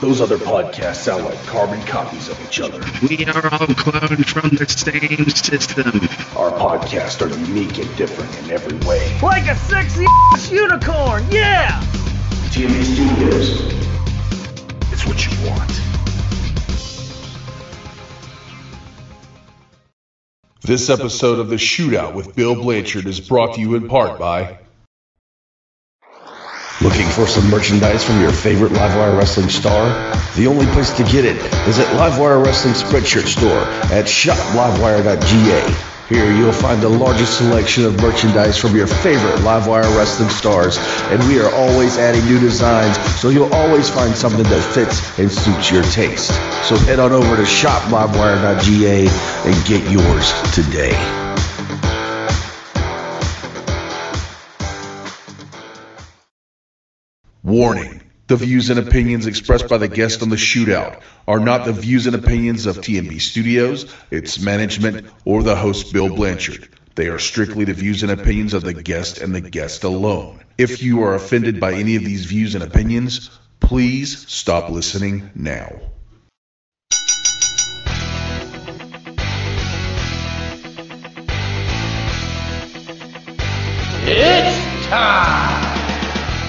Those other podcasts sound like carbon copies of each other. We are all cloned from the same system. Our podcasts are unique and different in every way. Like a sexy ass unicorn, yeah! TMB Studios. It's what you want. This episode of The Shootout with Bill Blanchard is brought to you in part by. Looking for some merchandise from your favorite Livewire Wrestling star? The only place to get it is at Livewire Wrestling Spreadshirt Store at shoplivewire.ga. Here you'll find the largest selection of merchandise from your favorite Livewire Wrestling stars, and we are always adding new designs, so you'll always find something that fits and suits your taste. So head on over to shoplivewire.ga and get yours today. Warning. The views and opinions expressed by the guest on the shootout are not the views and opinions of TMB Studios, its management, or the host Bill Blanchard. They are strictly the views and opinions of the guest and the guest alone. If you are offended by any of these views and opinions, please stop listening now. It's time!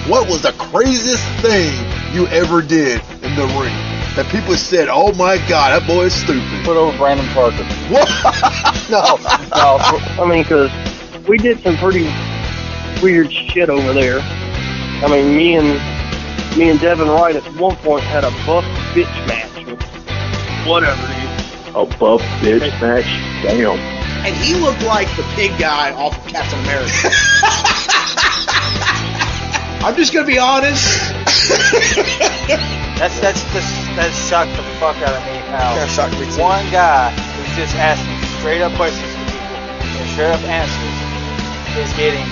What was the craziest thing you ever did in the ring? That people said, oh my god, that boy is stupid. Put over Brandon Parker. What? No, no. I mean, because we did some pretty weird shit over there. I mean, me and me and Devin Wright at one point had a buff bitch match. Whatever, dude. A buff bitch match? Damn. and he looked like the pig guy off of Captain America. I'm just gonna be honest. That's that's just that shocked the fuck out of me how Yeah, shocked me too. one guy who's just asking straight up questions to people and straight up answers is getting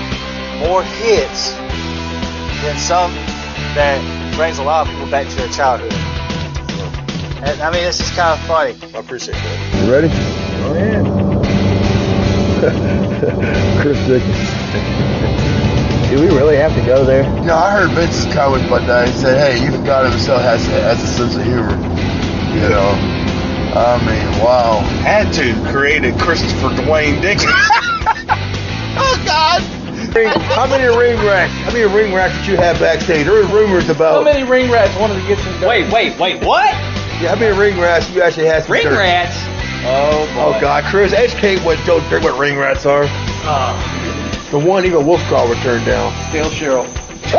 more hits than some that brings a lot of people back to their childhood. And, I mean, it's just kind of funny. I appreciate that. You ready? Oh, yeah. Chris Dickens. Do we really have to go there? You know, I heard Vince's comment one day. He said, hey, even God himself has, has a sense of humor. You know? I mean, wow. Had to create a Christopher Dwayne Dickens. oh God! How many ring racks? How many ring rats did you have backstage? There was rumors about. How many ring rats wanted to get some? Wait, wait, wait, what? Yeah, how many ring rats you actually had? some Ring dirt? rats? Oh, boy. Oh God, Chris, educate what Joe Dirt what ring rats are. Uh, The one even Wolfgar would turn down. Dale Cheryl.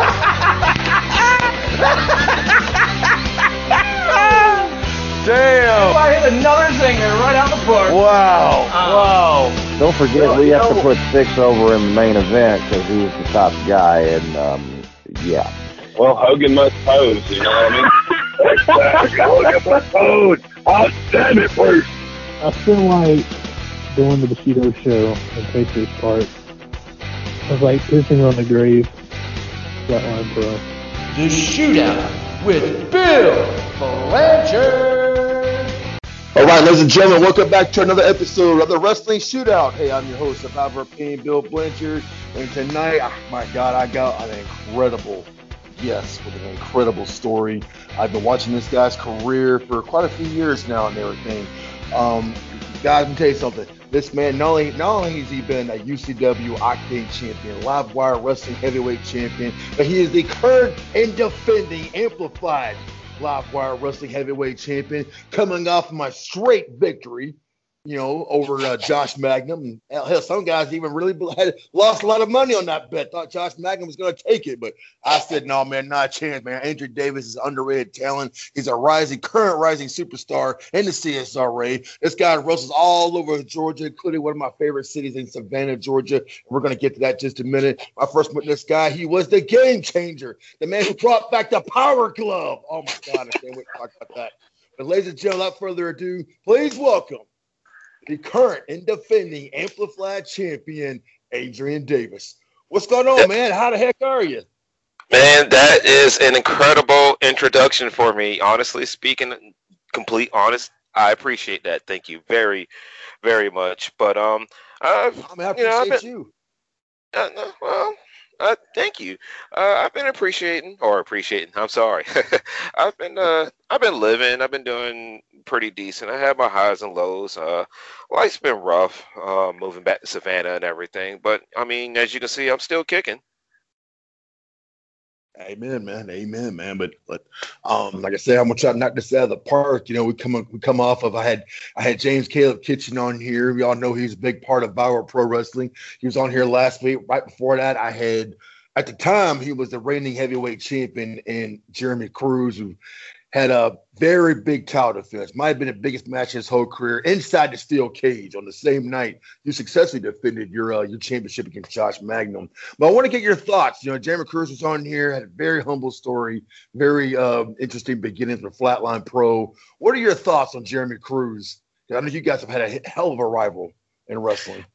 Damn! I hit another zinger right out the park. Wow! Wow. Don't forget, we have to put six over in the main event because he's the top guy, and um, yeah. Well, Hogan must pose, you know what I mean? exactly. Hogan must pose. Oh, damn it, Bruce. I feel like going to the Bushido show and Patriots Park was like pissing on the grave. Flatline Pro. The shootout with Bill Blanchard. All right, ladies and gentlemen, welcome back to another episode of the Wrestling Shootout. Hey, I'm your host, Survivor Pain, Bill Blanchard, and tonight, ah, my God, I got an incredible guest with an incredible story. I've been watching this guy's career for quite a few years now and everything. Um, guys, me tell you something. This man, not only not only has he been a UCW Octane champion, Live Wire Wrestling Heavyweight champion, but he is the current and defending Amplified Live Wire Wrestling Heavyweight champion, coming off my straight victory, you know, over uh, Josh Magnum. And hell, some guys even really had lost a lot of money on that bet. Thought Josh Magnum was going to take it, but I said, no, man, not a chance, man. Adrian Davis is underrated talent. He's a rising, current rising superstar in the CSRA. This guy wrestles all over Georgia, including one of my favorite cities in Savannah, Georgia. We're going to get to that just a minute. I first met this guy. He was the game changer, the man who brought back the Power Glove. Oh my God, I can't wait to talk about that. But ladies and gentlemen, without further ado, please welcome the current and defending Amplified champion, Adrian Davis. What's going on, man? How the heck are you? Man, that is an incredible introduction for me. Honestly speaking, complete honest, I appreciate that. Thank you very, very much. But um, uh, I mean, I you know, I've been- you. uh, well, Uh, thank you. Uh, I've been appreciating, or appreciating. I'm sorry. I've been, uh, I've been living. I've been doing pretty decent. I had my highs and lows. Uh, life's been rough. Uh, moving back to Savannah and everything. But I mean, as you can see, I'm still kicking. Amen, man. Amen, man. But but um, like I said, I'm gonna try to knock this out of the park. You know, we come we come off of I had I had James Caleb Kitchen on here. We all know he's a big part of Viral Pro Wrestling. He was on here last week. Right before that, I had at the time he was the reigning heavyweight champion and Jeremy Cruz, who had a very big title defense. Might have been the biggest match in his whole career inside the steel cage on the same night you successfully defended your uh, your championship against Josh Magnum. But I want to get your thoughts. You know, Jeremy Cruz was on here, had a very humble story, very uh, interesting beginnings with Flatline Pro. What are your thoughts on Jeremy Cruz? I know you guys have had a hell of a rival in wrestling.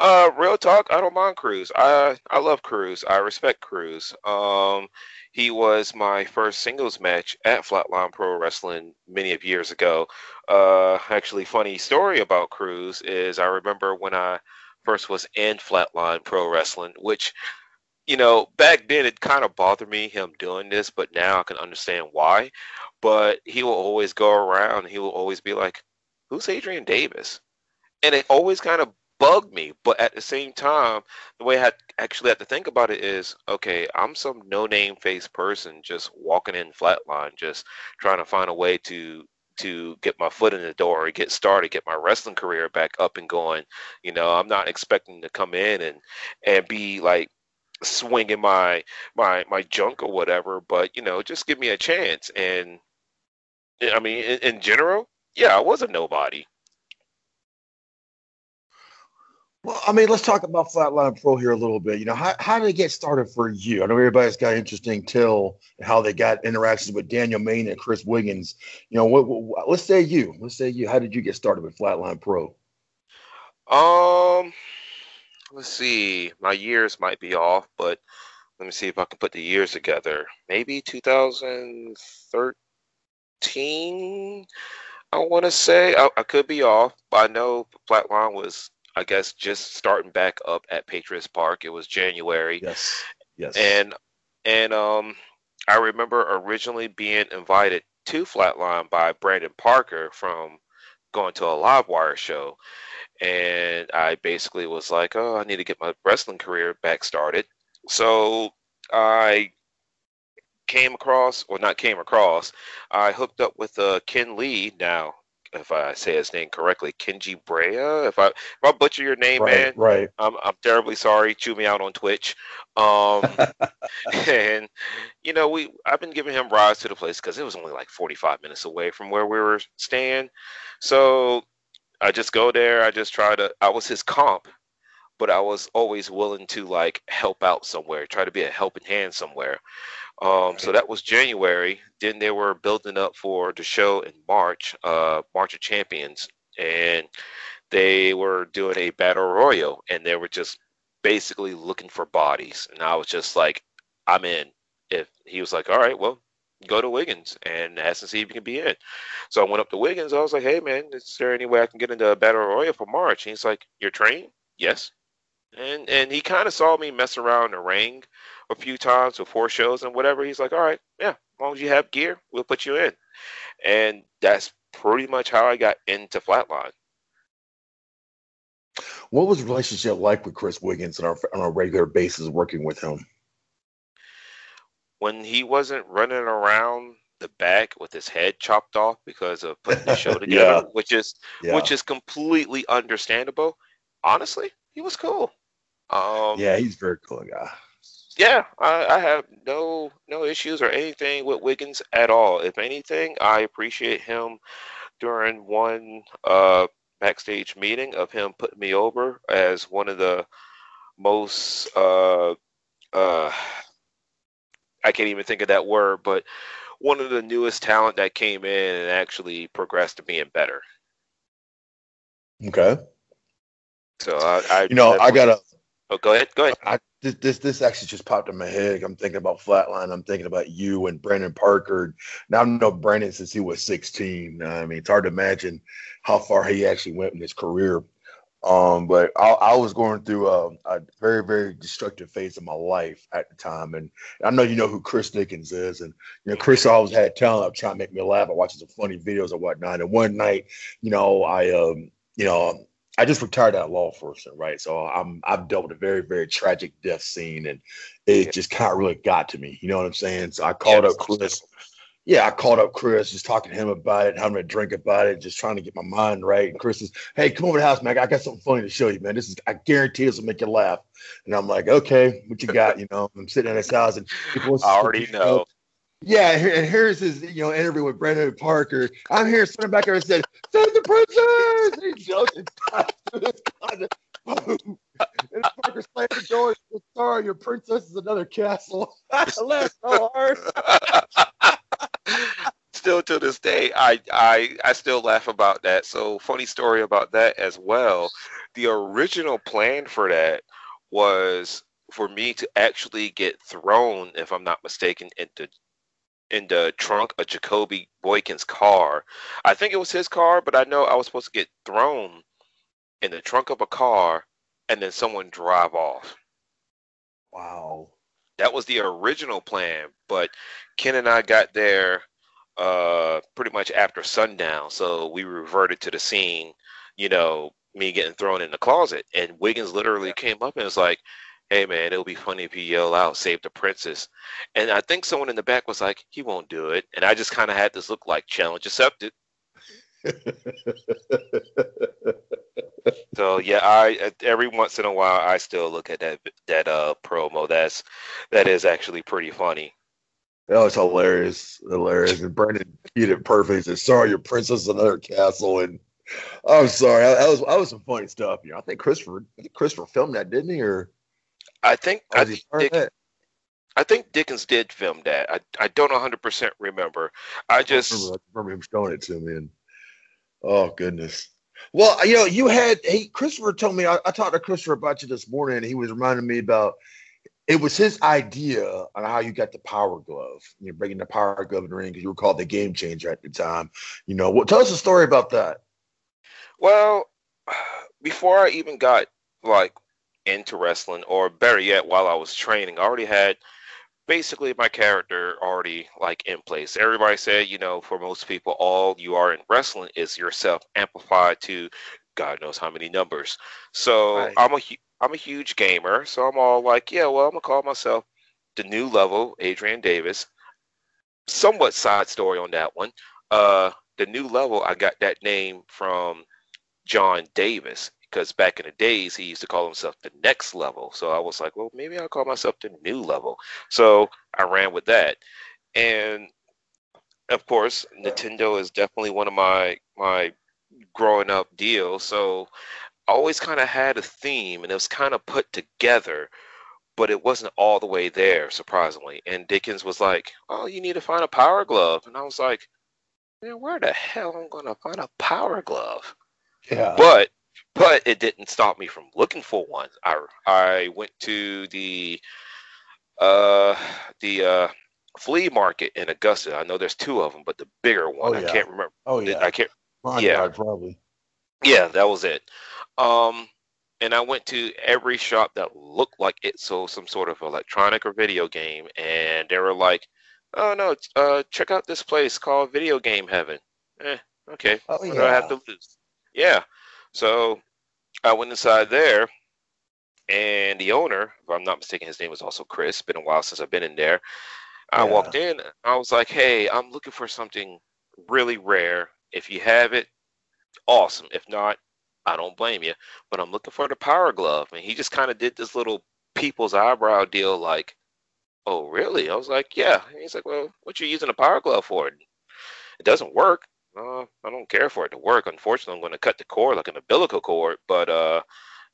Uh, real talk, I don't mind Cruz. I I love Cruz. I respect Cruz. Um, he was my first singles match at Flatline Pro Wrestling many of years ago. Uh, actually, funny story about Cruz is I remember when I first was in Flatline Pro Wrestling, which you know back then it kind of bothered me him doing this, but now I can understand why. But he will always go around. He will always be like, "Who's Adrian Davis?" And it always kind of bugged me. But at the same time, the way I actually had to think about it is, okay, I'm some no-name face person just walking in flatline, just trying to find a way to to get my foot in the door or get started, get my wrestling career back up and going. You know, I'm not expecting to come in and and be like swinging my my my junk or whatever, but you know, just give me a chance. And I mean, in, in general, yeah, I was a nobody. Well, I mean, let's talk about Flatline Pro here a little bit. You know, how, how did it get started for you? I know everybody's got interesting tell how they got interactions with Daniel Main and Chris Wiggins. You know, what, what, let's say you. Let's say you. How did you get started with Flatline Pro? Um, let's see. My years might be off, but let me see if I can put the years together. Maybe 2013. I want to say I, I could be off, but I know Flatline was I guess just starting back up at Patriots Park. It was January. Yes. Yes. And and um I remember originally being invited to Flatline by Brandon Parker from going to a live wire show. And I basically was like, Oh, I need to get my wrestling career back started. So I came across, or not came across, I hooked up with uh, Ken Lee now if I say his name correctly, Kenji Brea. If I if I butcher your name, right, man, right. I'm I'm terribly sorry. Chew me out on Twitch. Um, and you know we I've been giving him rides to the place because it was only like 45 minutes away from where we were staying. So I just go there. I just try to. I was his comp, but I was always willing to like help out somewhere, try to be a helping hand somewhere. Um, so that was January. Then they were building up for the show in March, uh, March of Champions, and they were doing a battle royal, and they were just basically looking for bodies. And I was just like, I'm in. If he was like, all right, well, go to Wiggins and ask and see if you can be in. So I went up to Wiggins. I was like, hey man, is there any way I can get into a battle royal for March? And he's like, you're trained? Yes. And and he kind of saw me mess around in the ring a few times before shows and whatever. He's like, all right, yeah, as long as you have gear, we'll put you in. And that's pretty much how I got into Flatline. What was the relationship like with Chris Wiggins on a, on a regular basis working with him? When he wasn't running around the back with his head chopped off because of putting the show together, Yeah. which is Yeah. which is completely understandable. Honestly, he was cool. Um, yeah, he's a very cool guy. yeah, I, I have no no issues or anything with Wiggins at all. If anything, I appreciate him during one uh, backstage meeting of him putting me over as one of the most uh, uh, I can't even think of that word, but one of the newest talent that came in and actually progressed to being better. Okay. So I, I You know, I gotta. Oh, go ahead. Go ahead. I, this, this actually just popped in my head. I'm thinking about Flatline. I'm thinking about you and Brandon Parker. Now I know Brandon since he was 16. I mean, it's hard to imagine how far he actually went in his career. Um, but I, I was going through a, a very, very destructive phase of my life at the time, and I know you know who Chris Dickens is, and you know Chris always had talent of trying to make me laugh I watching some funny videos and whatnot. And one night, you know, I um, you know, I just retired out of law enforcement, right? So I'm I've dealt with a very, very tragic death scene, and it just kind of really got to me. You know what I'm saying? So I called up Chris yeah, I called up Chris, just talking to him about it, having a drink about it, just trying to get my mind right. And Chris is, hey, come over to the house, man. I got something funny to show you, man. This is, I guarantee this will make you laugh. And I'm like, okay, what you got? You know, I'm sitting in his house and I already know. Yeah, and here's his, you know, interview with Brandon Parker. I'm here sitting back there and said, "Save the princess!" And he jumps and through his closet. Boom. And Parker slammed the door. Sorry, your princess is another castle. I laughed so hard still to this day, I, I I still laugh about that. So funny story about that as well. The original plan for that was for me to actually get thrown, if I'm not mistaken, into in the trunk of Jacoby Boykin's car. I think it was his car, but I know I was supposed to get thrown in the trunk of a car and then someone drive off. Wow. That was the original plan, but Ken and I got there uh, pretty much after sundown. So we reverted to the scene, you know, me getting thrown in the closet. And Wiggins literally came up and was like, hey man, it'll be funny if you yell out, save the princess. And I think someone in the back was like, he won't do it. And I just kind of had this look like challenge accepted. so yeah, I every once in a while I still look at that that uh promo. That's that is actually pretty funny. That was hilarious, hilarious. And Brandon did it perfect. He said, "Sorry, your princess another castle." And I'm sorry, that was that was some funny stuff. You know, I think Christopher, I think Christopher filmed that, didn't he? Or I think oh, I think, Dick, I think Dickens did film that. I I don't 100 percent remember. I just I remember, I remember him showing it to me. And oh goodness. Well, you know, you had hey Christopher told me I, I talked to Christopher about you this morning, and he was reminding me about it was his idea on how you got the power glove. You know, bringing the power glove in the ring because you were called the game changer at the time. You know, well, Tell us a story about that. Well, before I even got like into wrestling, or better yet, while I was training, I already had basically my character already like in place. Everybody said, you know, for most people, all you are in wrestling is yourself amplified to God knows how many numbers. So right. I'm a I'm a huge gamer, so I'm all like, yeah, well, I'm gonna call myself the new level Adrian Davis. Somewhat side story on that one. Uh, the new level, I got that name from John Davis because back in the days he used to call himself the next level. So I was like, well, maybe I'll call myself the new level. So I ran with that, and of course, Nintendo is definitely one of my my growing up deals. So I always kind of had a theme and it was kind of put together, but it wasn't all the way there, surprisingly. And Dickens was like, Oh, you need to find a power glove. And I was like, Man, where the hell am I gonna find a power glove? Yeah. But but it didn't stop me from looking for one. I I went to the uh the uh flea market in Augusta. I know there's two of them, but the bigger one, oh, yeah. I can't remember. Oh yeah, I can't. My yeah, God, probably. Yeah, that was it. Um, and I went to every shop that looked like it sold some sort of electronic or video game, and they were like, "Oh no, uh, check out this place called Video Game Heaven." Eh, okay. Oh yeah. what do I have to lose? Yeah. So I went inside there, and the owner, if I'm not mistaken, his name was also Chris. Been a while since I've been in there. I Yeah. walked in. I was like, "Hey, I'm looking for something really rare. If you have it, awesome. If not, I don't blame you. But I'm looking for the power glove. And he just kind of did this little people's eyebrow deal like, oh, really? I was like, yeah. And he's like, well, what you using a power glove for? It doesn't work. Uh, I don't care for it to work. Unfortunately, I'm going to cut the cord like an umbilical cord. But, uh,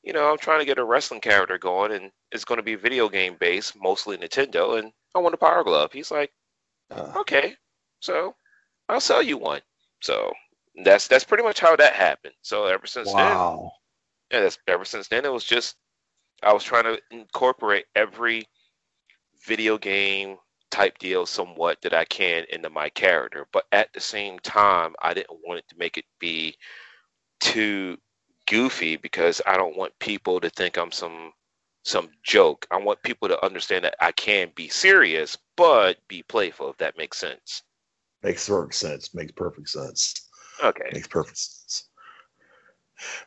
you know, I'm trying to get a wrestling character going, and it's going to be video game based, mostly Nintendo, and I want a power glove. He's like, Uh, okay, so I'll sell you one. So that's that's pretty much how that happened. So ever since wow. then, yeah, that's ever since then it was just I was trying to incorporate every video game type deal somewhat that I can into my character, but at the same time, I didn't want it to make it be too goofy because I don't want people to think I'm some some joke. I want people to understand that I can be serious but be playful if that makes sense. Makes perfect sense. Makes perfect sense. Okay. Makes perfect sense.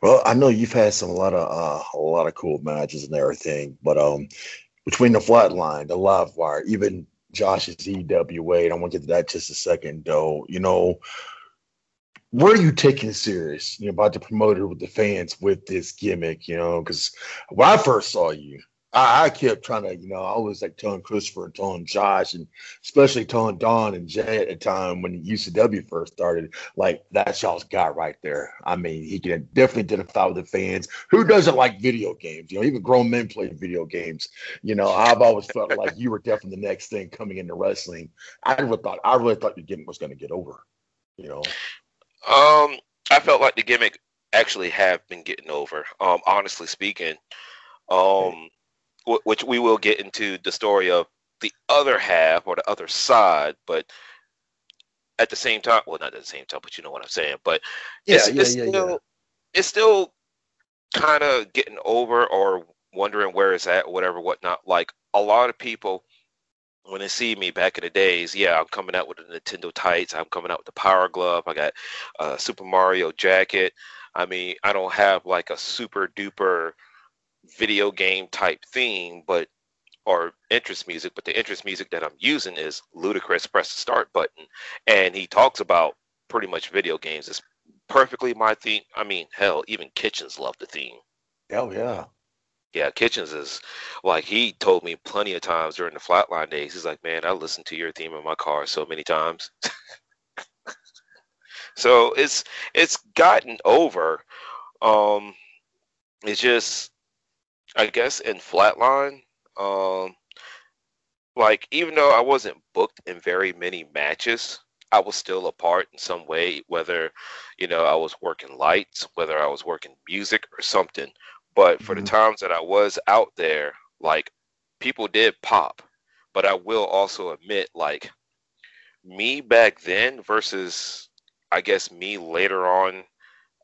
Well, I know you've had some a lot of uh, a lot of cool matches and everything, but um, between the flatline, the live wire, even Josh's EWA, and I want to get to that just a second, though. You know, where are you taking serious? You know, about the promoter with the fans with this gimmick, you know, because when I first saw you, I, I, kept trying to, you know, I was like telling Christopher and telling Josh, and especially telling Don and Jay at the time when UCW first started, like that's y'all's guy right there. I mean, he can definitely identify with the fans. Who doesn't like video games? You know, even grown men play video games. You know, I've always felt like you were definitely the next thing coming into wrestling. I really thought, I really thought the gimmick was going to get over. You know. Um, I felt like the gimmick actually have been getting over. Um, honestly speaking, um, which we will get into the story of the other half or the other side, but at the same time, well, not at the same time, but you know what I'm saying. But yeah, it's, yeah, it's yeah, still, yeah. it's still kind of getting over or wondering where it's at whatever, whatnot. Like a lot of people when they see me back in the days, yeah, I'm coming out with the Nintendo tights. I'm coming out with the Power Glove. I got a Super Mario jacket. I mean, I don't have like a super duper video game type theme, but or interest music, but the interest music that I'm using is Ludacris press the start button. And he talks about pretty much video games. It's perfectly my theme. I mean, hell, even Kitchens love the theme. Hell yeah. Yeah, Kitchens is like he told me plenty of times during the flatline days. He's like, man, I listened to your theme in my car so many times. so it's it's gotten over. Um, it's just, I guess, in flatline, um, like even though I wasn't booked in very many matches, I was still a part in some way. Whether you know I was working lights, whether I was working music or something. But for the times that I was out there, like people did pop. But I will also admit, like me back then versus I guess me later on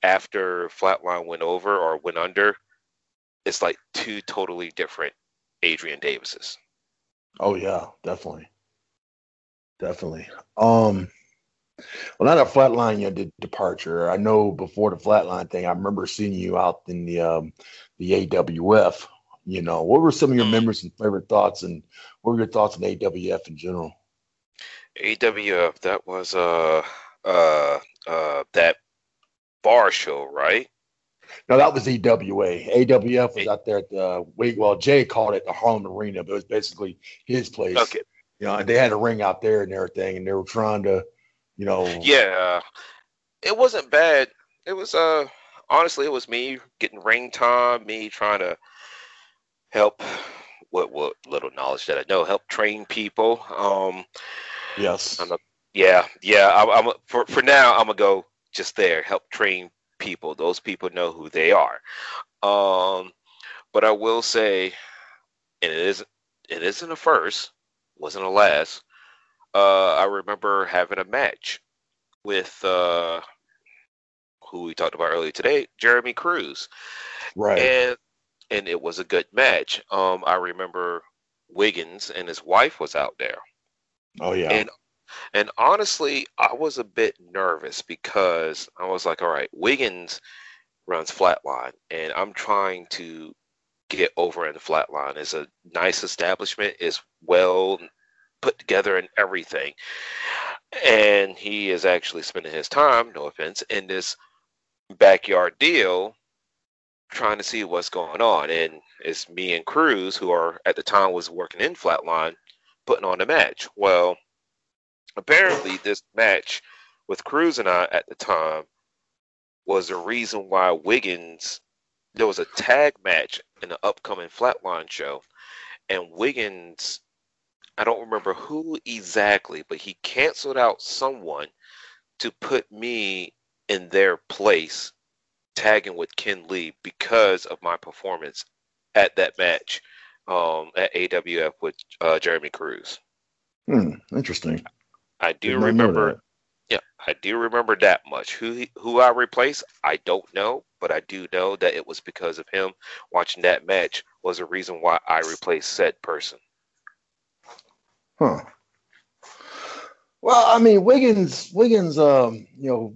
after Flatline went over or went under, it's like two totally different Adrian Davises. Oh yeah, definitely, definitely. Um, well, not a flatline, you know, departure. I know before the flatline thing, I remember seeing you out in the um, the AWF. You know, what were some of your memories and favorite thoughts, and what were your thoughts on AWF in general? AWF, that was uh uh uh that bar show, right? No, that was EWA. AWF was out there at the. Well, Jay called it the Harlem Arena, but it was basically his place. Okay. You know, and they had a ring out there and everything, and they were trying to, you know. Yeah, it wasn't bad. It was uh honestly, it was me getting ring time, me trying to help what what little knowledge that I know help train people. Um, yes. I'm a, yeah, yeah. I'm, I'm a, for for now. I'm gonna go just there, help train people. Those people know who they are. Um, but I will say, and it isn't it isn't a first, wasn't a last. Uh, I remember having a match with uh, who we talked about earlier today, Jeremy Cruz. Right. And and it was a good match. Um, I remember Wiggins and his wife was out there. Oh yeah. And and honestly, I was a bit nervous because I was like, all right, Wiggins runs flatline and I'm trying to get over in the flatline. It's a nice establishment, it's well put together and everything. And he is actually spending his time, no offense, in this backyard deal trying to see what's going on. And it's me and Cruz, who are at the time was working in Flatline, putting on the match. Well, apparently this match with Cruz and I at the time was the reason why Wiggins there was a tag match in the upcoming Flatline show, and Wiggins I don't remember who exactly, but he canceled out someone to put me in their place tagging with Ken Lee because of my performance at that match um, at AWF with uh, Jeremy Cruz. Hmm, interesting. I do remember. Yeah, I do remember that much. Who he- who I replaced, I don't know, but I do know that it was because of him watching that match was the reason why I replaced said person. Huh. Well, I mean, Wiggins, Wiggins, um, you know,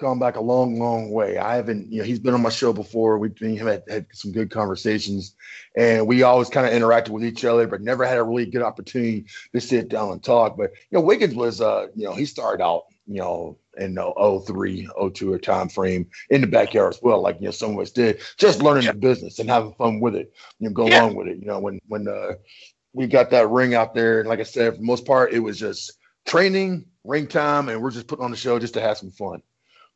gone back a long, long way. I haven't, you know, he's been on my show before. We've been, had, had some good conversations, and we always kind of interacted with each other, but never had a really good opportunity to sit down and talk. But you know, Wiggins was, uh, you know, he started out, you know, in the 03, 02 time frame in the backyard as well, like you know, some of us did, just learning yeah. the business and having fun with it, you know, go yeah. along with it. You know, when when uh, we got that ring out there, and like I said, for the most part, it was just training, ring time, and we're just putting on the show just to have some fun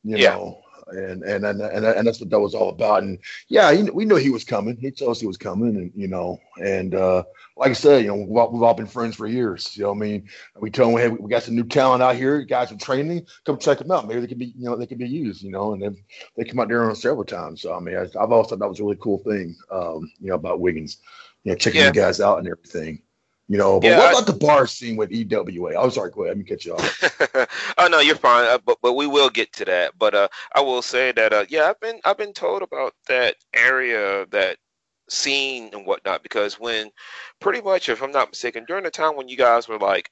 you yeah. know, and, and and and and that's what that was all about. And yeah, he, we knew he was coming. He told us he was coming, and you know, and uh, like I said, you know, we've all, we've all been friends for years. You know, I mean, we told him, hey, we got some new talent out here. Guys are training. Come check them out. Maybe they could be, you know, they could be used. You know, and then they come out there on several times. So I mean, I, have always thought that was a really cool thing. Um, you know, about Wiggins, you know, checking yeah. the guys out and everything. You know, but yeah, what about I, the bar scene with EWA? I'm sorry, go ahead. Let me catch you off. oh no, you're fine. Uh, but but we will get to that. But uh, I will say that uh, yeah, I've been I've been told about that area, that scene and whatnot, because when pretty much, if I'm not mistaken, during the time when you guys were like,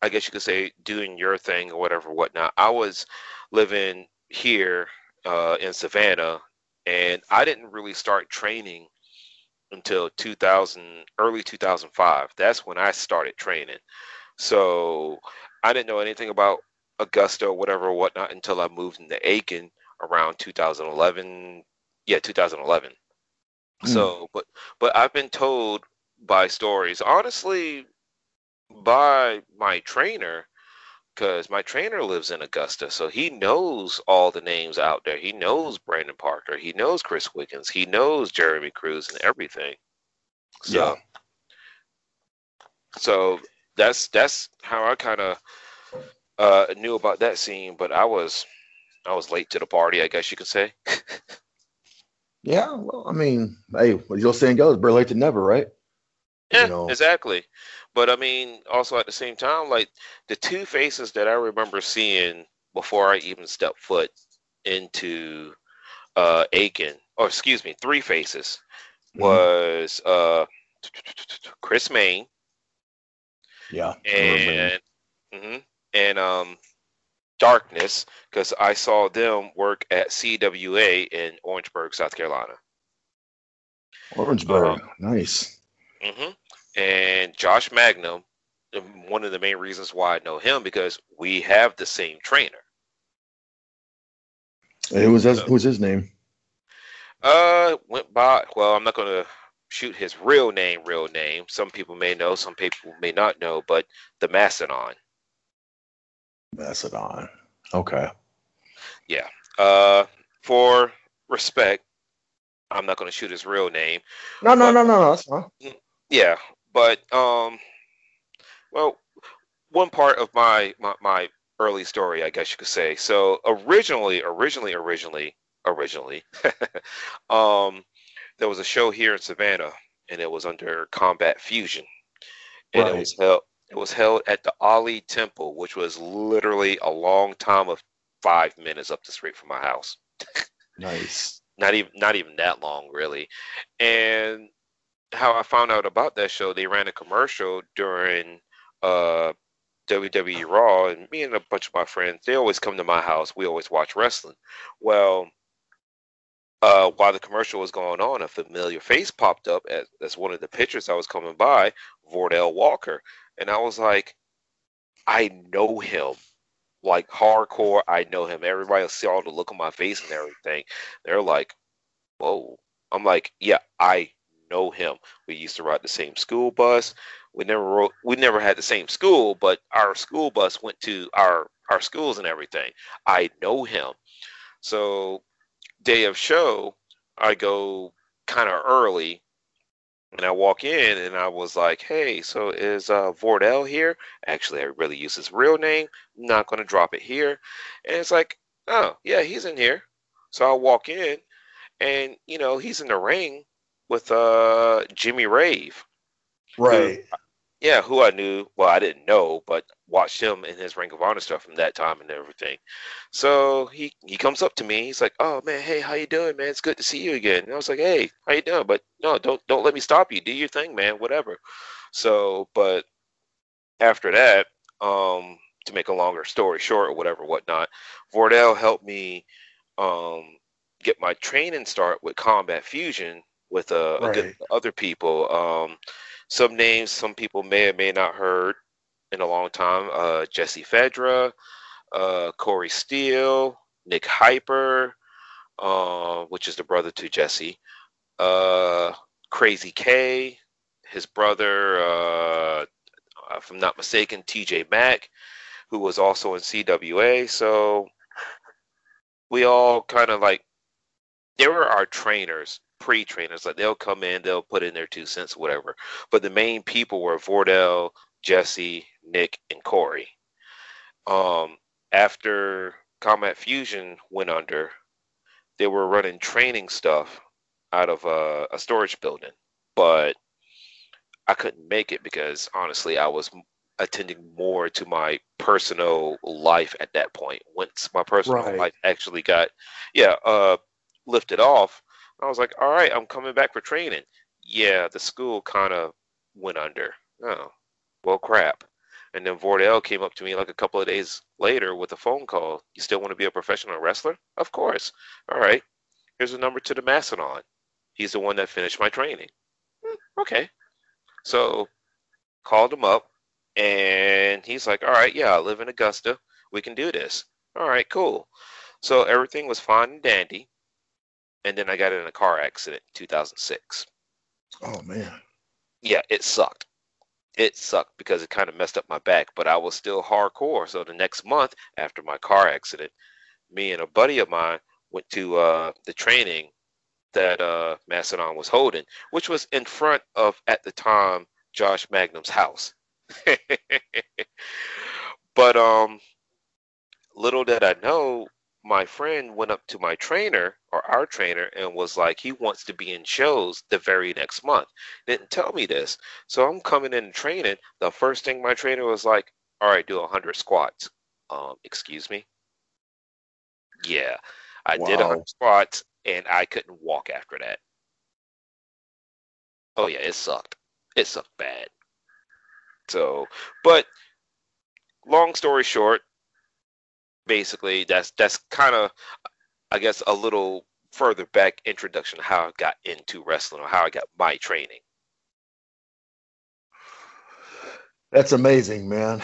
I guess you could say doing your thing or whatever, whatnot, I was living here uh, in Savannah, and I didn't really start training until 2000 early 2005 that's when i started training. So i didn't know anything about augusta or whatever or whatnot until i moved into aiken around 2011 yeah 2011 mm. so but but i've been told by stories honestly by my trainer because my trainer lives in Augusta, so he knows all the names out there. He knows Brandon Parker, he knows Chris Wiggins, he knows Jeremy Cruz and everything. So, yeah. so that's that's how I kind of uh, knew about that scene, but I was I was late to the party, I guess you could say. yeah, well, I mean, hey, what you're saying goes, better late than never, right? Yeah, you know. exactly. But I mean, also at the same time, like the two faces that I remember seeing before I even stepped foot into uh, Aiken, or excuse me, three faces mm-hmm. was uh, Chris Mayne. Yeah. And mm-hmm, and um, Darkness, because I saw them work at CWA in Orangeburg, South Carolina. Orangeburg, um, nice. Mm-hmm and Josh Magnum. One of the main reasons why I know him because we have the same trainer. It was his, who was his name? Uh, went by. Well, I'm not gonna shoot his real name. Real name. Some people may know. Some people may not know. But the Macedon. Macedon. Okay. Yeah. Uh, for respect, I'm not gonna shoot his real name. No, no, no, no, no. That's fine. Yeah, but um, well, one part of my, my my early story, I guess you could say. So originally, originally, originally, originally, um, there was a show here in Savannah, and it was under Combat Fusion, and right. it was held. It was held at the Alee Temple, which was literally a long time of five minutes up the street from my house. nice. Not even not even that long, really. And how I found out about that show, they ran a commercial during uh, WWE Raw, and me and a bunch of my friends, they always come to my house. We always watch wrestling. Well, uh, while the commercial was going on, a familiar face popped up as, as one of the pictures I was coming by, Vordell Walker. And I was like, I know him. Like hardcore, I know him. Everybody all the look on my face and everything. They're like, whoa. I'm like, yeah, I know him. We used to ride the same school bus. We never we never had the same school, but our school bus went to our our schools and everything. I know him. So day of show, I go kind of early and I walk in and I was like, "Hey, so is uh, Vordell here?" Actually, I really use his real name. I'm not going to drop it here. And it's like, "Oh, yeah, he's in here." So I walk in, and you know he's in the ring with uh Jimmy Rave. Right. yeah, who I knew. Well, I didn't know, but watched him in his Ring of Honor stuff from that time and everything. So he he comes up to me. He's like, "Oh man, hey, how you doing, man? It's good to see you again." And I was like, "Hey, how you doing?" But no, don't don't let me stop you. Do your thing, man. Whatever. So, but after that, um, to make a longer story short or whatever, whatnot, Vordell helped me um get my training start with Combat Fusion with uh, a good other people. Um, some names some people may or may not heard in a long time. Uh, Jesse Fedra, uh, Corey Steele, Nick Hyper, uh, which is the brother to Jesse, uh, Crazy K, his brother, uh, if I'm not mistaken, TJ Mack, who was also in CWA. So we all kind of like they were our trainers, pre-trainers. Like they'll come in, they'll put in their two cents, whatever. But the main people were Vordell, Jesse, Nick, and Corey. Um, after Combat Fusion went under, they were running training stuff out of a, a storage building, but I couldn't make it because honestly, I was attending more to my personal life at that point. Once my personal Right. life actually got, yeah, uh, lifted off, I was like, all right, I'm coming back for training. Yeah, the school kind of went under. Oh, well, crap. And then Vordell came up to me like a couple of days later with a phone call. You still want to be a professional wrestler? Of course. All right. Here's a number to the Macedon. He's the one that finished my training. "Hmm, Okay. So called him up and he's like, All right, yeah, I live in Augusta. We can do this. All right, cool. So everything was fine and dandy. And then I got in a car accident in 2006. Oh man. Yeah, it sucked. It sucked because it kind of messed up my back, but I was still hardcore. So the next month after my car accident, me and a buddy of mine went to uh, the training that uh, Macedon was holding, which was in front of, at the time, Josh Magnum's house. but um, little did I know, my friend went up to my trainer or our trainer and was like, he wants to be in shows the very next month. Didn't tell me this. So I'm coming in training. The first thing my trainer was like, all right, do 100 squats. Um, excuse me? Yeah, I did Wow. 100 squats and I couldn't walk after that. Oh, yeah, it sucked. It sucked bad. So, but long story short, basically that's that's kind of I guess a little further back introduction to how I got into wrestling or how I got my training. That's amazing, man.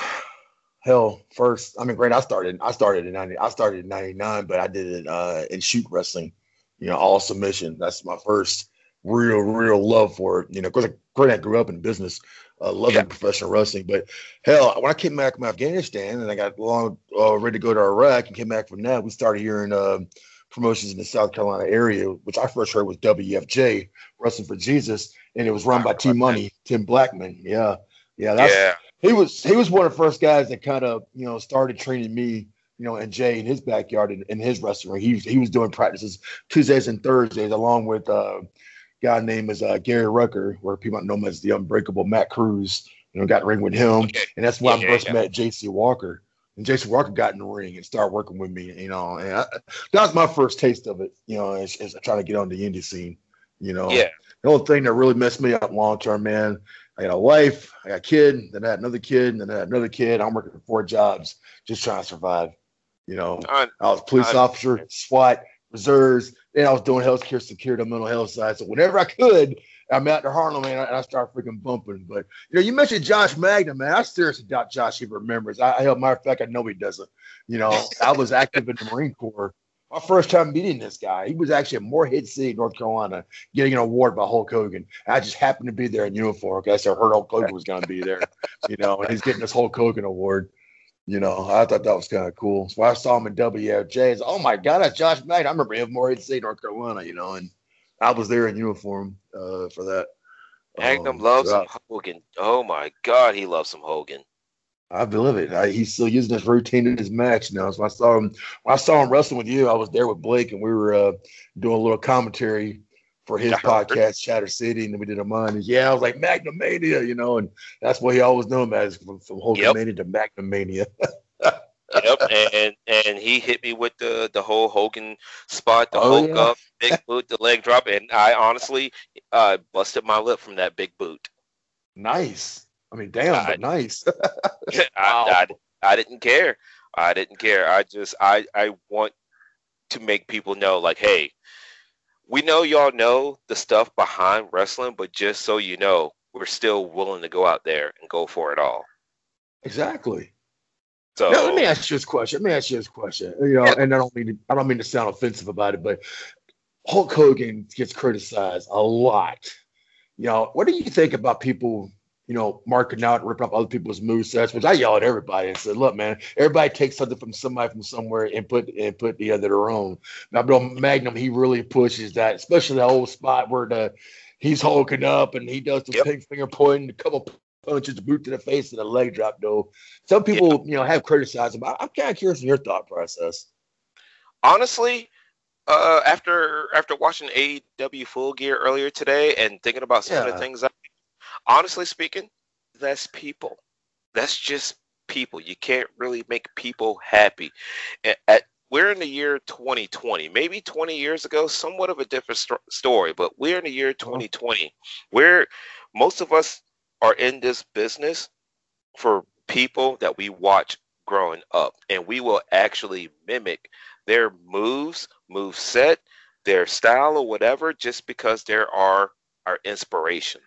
Hell, first, I mean, great. I started, I started in ninety, I started in ninety nine, but I did it uh, in shoot wrestling. You know, all submission. That's my first real, real love for it. You know, because great, I grew up in business, uh, loving professional wrestling. But hell, when I came back from Afghanistan and I got long uh, ready to go to Iraq and came back from that, we started hearing uh, promotions in the South Carolina area, which I first heard was WFJ, Wrestling for Jesus, and it was run by T Money, Tim Blackman. Yeah, yeah, that's Yeah. he was he was one of the first guys that kind of you know started training me you know and Jay in his backyard in, in his restaurant he was he was doing practices Tuesdays and Thursdays along with uh, guy named is uh, Gary Rucker where people know him as the Unbreakable Matt Cruz you know got in ring with him and that's why Yeah, I first yeah. met J.C. Walker and J.C. Walker got in the ring and started working with me you know and I, that was my first taste of it you know as, as trying to get on the indie scene you know Yeah. the only thing that really messed me up long term, man. I got a wife, I got a kid, then I had another kid, and then I had another kid. I'm working four jobs just trying to survive. You know, I- I was police I- officer, SWAT, reserves. Then I was doing healthcare security, on mental health side. So whenever I could, I'm out to Harlem, man, and I start freaking bumping. But you know, you mentioned Josh Magnum, man. I seriously doubt Josh even remembers. I, I hell, matter of fact, I know he doesn't. You know, I was active in the Marine Corps. My first time meeting this guy, he was actually at Morehead City, North Carolina, getting an award by Hulk Hogan. I just happened to be there in uniform. So I heard Hulk Hogan was going to be there, you know, and he's getting this Hulk Hogan award. You know, I thought that was kind of cool. So I saw him in WFJ. It's, oh my God, that's Josh Magnum. I remember him Morehead City, North Carolina, you know, and I was there in uniform uh, for that. Magnum Um, loves so some Hogan. Oh my God, he loves some Hogan. I believe it. I, he's still using this routine in his match now. So I saw him when I saw him wrestling with you. I was there with Blake, and we were uh, doing a little commentary for his podcast, Chatter City, and then we did a mine. Yeah, I was like Magnumania, you know, and that's what he always knew him as from, from Hulkamania to Magnumania. Yep, and and he hit me with the the whole Hogan spot, the Oh, Hulk yeah. up, big boot, the leg drop, and I honestly uh, busted my lip from that big boot. nice. I mean, damn, I- but nice. I, I, I didn't care. I didn't care. I just I I want to make people know like, hey, we know y'all know the stuff behind wrestling, but just so you know, we're still willing to go out there and go for it all. exactly. So Now, let me ask you this question. Let me ask you this question. You know, and I don't mean to, I don't mean to sound offensive about it, but Hulk Hogan gets criticized a lot. You know, what do you think about people, you know, marking out, ripping up other people's move sets? Which I yell at everybody and said, "Look, man, everybody takes something from somebody from somewhere and put and put the other their own." Now, Bill Magnum, he really pushes that, especially the old spot where the he's hulking up and he does the Yep. pink finger pointing, a couple punches, a boot to the face, and a leg drop. Though some people, you know, have criticized him. I, I'm kind of curious in your thought process. honestly, uh, after after watching AEW Full Gear earlier today and thinking about some of the things, I, honestly speaking, that's people. That's just people. You can't really make people happy. At, at we're in the year 2020. Maybe 20 years ago, somewhat of a different sto- story, but we're in the year uh-huh. 2020. Where most of us are in this business for people that we watch growing up, and we will actually mimic their moves, move set, their style, or whatever, just because there are our inspiration.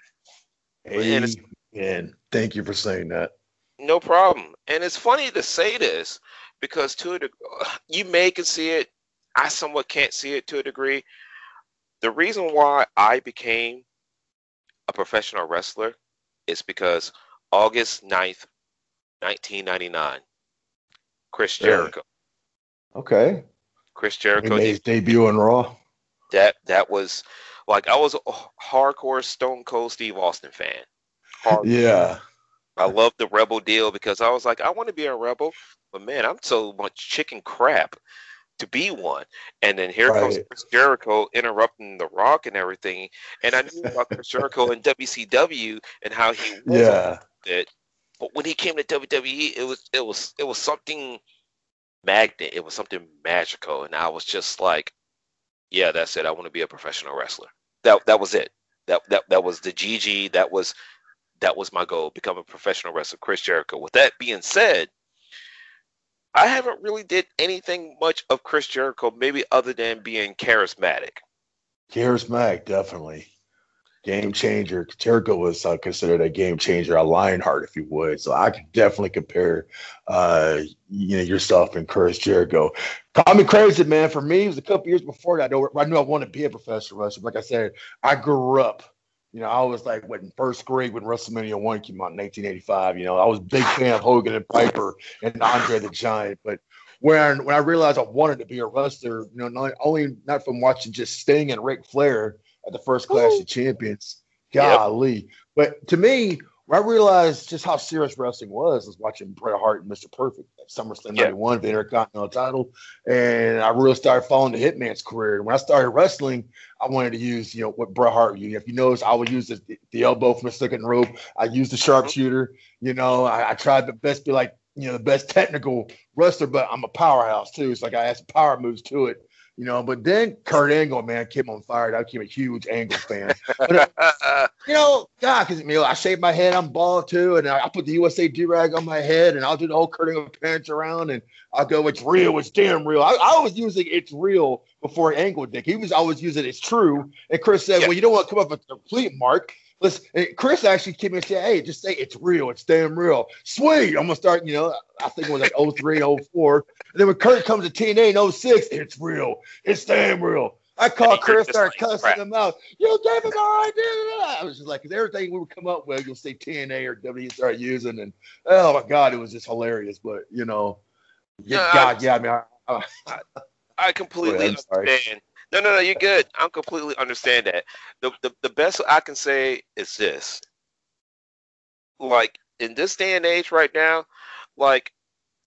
And And thank you for saying that. No problem. And it's funny to say this because to a degree, you may can see it. I somewhat can't see it to a degree. The reason why I became a professional wrestler is because August 9th, 1999, Chris? Jericho. Okay. Chris He Jericho made his debut on Raw. that that was like I was a hardcore Stone Cold Steve Austin fan. Hard- Yeah. I love the Rebel deal because I was like, I want to be a Rebel, but man, I'm so much chicken crap to be one. And then here comes Chris Jericho interrupting The Rock and everything. And I knew about Chris Jericho and WCW and how he was Yeah. it. But when he came to WWE, it was it was it was something magnet. It was something magical, and I was just like, yeah, that's it. I want to be a professional wrestler. That that was it. That that that was the GG. That was that was my goal. Become a professional wrestler. Chris Jericho. With that being said, I haven't really did anything much of Chris Jericho, maybe other than being charismatic. Charismatic, definitely. Game changer. Jericho was uh, considered a game changer, a Lionheart, if you would. So I could definitely compare, uh, you know, yourself and Chris Jericho. Call me crazy, man. For me, it was a couple years before that. I I knew I wanted to be a professional wrestler. Like I said, I grew up. You know, I was like what in first grade when WrestleMania one came out in 1985. You know, I was a big fan of Hogan and Piper and Andre the Giant. But when when I realized I wanted to be a wrestler, you know, not only not from watching just Sting and Ric Flair at the first Clash of Champions, golly. But to me, when I realized just how serious wrestling was, was watching Bret Hart and Mr. Perfect at SummerSlam Yeah. 91, the Intercontinental title. And I really started following the Hitman's career. And when I started wrestling, I wanted to use, you know, what Bret Hart used. If you notice, I would use the, the elbow from the second rope. I used the uh-huh. sharpshooter. You know, I, I tried the best be like, you know, the best technical wrestler, but I'm a powerhouse too. So like I had some power moves to it. You know, but then Kurt Angle, man, came on fire. I became a huge Angle fan. But, uh, you know, God, because you know, I shave my head, I'm bald too, and I, I put the USA do rag on my head, and I'll do the whole Kurt Angle pants around, and I'll go, it's real, it's damn real. I, I was using it's real before Angle did. He was always using it's true, and Chris said, well, you don't want to come up with a complete mark. Listen, eh, Chris actually came in and said, hey, just say it's real, it's damn real. Sweet, I'm gonna start, you know, I think it was like 03, 04. And then when Kurt comes to TNA in 06, it's real, it's damn real. I called Chris, started cussing him out. You gave him our idea. I was just like, 'cause everything we would come up with, you'll say TNA or WWE start using, and oh my god, it was just hilarious. But you know, yeah, No, I- God, yeah, I mean, I, I, I completely understand. No, no, no, you're good. I completely understand that. The, the the best I can say is this. Like in this day and age right now, like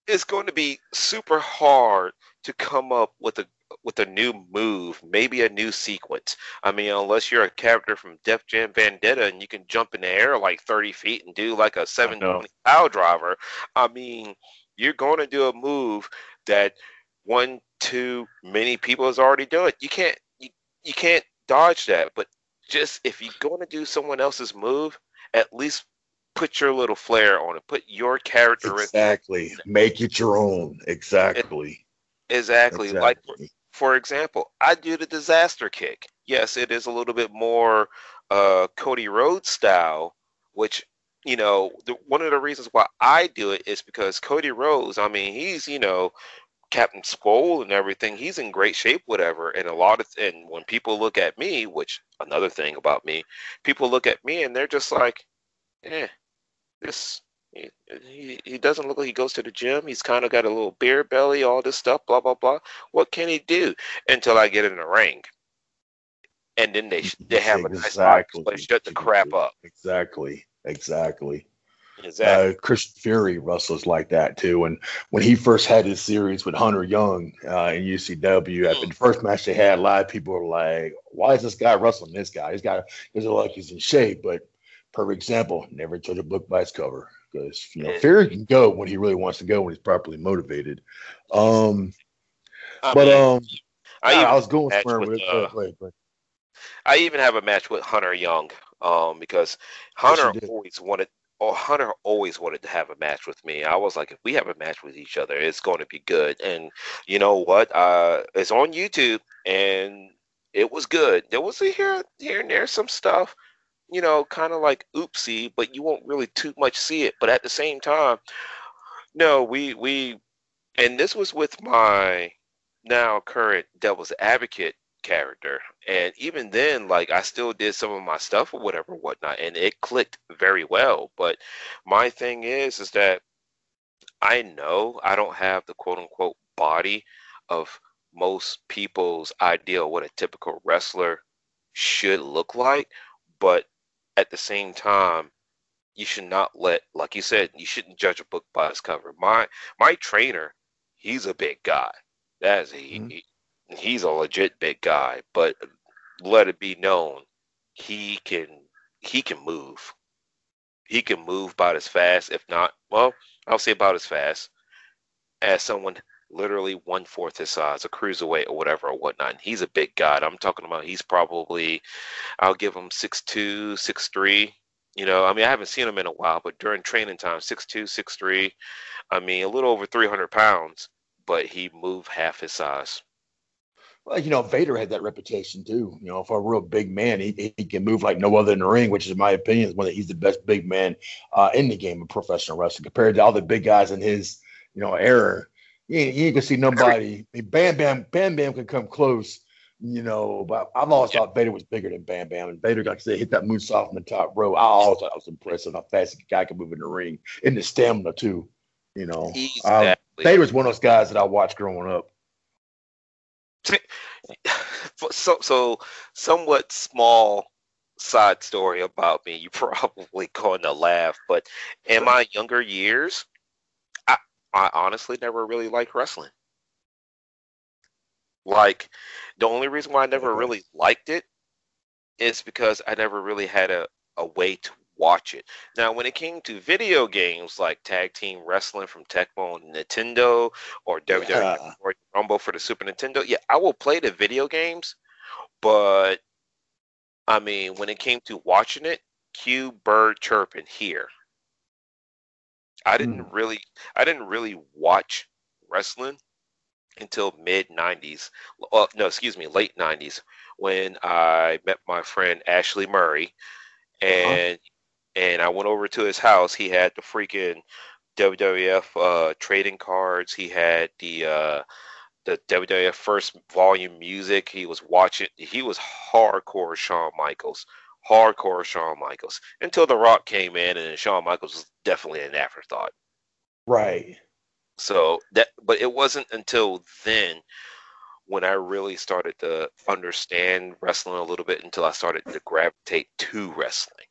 it's going to be super hard to come up with a with a new move, maybe a new sequence. I mean, unless you're a character from Def Jam Vendetta and you can jump in the air like 30 feet and do like a 720 power driver, I mean, you're going to do a move that one, two, many people has already done. It. You can't you, you can't dodge that. But just if you're going to do someone else's move, at least put your little flair on it. Put your character Exactly. Make it your own. Exactly. Exactly. Like for, for example, I do the disaster kick. Yes, it is a little bit more uh, Cody Rhodes style, which you know the, one of the reasons why I do it is because Cody Rhodes. I mean, he's you know Captain Swole and everything. He's in great shape, whatever. And a lot of and when people look at me, which another thing about me, people look at me and they're just like, eh, this he, he, he doesn't look like he goes to the gym. He's kind of got a little beer belly, all this stuff, blah blah blah. What can he do until I get in the ring? And then they they have a nice Exactly. but shut the crap up. Exactly. Exactly. Exactly. Uh, Christian Fury wrestles like that too. And when he first had his series with Hunter Young uh, in UCW, after the first match they had live, people were like, "Why is this guy wrestling this guy? He's doesn't look like he's in shape." But perfect example, never judge a book by its cover because you know Fury can go when he really wants to go when he's properly motivated. Um, I but mean, um, I I, was going somewhere with, with uh, go ahead. I even have a match with Hunter Young, um, because Hunter always wanted. Oh, Hunter always wanted to have a match with me. I was like, if we have a match with each other, it's going to be good. And you know what? Uh, it's on YouTube, and it was good. There was a here, here and there some stuff, you know, kind of like oopsie, but you won't really too much see it. But at the same time, no, we we, and this was with my now current Devil's Advocate character. And even then, like I still did some of my stuff or whatever, whatnot, and it clicked very well. But my thing is, is that I know I don't have the quote unquote body of most people's ideal what a typical wrestler should look like, but at the same time, you should not let, like you said, you shouldn't judge a book by its cover. My my trainer, he's a big guy. That is he, mm-hmm. he he's a legit big guy, but let it be known he can he can move. He can move about as fast, if not, well, I'll say about as fast as someone literally one fourth his size, a cruiserweight or whatever or whatnot. And he's a big guy. I'm talking about he's probably I'll give him six two, six three. You know, I mean I haven't seen him in a while, but during training time, six two, six three. I mean a little over three hundred pounds, but he moved half his size. Well, you know, Vader had that reputation too. You know, for a real big man, he, he can move like no other in the ring, which is, in my opinion, is one that he's the best big man uh, in the game of professional wrestling compared to all the big guys in his, you know, era. You ain't, you gonna see nobody. I mean, Bam Bam, Bam Bam can come close, you know. But I've always thought Vader was bigger than Bam Bam, and Vader, like I said, hit that moonsault from the top row. I always thought that was impressive how fast the guy can move in the ring, and the stamina too. You know, Exactly. Vader was one of those guys that I watched growing up. so so somewhat small side story about me. You probably going to laugh, but in my younger years, I I honestly never really liked wrestling. Like the only reason why I never really liked it is because I never really had a, a way to watch it. Now, when it came to video games like Tag Team Wrestling from Tecmo and Nintendo or WWE Yeah. Rumble for the Super Nintendo, yeah, I will play the video games, but I mean, when it came to watching it, cue bird chirping here. I didn't really, I didn't really watch wrestling until mid '90s. Uh, no, excuse me, late '90s when I met my friend Ashley Murray, and and I went over to his house. He had the freaking WWF uh, trading cards. He had the uh, the WWF first volume music. He was watching. He was hardcore Shawn Michaels, hardcore Shawn Michaels until The Rock came in, and Shawn Michaels was definitely an afterthought. Right. So that, but it wasn't until then when I really started to understand wrestling a little bit until I started to gravitate to wrestling.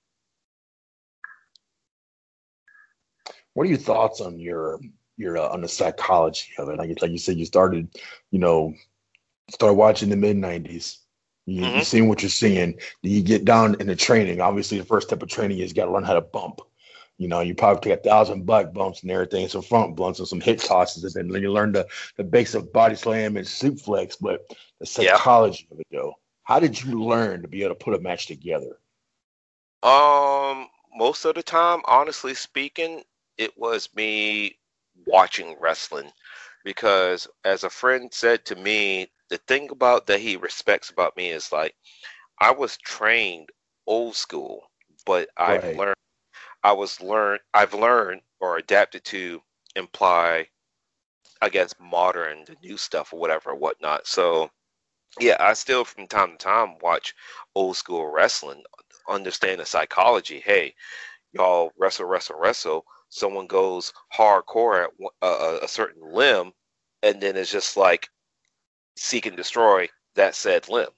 What are your thoughts on your your uh, on the psychology of it? Like, like you said, you started, you know, started watching the mid '90s. You, Mhm. you seen what you're seeing. You get down in the training. Obviously, the first step of training is you got to learn how to bump. You know, you probably take a thousand butt bumps and everything, some front bumps and some hip tosses, and then you learn the the basics of body slam and suplex. But the Yeah. psychology of it, though, how did you learn to be able to put a match together? Um, most of the time, honestly speaking, it was me watching wrestling because as a friend said to me, the thing about that he respects about me is like I was trained old school, but I've learned I was learned I've learned or adapted to imply I guess modern, the new stuff or whatever or whatnot. So yeah, I still from time to time watch old school wrestling, understand the psychology. Hey, y'all wrestle, wrestle, wrestle. Someone goes hardcore at a, a, certain limb, and then it's just like seek and destroy that said limb.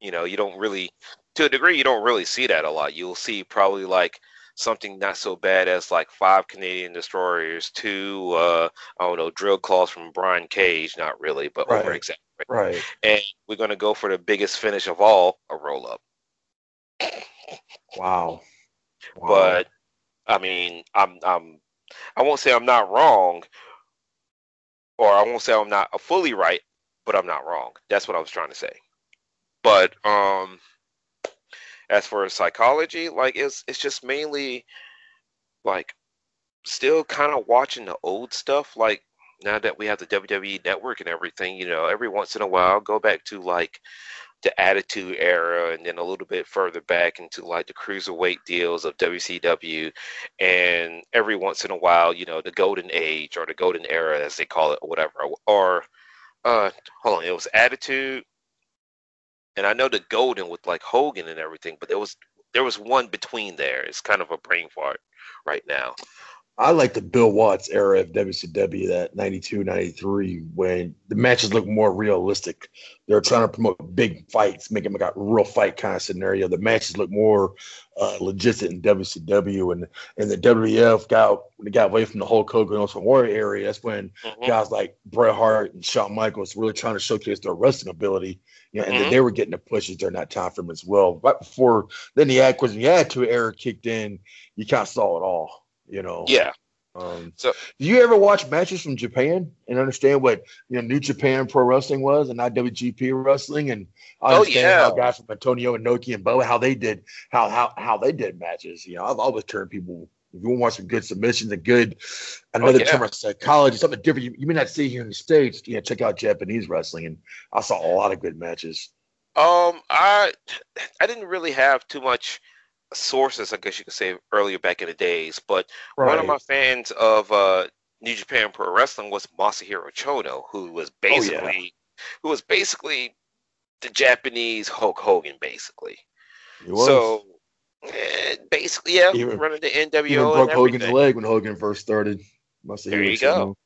You know, you don't really, to a degree, you don't really see that a lot. You'll see probably like something not so bad as like five Canadian destroyers, two, uh, I don't know, drill claws from Brian Cage. Not really, but Right. over exaggerated. Right. And we're gonna go for the biggest finish of all, a roll up. Wow. Wow. But I mean, I'm I'm I won't say I'm not wrong, or I won't say I'm not fully right, but I'm not wrong. That's what I was trying to say. But um, as for psychology, like it's it's just mainly like still kind of watching the old stuff. Like now that we have the WWE Network and everything, you know, every once in a while, go back to like the Attitude Era, and then a little bit further back into like the cruiserweight deals of WCW, and every once in a while, you know, the Golden Age or the Golden Era, as they call it, or whatever. Or uh, hold on, it was Attitude, and I know the Golden with like Hogan and everything, but there was there was one between there. It's kind of a brain fart right now. I like the Bill Watts era of WCW, that 92, 93, when the matches look more realistic. They're trying to promote big fights, make them like a real fight kind of scenario. The matches look more uh, legit in WCW, and and the WWF got when they got away from the Hulk Hogan and Ultimate Warrior area. That's when Mhm. guys like Bret Hart and Shawn Michaels really trying to showcase their wrestling ability. You know, and then Mhm. they were getting the pushes during that time frame as well. Right before then, the when the attitude era kicked in, you kind of saw it all. You know. Yeah. Um, So do you ever watch matches from Japan and understand what you know New Japan Pro Wrestling was and IWGP Wrestling and Oh, understand yeah. how guys from Antonio Inoki and Boa how they did how how how they did matches. You know, I've always turned people. If you want to watch some good submissions and good another Oh, yeah. term of psychology, something different you, you may not see here in the states. You know, check out Japanese wrestling, and I saw a lot of good matches. Um, I I didn't really have too much sources, I guess you could say, earlier back in the days. But one of my fans of uh, New Japan Pro Wrestling was Masahiro Chono, who was Oh, yeah. basically who was basically the Japanese Hulk Hogan, basically. So eh, basically, yeah, Even- running the Even NWO broke and Hogan's leg when Hogan first started. Have There you it, go.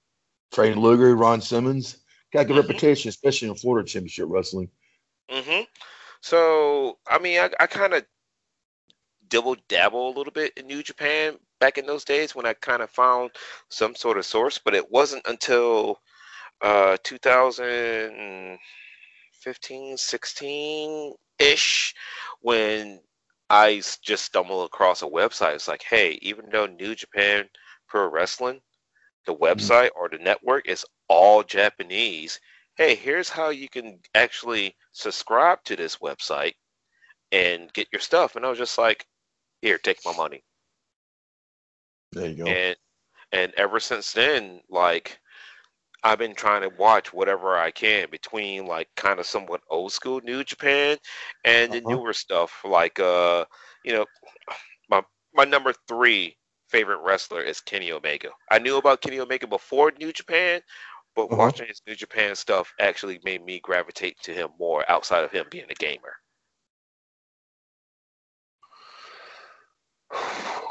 Trey Luger, Ron Simmons got a good Mhm. reputation, especially in Florida Championship Wrestling. Mm-hmm. So I mean, I, I kind of dibble dabble a little bit in New Japan back in those days when I kind of found some sort of source, but it wasn't until uh 2015, 16 ish when I just stumbled across a website. It's like, hey, even though New Japan Pro Wrestling, the website or the network is all Japanese, hey, here's how you can actually subscribe to this website and get your stuff. And I was just like, here, take my money. There you go. And and ever since then, like I've been trying to watch whatever I can between like kind of somewhat old school New Japan and the Uh-huh. newer stuff. Like uh, you know, my my number three favorite wrestler is Kenny Omega. I knew about Kenny Omega before New Japan, but Uh-huh. watching his New Japan stuff actually made me gravitate to him more outside of him being a gamer.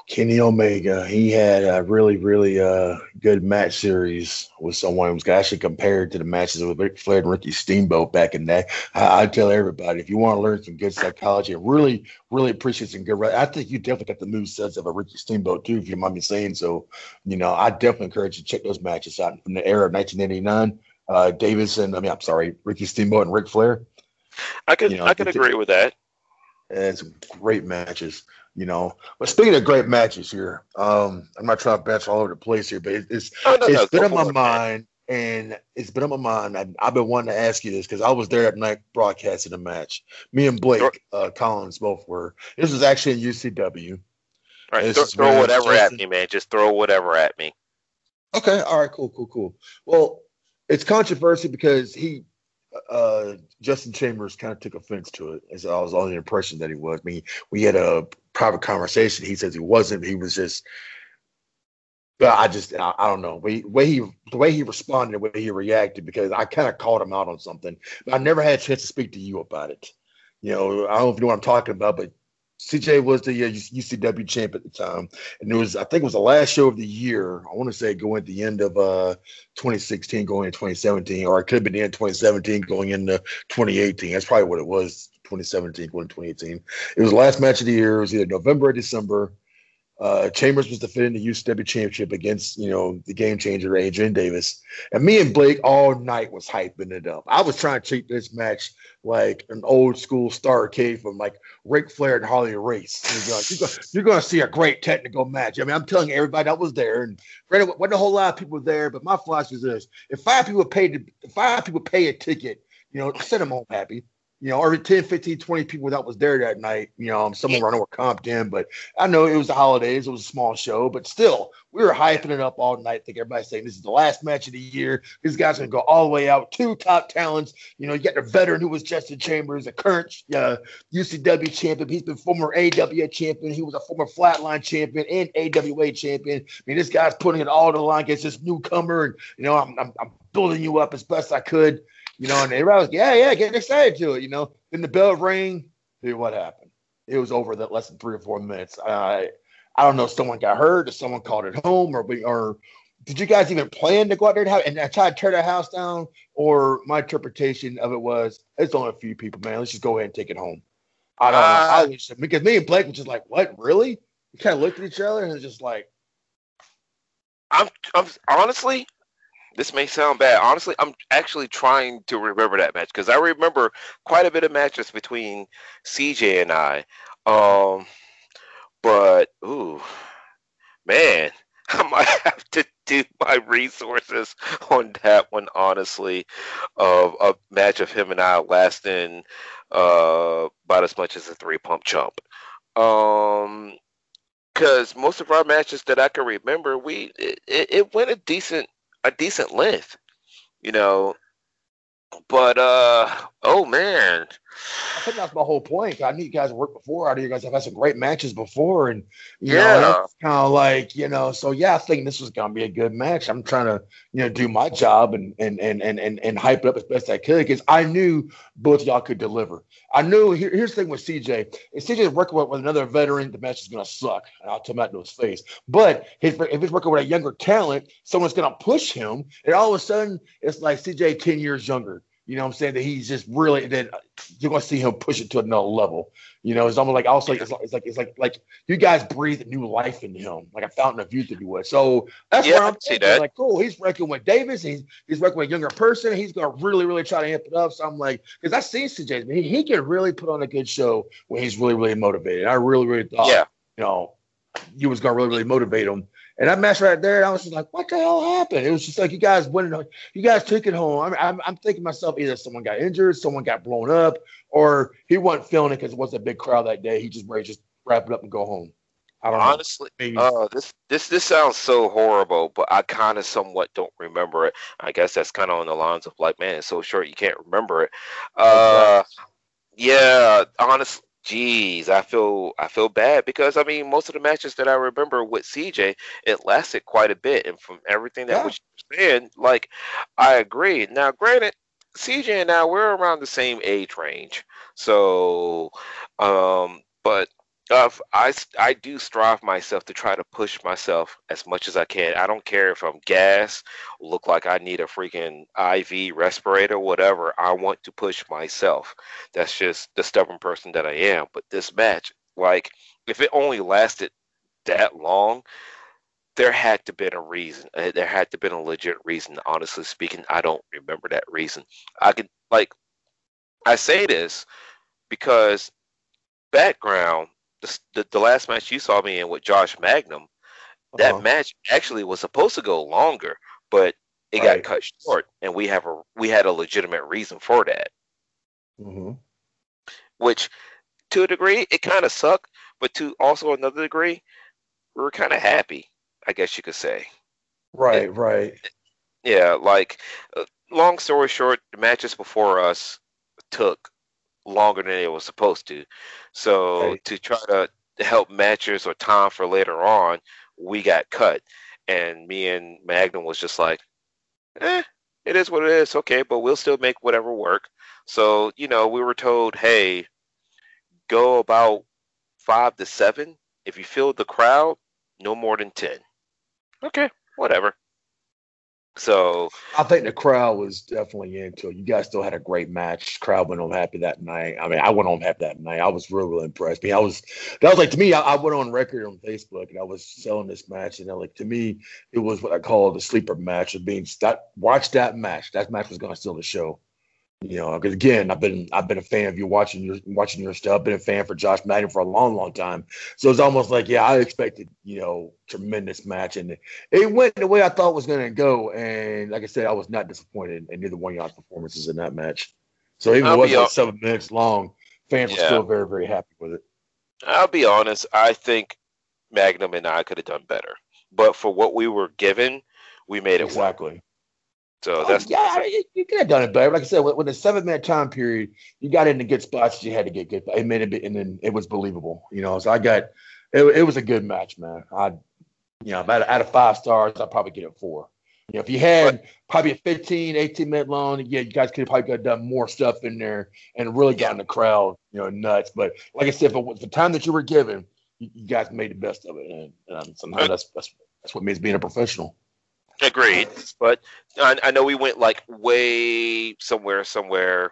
Kenny Omega, he had a really, really uh, good match series with someone who was actually compared to the matches with Ric Flair and Ricky Steamboat back in that. I, I tell everybody, if you want to learn some good psychology and really, really appreciate some good, I think you definitely got the move sets of a Ricky Steamboat too, if you mind me saying so. You know, I definitely encourage you to check those matches out from the era of 1989. uh, Davis and I mean I'm sorry, Ricky Steamboat and Ric Flair. I could You know, I could agree with that. And it's great matches, you know. But speaking of great matches here, um, I'm not trying to bounce all over the place here, but it, it's Oh, no, it's no, been on my for it, man. mind, and it's been on my mind. I, I've been wanting to ask you this because I was there at night broadcasting the match. Me and Blake uh, Collins both were. This was actually in UCW. All right, throw whatever at me, man. Just throw whatever at me. Okay, all right, cool, cool, cool. Well, it's controversy because he, uh, Justin Chambers, kind of took offense to it. As I was under the impression that he was. I mean, we had a private conversation. He says he wasn't. He was just. But I just, I, I don't know. The way he, the way he responded, the way he reacted, because I kind of called him out on something. But I never had a chance to speak to you about it. You know, I don't know if you know what I'm talking about, but CJ was the uh, UCW champ at the time, and it was I think it was the last show of the year. I want to say going at the end of uh 2016, going into 2017, or it could have been the end of 2017, going into 2018. That's probably what it was. 2017, going to 2018. It was the last match of the year. It was either November or December. Uh, Chambers was defending the UCW championship against, you know, the game changer Adrian Davis. And me and Blake all night was hyping it up. I was trying to treat this match like an old school Starcade from like Ric Flair and Harley Race. You're going, to see a great technical match. I mean, I'm telling everybody that was there, and granted, wasn't a whole lot of people there, but my philosophy is this: if five people paid, if five people pay a ticket, you know, send them home happy. You know, or 10, 15, 20 people that was there that night, you know, some of them I know were comped in, but I know it was the holidays, it was a small show, but still, we were hyping it up all night. I think everybody's saying this is the last match of the year. This guy's gonna go all the way out. Two top talents. You know, you got the veteran who was Justin Chambers, a current uh, UCW champion. He's been former AWA champion. He was a former flatline champion and AWA champion. I mean, this guy's putting it all on the line against this newcomer, and you know, I'm, I'm, I'm building you up as best I could. You know, and everybody was, yeah, yeah, getting excited to it. You know, then the bell rang. Dude, what happened? It was over that less than three or four minutes. I I don't know if someone got hurt, or someone called it home, or we or did you guys even plan to go out there and, have, and try to tear the house down? Or my interpretation of it was it's only a few people, man. Let's just go ahead and take it home. I don't know. I ah. was, because me and Blake were just like, what, really? We kind of looked at each other and just like, I'm, I'm honestly, this may sound bad. Honestly, I'm actually trying to remember that match because I remember quite a bit of matches between CJ and I. Um, but ooh, man, I might have to do my resources on that one. Honestly, of a match of him and I lasting uh, about as much as a three pump chump. Um, because most of our matches that I can remember, we it, it went a decent a decent length, you know. But uh, oh man, I think that's my whole point. I knew you guys worked before. I knew you guys have had some great matches before, and you Yeah. know, it's kind of like you know. So yeah, I think this was gonna be a good match. I'm trying to you know do my job and and and and and, and hype it up as best I could because I knew both of y'all could deliver. I knew. Here, here's the thing with CJ. If CJ is working with, with another veteran, the match is gonna suck, and I'll tell him that to his face. But his, if he's working with a younger talent, someone's gonna push him, and all of a sudden it's like CJ ten years younger. You know what I'm saying? That he's just really that you're gonna see him push it to another level. You know, it's almost like also it's like it's like it's like like you guys breathe new life into him, like a fountain of youth, if you would. So that's Yeah, where I'm thinking, that. like, cool. He's working with Davis. He's he's working with a younger person. He's gonna really really try to amp it up. So I'm like, because I seen CJ, man, he, he can really put on a good show when he's really really motivated. I really really thought, Yeah. you know, you was gonna really really motivate him. And that match right there, I was just like, what the hell happened? It was just like you guys winning. You guys took it home. I'm, I'm, I'm thinking myself, either someone got injured, someone got blown up, or he wasn't feeling it because it wasn't a big crowd that day. He just ready just wrap it up and go home. I don't honestly, know. uh, this this this sounds so horrible, but I kind of somewhat don't remember it. I guess that's kind of on the lines of like, man, it's so short you can't remember it. Uh, yeah, honestly, geez, I feel I feel bad because I mean, most of the matches that I remember with CJ, it lasted quite a bit, and from everything that Yeah. was saying, like, I agree. Now, granted, CJ and I we're around the same age range, so, um, but uh, I I do strive myself to try to push myself as much as I can. I don't care if I'm gas, look like I need a freaking IV respirator, whatever. I want to push myself. That's just the stubborn person that I am. But this match, like, if it only lasted that long, there had to been a reason. Uh, There had to been a legit reason. Honestly speaking, I don't remember that reason. I could like, I say this because background. The, the, the last match you saw me in with Josh Magnum, that Uh-huh. match actually was supposed to go longer, but it Right. got cut short, and we have a we had a legitimate reason for that. hmm Which, to a degree, it kind of sucked, but to also another degree, we were kind of happy. I guess you could say. Right, right. Yeah, like uh, long story short, the matches before us took longer than it was supposed to. So Right. to try to help matches or time for later on, we got cut. And me and Magnum was just like, eh, it is what it is. Okay, but we'll still make whatever work. So, you know, we were told, hey, go about five to seven. If you fill the crowd, no more than 10. Okay, whatever. So, I think the crowd was definitely into it. You guys still had a great match. Crowd went home happy that night. I mean, I went home happy that night. I was really, really impressed. I, mean, I was that was like to me. I, I went on record on Facebook and I was selling this match, and I, like to me, it was what I call the sleeper match of being that. Watch that match. That match was going to steal the show. You know, because again, I've been I've been a fan of you watching your watching your stuff. Been a fan for Josh Madden for a long, long time. So it's almost like, yeah, I expected you know tremendous match, and it went the way I thought it was going to go. And like I said, I was not disappointed in either one of y'all's performances in that match. So even I'll though it was like seven minutes long, fans were still very, very happy with it. I'll be honest, I think Magnum and I could have done better. But for what we were given, we made it work. So Oh, that's yeah, I mean, you, could have done it better. Like I said, with, with a seven minute time period, you got in the good spots. You had to get good. It made it, be- and then it was believable. You know, so I got it. It was a good match, man. I, you know, out of, out of five stars, I'd probably get it four. You know, if you had probably a 15, 18 minute long, yeah, you guys could have probably got done more stuff in there and really gotten the crowd, you know, nuts. But like I said, for the time that you were given, you, you guys made the best of it, and um, somehow that's that's that's what makes being a professional. Agreed. But I, I know we went like way somewhere, somewhere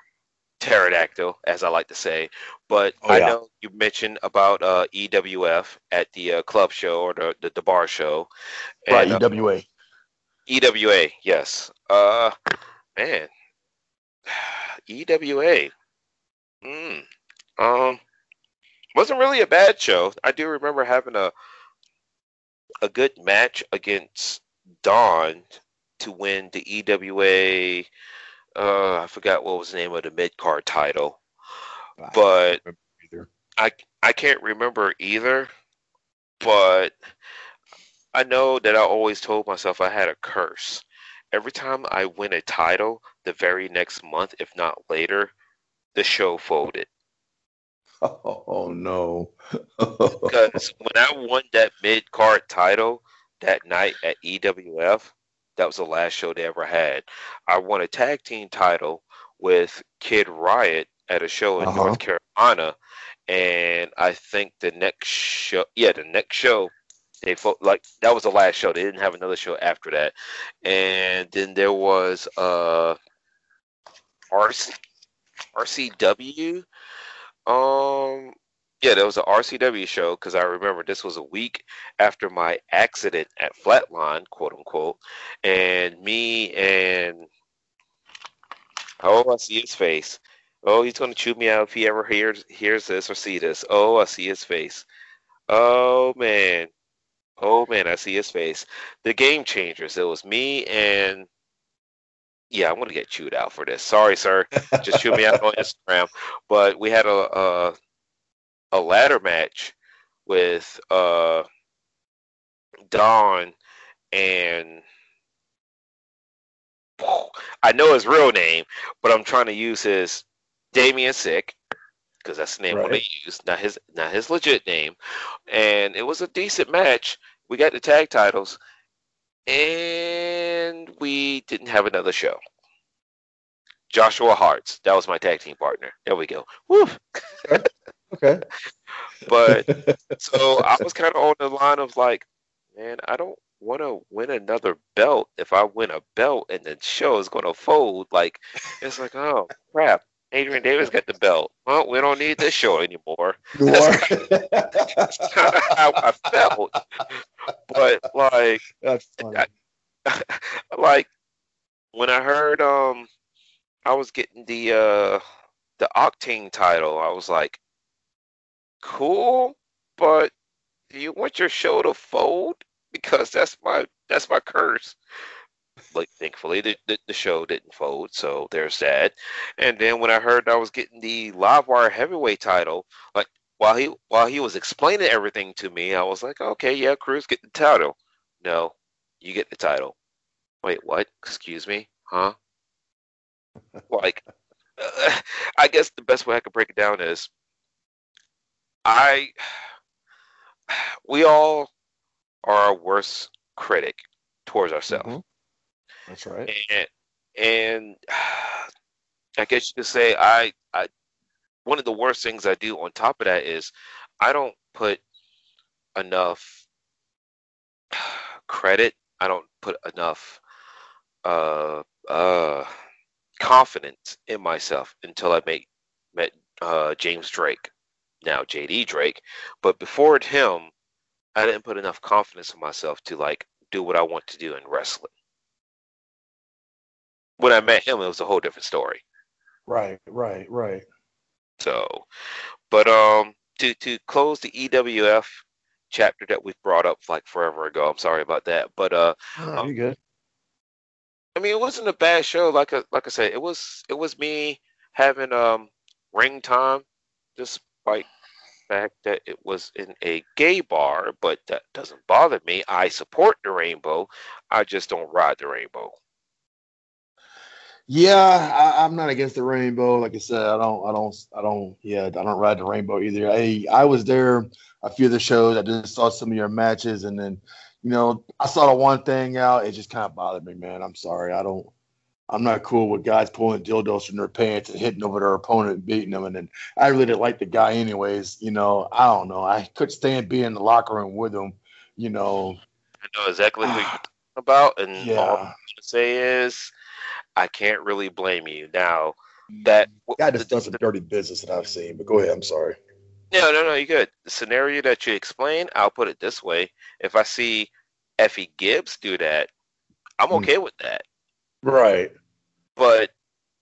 pterodactyl, as I like to say. But Oh, I yeah. know you mentioned about uh, EWF at the uh, club show or the, the, the bar show. Right, And, uh, EWA. EWA, yes. Uh, man, EWA. Mm. Um, wasn't really a bad show. I do remember having a a good match against Dawn to win the EWA. Uh, I forgot what was the name of the mid card title, but I I can't remember either. But I know that I always told myself I had a curse. Every time I win a title, the very next month, if not later, the show folded. Oh, oh no. Because when I won that mid card title that night at EWF, that was the last show they ever had. I won a tag team title with Kid Riot at a show in Uh-huh. North Carolina, and I think the next show, yeah, the next show, they fo- like that was the last show. They didn't have another show after that, and then there was uh, RC, RCW. Um, yeah, there was an RCW show because I remember this was a week after my accident at Flatline, quote unquote, and me and oh, I see his face. Oh, he's gonna chew me out if he ever hears hears this or see this. Oh, I see his face. Oh man, oh man, I see his face. The Game Changers. It was me and yeah, I'm gonna get chewed out for this. Sorry, sir. Just chew me out on Instagram. But we had a a, a ladder match with uh Don and I know his real name, but I'm trying to use his Damien Sick because that's the name I want Right. to use, not his not his legit name. And it was a decent match. We got the tag titles, and we didn't have another show. Joshua Harts, that was my tag team partner. There we go. Woo. Okay. But so I was kind of on the line of like, man, I don't want to win another belt. If I win a belt and the show is going to fold, like, it's like, oh crap. Adrian Davis got the belt. Well, we don't need this show anymore. You That's are. how I felt. But like, That's funny. like when I heard um I was getting the uh the Octane title, I was like, cool, but do you want your show to fold? Because that's my that's my curse. Like thankfully the, the, the show didn't fold, so there's that. And then when I heard I was getting the Livewire heavyweight title, like while he while he was explaining everything to me, I was like, okay, yeah, Cruz get the title. No, you get the title. Wait, what? Excuse me? Huh? like, uh, I guess the best way I could break it down is I, we all are our worst critic towards ourselves. Mhm. That's right. And, and I guess you could say I, I, one of the worst things I do on top of that is I don't put enough credit. I don't put enough uh, uh, confidence in myself until I make, met uh, James Drake, now JD Drake. But before him, I didn't put enough confidence in myself to like do what I want to do in wrestling. When I met him, it was a whole different story. Right, right, right. So, but um, to to close the EWF chapter that we've brought up like forever ago. I'm sorry about that, but uh, Oh, you good? I mean, it wasn't a bad show. Like I, like I said, it was it was me having um ring time, despite the fact that it was in a gay bar. But that doesn't bother me. I support the rainbow. I just don't ride the rainbow. Yeah, I, I'm not against the rainbow. Like I said, I don't, I don't, I don't. Yeah, I don't ride the rainbow either. I, I was there a few of the shows. I just saw some of your matches, and then, you know, I saw the one thing out. It just kind of bothered me, man. I'm sorry. I don't. I'm not cool with guys pulling dildos from their pants and hitting over their opponent and beating them. And then I really didn't like the guy, anyways. You know, I don't know. I couldn't stand being in the locker room with him. You know, I know exactly who you're talking about, and all I'm gonna say is, I can't really blame you. Now that guy just done some dirty business that I've seen. But go ahead. I'm sorry. No, no, no, you're good. The scenario that you explained, I'll put it this way. If I see Effie Gibbs do that, I'm Hmm. okay with that. Right. But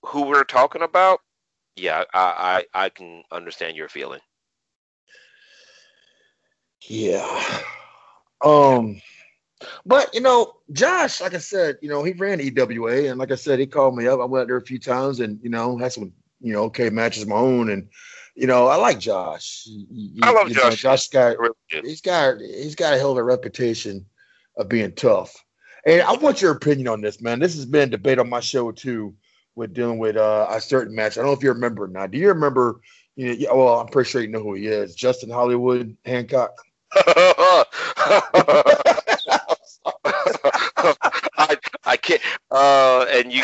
who we're talking about, yeah, I, I, I can understand your feeling. Yeah. Um, but you know, Josh, like I said, you know, he ran EWA, and like I said, he called me up. I went there a few times, and you know, had some, you know, okay matches of my own, and you know, I like Josh. You- I love you know, Josh. Josh got really he's got he's got a hell of a reputation of being tough. And I want your opinion on this, man. This has been a debate on my show too, with dealing with uh, a certain match. I don't know if you remember now. Do you remember? You know, well, I'm pretty sure you know who he is. Justin Hollywood Hancock. I, I can't. Uh, and you,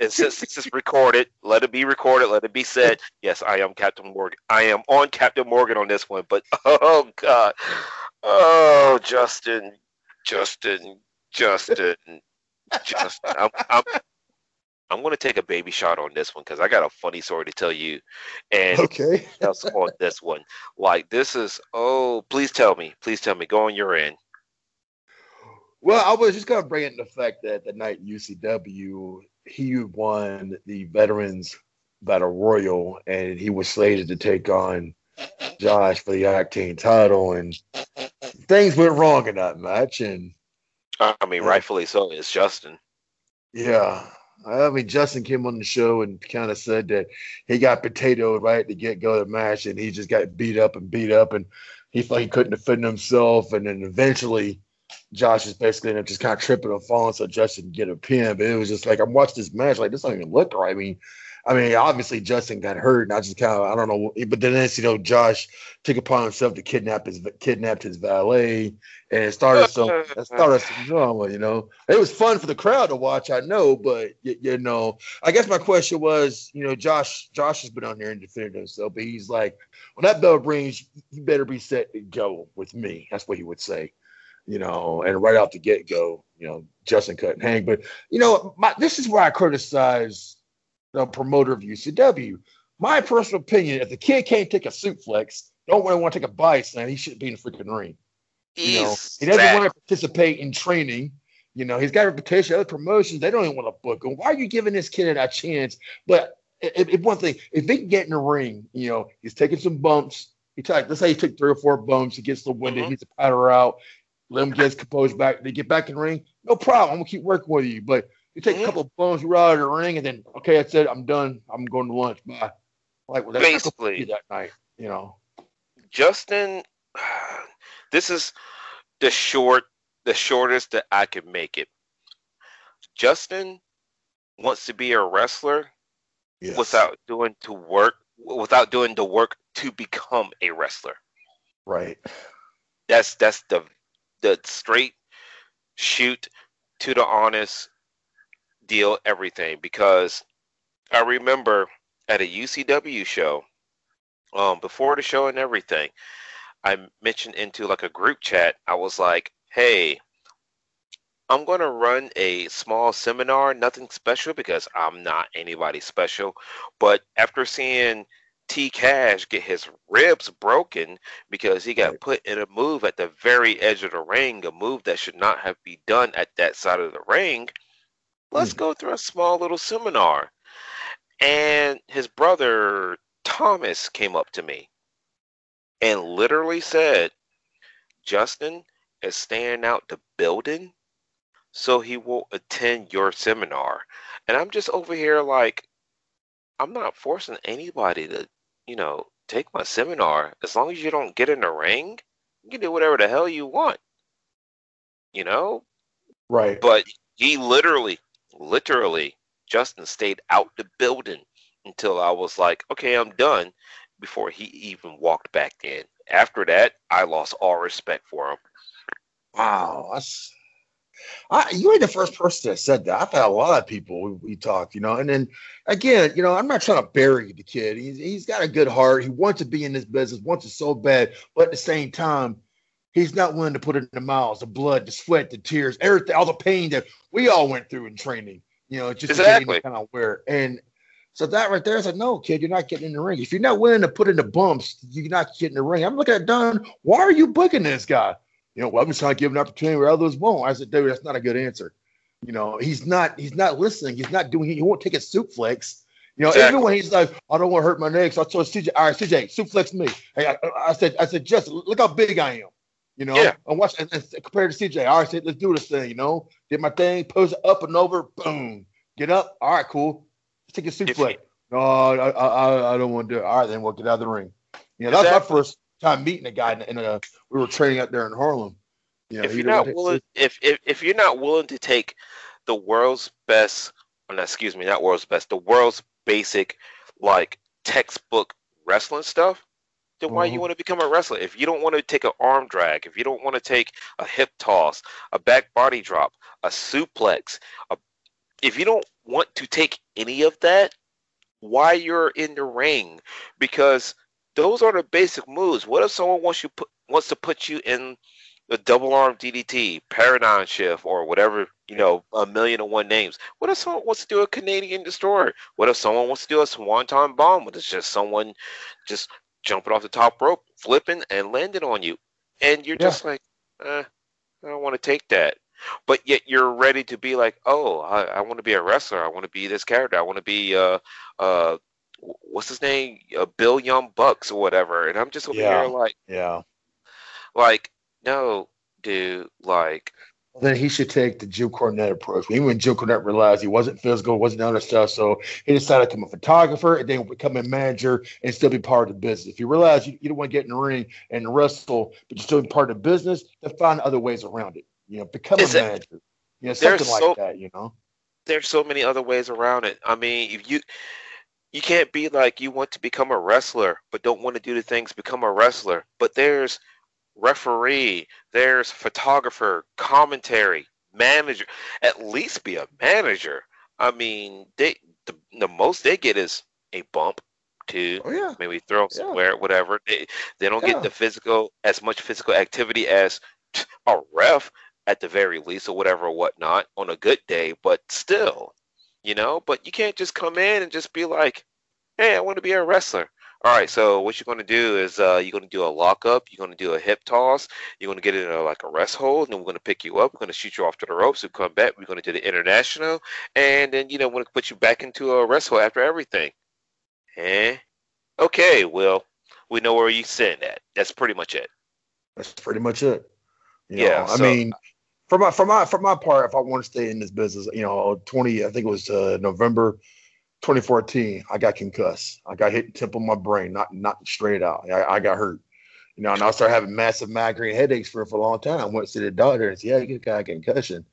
and since this is recorded, let it be recorded. Let it be said. Yes, I am Captain Morgan. I am on Captain Morgan on this one. But oh god, oh Justin, Justin, Justin, Justin. I'm, I'm, I'm going to take a baby shot on this one because I got a funny story to tell you. And Okay. else on this one. Like this is. Oh, please tell me. Please tell me. Go on your end. Well, I was just gonna bring in the fact that the night UCW, he won the Veterans Battle Royal, and he was slated to take on Josh for the Octane title, and things went wrong in that match, and I mean, rightfully so. It's Justin. yeah. I mean, Justin came on the show and kind of said that he got potatoed right at the get go of the match, and he just got beat up and beat up, and he felt he couldn't defend himself. And then eventually, Josh is basically ended up just kind of tripping and falling so Justin get a pin. But it was just like I'm watching this match, like this don't even look right. I mean, I mean, obviously Justin got hurt, and I just kind of I don't know. But then next, you know, Josh took upon himself to kidnap his kidnapped his valet, and started some started some drama. You know, it was fun for the crowd to watch, I know, but you, you know, I guess my question was, you know, Josh Josh has been on there and defended himself, but he's like, when that bell rings, you better be set to go with me. That's what he would say you know, and right off the get go, you know, Justin couldn't hang. But you know, my, this is where I criticize the promoter of UCW. My personal opinion: if the kid can't take a suplex, don't really want to take a bite slam, he shouldn't be in the freaking ring. You know, he doesn't want to participate in training. You know, he's got a reputation. Other promotions, they don't even want to book him. Why are you giving this kid a chance? But if, if one thing, if he can get in the ring, you know, he's taking some bumps. He took, let's say he took three or four bumps. He gets the winded. Mhm. He's a powder out. Let him get his composed back. They get back in the ring. No problem. I'm gonna keep working with you. But you take a mm-hmm. couple of bumps, you're out of the ring, and then okay, that's it. I'm done. I'm going to lunch. Bye. Like well, that's Basically. that night. You know. Justin, this is the short, the shortest that I could make it. Justin wants to be a wrestler Yes. without doing to work, without doing the work to become a wrestler. Right. That's that's the the straight shoot to the honest deal everything because I remember at a UCW show um before the show and everything I mentioned into like a group chat I was like hey I'm going to run a small seminar nothing special because I'm not anybody special but after seeing T Cash get his ribs broken because he got put in a move at the very edge of the ring, a move that should not have been done at that side of the ring. Let's hmm. go through a small little seminar. And his brother Thomas came up to me and literally said, Justin is staying out the building so he will attend your seminar. And I'm just over here like, I'm not forcing anybody to, you know, take my seminar. As long as you don't get in the ring, you can do whatever the hell you want. You know? Right. But he literally, literally, Justin stayed out the building until I was like, okay, I'm done, before he even walked back in. After that, I lost all respect for him. Wow, that's I, you ain't the first person that said that. I've had a lot of people we, we talked, you know, and then again, you know, I'm not trying to bury the kid. He's he's got a good heart. He wants to be in this business, wants it so bad, but at the same time, he's not willing to put in the miles, the blood, the sweat, the tears, everything, all the pain that we all went through in training. You know, just Exactly. kind of wear. And so that right there is like, no, kid, you're not getting in the ring. If you're not willing to put in the bumps, you're not getting in the ring. I'm looking at Dunn. Why are you booking this guy? You know, well, I'm just trying to give him an opportunity where others won't. I said, dude, that's not a good answer. You know, he's not he's not listening. He's not doing he won't take a suplex. You know, Exactly. even when he's like, I don't want to hurt my neck. So I told CJ, all right, CJ, suplex me. Hey, I, I said, I said, just look how big I am. You know, Yeah. and watch and, and compared to CJ. All right, let's do this thing. You know, did my thing, pose it up and over, boom, get up. All right, cool. Let's take a suplex. No, I, I, I, I don't want to do it. All right, then we'll get out of the ring. You know, that's Exactly. my first time meeting a guy in, in a. We were training out there in Harlem. You know, if you're didn't willing, if, if if you're not willing to take the world's best, oh, or not, excuse me, not world's best, the world's basic, like textbook wrestling stuff, then why you Mhm. want to become a wrestler? If you don't want to take an arm drag, if you don't want to take a hip toss, a back body drop, a suplex, a, if you don't want to take any of that, why you're in the ring? Because those are the basic moves. What if someone wants you put wants to put you in the double arm DDT, paradigm shift, or whatever, you know, a million and one names. What if someone wants to do a Canadian destroyer? What if someone wants to do a swanton bomb? What if it's just someone just jumping off the top rope, flipping and landing on you? And you're Yeah. just like, eh, I don't want to take that. But yet you're ready to be like, oh, I, I want to be a wrestler. I want to be this character. I want to be, uh, uh, what's his name? Uh, Bill Young Bucks or whatever. And I'm just over Yeah. here like, Yeah. like, no, dude, like, Then he should take the Jim Cornette approach. Even when Jim Cornette realized he wasn't physical, wasn't other stuff, so he decided to become a photographer and then become a manager and still be part of the business. If you realize you, you don't want to get in the ring and wrestle, but you're still be part of the business, then find other ways around it. You know, become a it- manager. You know, There's something like so- that. You know. there's so many other ways around it. I mean, if you you can't be like you want to become a wrestler but don't want to do the things become a wrestler. But there's referee, there's photographer, commentary, manager. At least be a manager. I mean, they the, the most they get is a bump, two, Oh yeah. maybe throw 'em Yeah. somewhere, whatever. They they don't Yeah. get the physical as much physical activity as a ref at the very least or whatever or whatnot on a good day, but still, you know. But you can't just come in and just be like, "Hey, I want to be a wrestler." All right, so what you're going to do is uh, you're going to do a lockup, you're going to do a hip toss, you're going to get in a, like a rest hold, and then we're going to pick you up, we're going to shoot you off to the ropes, we come back, we're going to do the international, and then you know we're going to put you back into a rest hold after everything. Eh? Okay, well, we know where you sitting at. That's pretty much it. That's pretty much it. You Yeah, know, I so- mean, for my for my for my part, if I want to stay in this business, you know, twenty, I think it was uh, November 2014, I got concussed. I got hit in tip of my brain, not not straight out. I, I got hurt. You know, and I started having massive migraine headaches for for a long time. I went to the doctor and said, "Yeah, you got a concussion."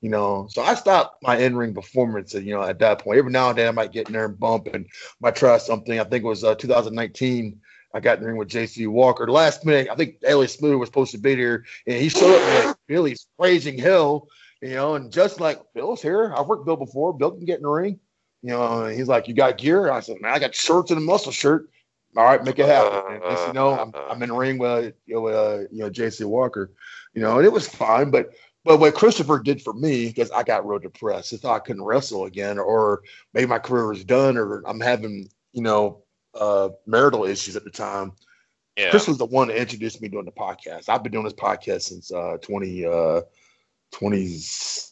You know, so I stopped my in-ring performance. You know, at that point, every now and then I might get in there and bump and might try something. I think it was uh, 2019. I got in the ring with JC Walker. Last minute, I think Elliot Smooth was supposed to be there, and he showed up. Man, Billy's praising hell, you know, and just like Bill's here. I've worked Bill before. Bill can get in the ring, you know. And he's like, "You got gear?" I said, "Man, I got shirts and a muscle shirt." All right, make it happen. And next you know, I'm, I'm in the ring with you know, uh, you know JC Walker, you know, and it was fine. But but what Christopher did for me, because I got real depressed, I thought I couldn't wrestle again, or maybe my career was done, or I'm having you know uh, marital issues at the time. Yeah. Chris was the one that introduced me doing the podcast. I've been doing this podcast since uh 20 uh 20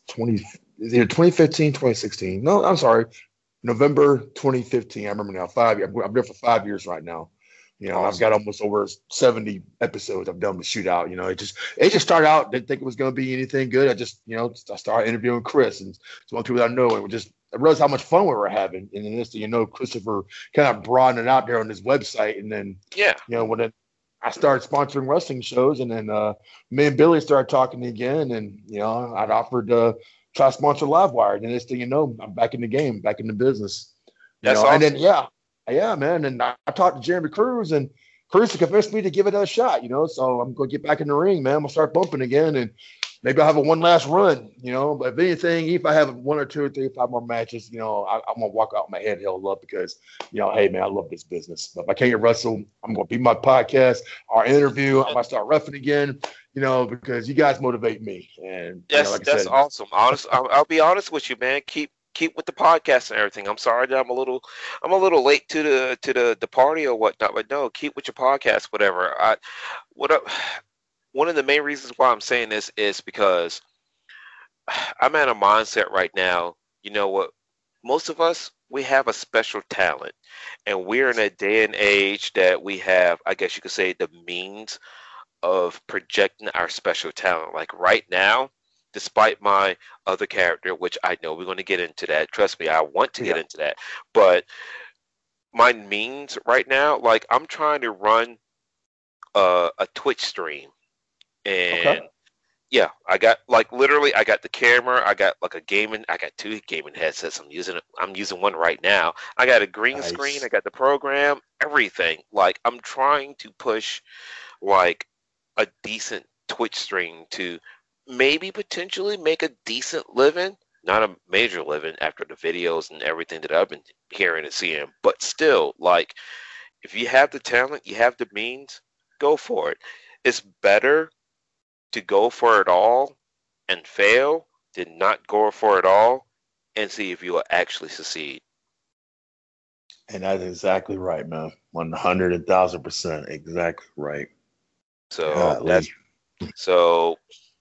20 2015 2016 no i'm sorry november 2015 i remember now five years i'm there for five years right now. You know i've got almost over 70 episodes i've done with shootout you know. It just it just started out didn't think it was going to be anything good. I just you know i started interviewing chris and it's one people that i know and just I realized how much fun we were having, and then this, you know, Christopher kind of broadened it out there on his website, and then Yeah. you know, when it, I started sponsoring wrestling shows, and then uh, me and Billy started talking again, and you know, I'd offered to try to sponsor Livewire, and this thing, you know, I'm back in the game, back in the business. You That's know, and then yeah, yeah, man, and I, I talked to Jeremy Cruz, and Cruz convinced me to give it a shot, you know. So I'm gonna get back in the ring, man. I'm gonna start bumping again, and maybe I'll have a one last run, you know. But if anything, if I have one or two or three, or five more matches, you know, I, I'm gonna walk out my head held up because, you know, hey man, I love this business. But if I can't get wrestle, I'm gonna be my podcast, our interview. I'm gonna start roughing again, you know, because you guys motivate me. And you know, That's like that's said, awesome. Honest, I'll, I'll be honest with you, man. Keep keep with the podcast and everything. I'm sorry that I'm a little I'm a little late to the to the the party or whatnot, but no, keep with your podcast, whatever. I what up, one of the main reasons why I'm saying this is because I'm at a mindset right now. You know what? Most of us we have a special talent, and we're in a day and age that we have, I guess you could say, the means of projecting our special talent. Like right now, despite my other character, which I know we're going to get into that. Trust me, I want to get into that. But my means right now, like I'm trying to run a, a Twitch stream, and yeah, I got like literally, I got the camera, I got like a gaming, I got two gaming headsets. I'm using. I'm using one right now. I got a green Nice. screen, I got the program, everything. Like I'm trying to push like a decent Twitch stream to maybe potentially make a decent living, not a major living after the videos and everything that I've been hearing and seeing, but still, like, if you have the talent, you have the means, go for it. It's better to go for it all and fail than not go for it all and see if you will actually succeed. and that's exactly right, man. One hundred and thousand percent, exactly right. So that's so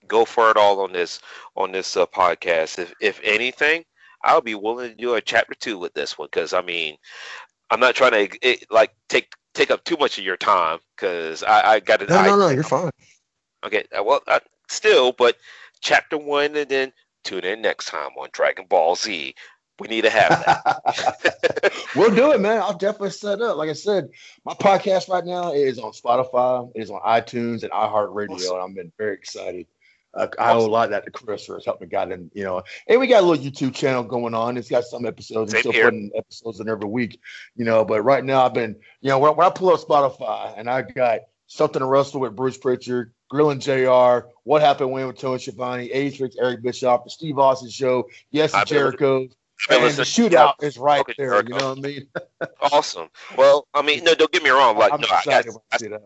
go for it all on this on this uh, podcast. If if anything, I'll be willing to do a chapter two with this one because I mean, I'm not trying to it, like take take up too much of your time because I I got to No, no, no, you're fine. Okay, uh, well, uh, still, but chapter one and then tune in next time on Dragon Ball Z. We need to have that. We'll do it, man. I'll definitely set up. Like I said, my podcast right now is on Spotify, it is on iTunes and iHeartRadio, and I've been very excited. Uh, I owe a lot of that to Chris for helping me get in, you know. And we got a little YouTube channel going on. It's got some episodes. Same and still here. putting episodes in every week, you know. But right now, I've been, you know, when, when I pull up Spotify and I got something to wrestle with Bruce Prichard, Grilling JR, What Happened When with Tony Schiavone, Atrix, Eric Bischoff, the Steve Austin Show, Yes, Jericho, and the shootout is right there. You know what I mean? awesome. Well, I mean, no, don't get me wrong. Like, I'm no, I, I, I.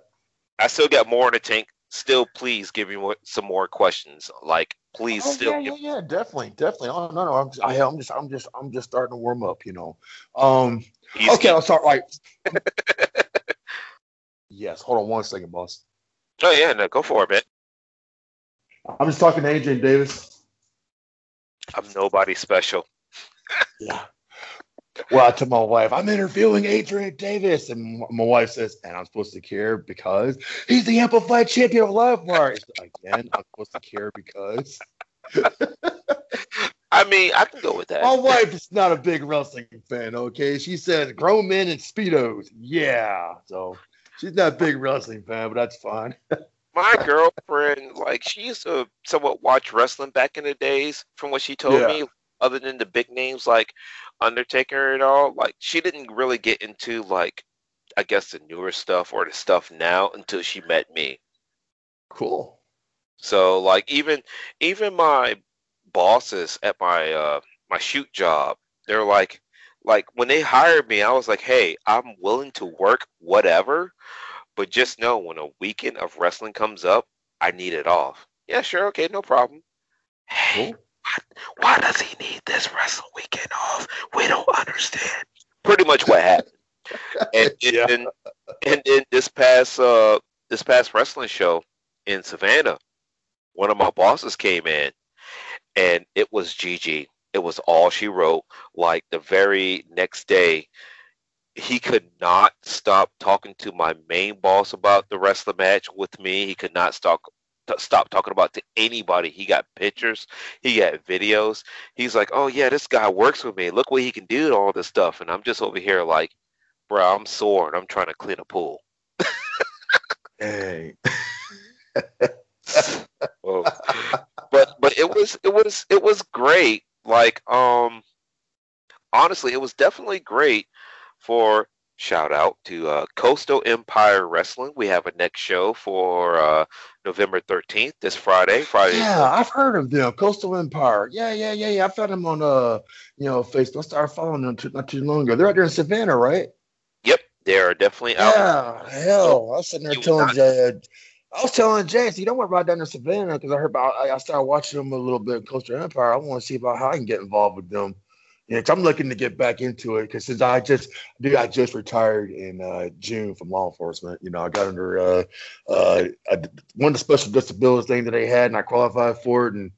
I still got more in the tank. Still, please give me more, some more questions. Like, please Oh, still yeah, give yeah, yeah, definitely, definitely. Oh no, no, I'm, I, I'm just, I'm just, I'm just starting to warm up, you know. Um, He's okay, I'll start right. yes, hold on one second, boss. Oh yeah, no, go for it, man. I'm just talking to Adrian Davis. I'm nobody special. Yeah. Well, I told my wife, I'm interviewing Adrian Davis. And my wife says, and I'm supposed to care because he's the amplified champion of Livewire. It's- Again, I'm supposed to care because I mean, I can go with that. my wife is not a big wrestling fan, okay? She says grown men and Speedos. Yeah. So she's not a big wrestling fan, but that's fine. My girlfriend, like, she used to somewhat watch wrestling back in the days, from what she told Yeah. me. Other than the big names like Undertaker and all, like, she didn't really get into like, I guess the newer stuff or the stuff now until she met me. Cool. So like even even my bosses at my uh my shoot job, they're like like when they hired me, I was like, "Hey, I'm willing to work whatever, but just know when a weekend of wrestling comes up, I need it off." Yeah, sure, okay, no problem. Hey, why, why does he need this wrestling weekend off? We don't understand. Pretty much what happened. And, and, then, and then this past uh this past wrestling show in Savannah, one of my bosses came in and it was Gigi. It was all she wrote. Like the very next day, he could not stop talking to my main boss about the wrestling match with me. He could not stop t- stop talking about to anybody. He got pictures, he got videos. He's like, "Oh yeah, this guy works with me. Look what he can do all this stuff." And I'm just over here like, "Bro, I'm sore and I'm trying to clean a pool." Hey. Well, but but it was it was it was great. Like um, honestly, it was definitely great for shout out to uh, Coastal Empire Wrestling. We have a next show for uh, November thirteenth, this Friday. Friday. Yeah, I've heard of them. Coastal Empire. Yeah, yeah, yeah, yeah. I found them on uh, you know, Facebook. I started following them too, not too long ago. They're out there in Savannah, right? Yep, they are definitely out. Yeah, hell, I was sitting there You telling not- Jay, I was telling Jay, you don't worry ride down to Savannah because I heard about. I, I started watching them a little bit, Coastal Empire. I want to see about how I can get involved with them. Yeah, 'cause I'm looking to get back into it because since I just, dude, I just retired in uh, June from law enforcement. You know, I got under uh, uh, I, one of the special disabilities thing that they had, and I qualified for it. And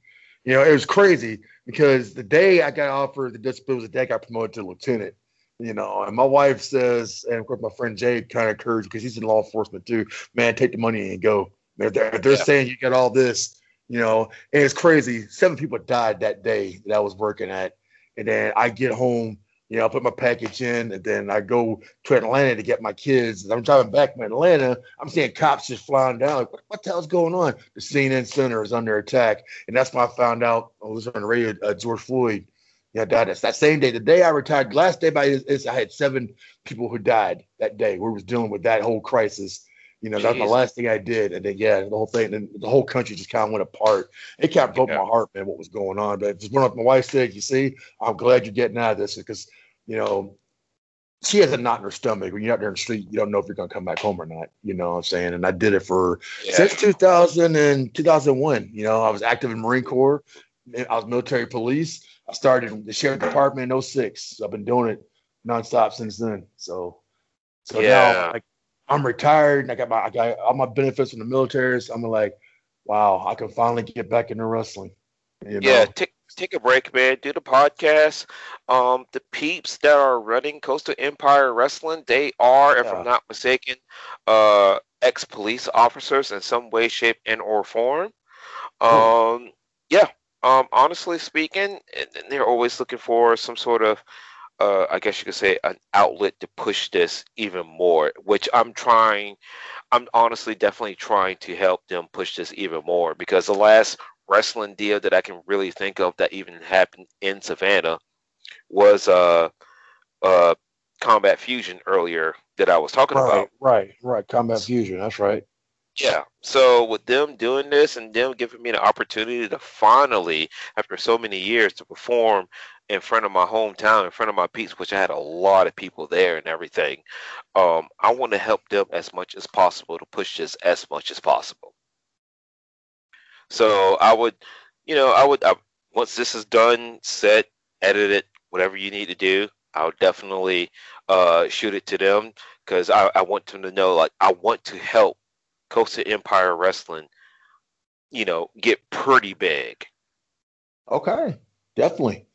you know, it was crazy because the day I got offered the disability, the day I got promoted to lieutenant. You know, and my wife says, and of course my friend Jay kind of encouraged because he's in law enforcement too. Man, take the money and go. They're they're, they're Yeah. saying you got all this, you know, and it's crazy. Seven people died that day that I was working at, and then I get home, you know, I put my package in, and then I go to Atlanta to get my kids. And I'm driving back from Atlanta. I'm seeing cops just flying down. Like, what, what the hell's going on? The CNN Center is under attack, and that's when I found out. I was on the radio. Uh, George Floyd, yeah, died. That's that same day. The day I retired, last day by is I had seven people who died that day. We was dealing with that whole crisis. You know, that's Jeez. last thing I did, and then yeah, the whole thing, and the whole country just kind of went apart. It kind of broke Yeah. my heart, man, what was going on. But just went when my wife said, "You see, I'm glad you're getting out of this," because you know, she has a knot in her stomach. When you're out there in the street, you don't know if you're gonna come back home or not. You know what I'm saying? And I did it for Yeah. since 2000 and 2001. You know, I was active in Marine Corps. I was military police. I started in the sheriff department in 06. So I've been doing it nonstop since then. So, so Yeah. now like, I'm retired and I got my I got all my benefits from the military. So I'm like, wow, I can finally get back into wrestling. You know? Yeah, take take a break, man. Do the podcast. Um, the peeps that are running Coastal Empire Wrestling, they are, if Yeah. I'm not mistaken, uh, ex police officers in some way, shape, and or form. Um, yeah. Um, honestly speaking, they're always looking for some sort of, uh, I guess you could say, an outlet to push this even more. Which I'm trying. I'm honestly definitely trying to help them push this even more because the last wrestling deal that I can really think of that even happened in Savannah was uh uh Combat Fusion earlier that I was talking right, about. right, right. Combat fusion. That's right. Yeah. So with them doing this and them giving me the opportunity to finally, after so many years, to perform in front of my hometown, in front of my peeps, which I had a lot of people there and everything, um, I want to help them as much as possible to push this as much as possible. So I would you know, I would I, once this is done, set, edit it, whatever you need to do, I'll definitely uh, shoot it to them because I, I want them to know, like, I want to help Coastal Empire Wrestling, you know, get pretty big. Okay, definitely.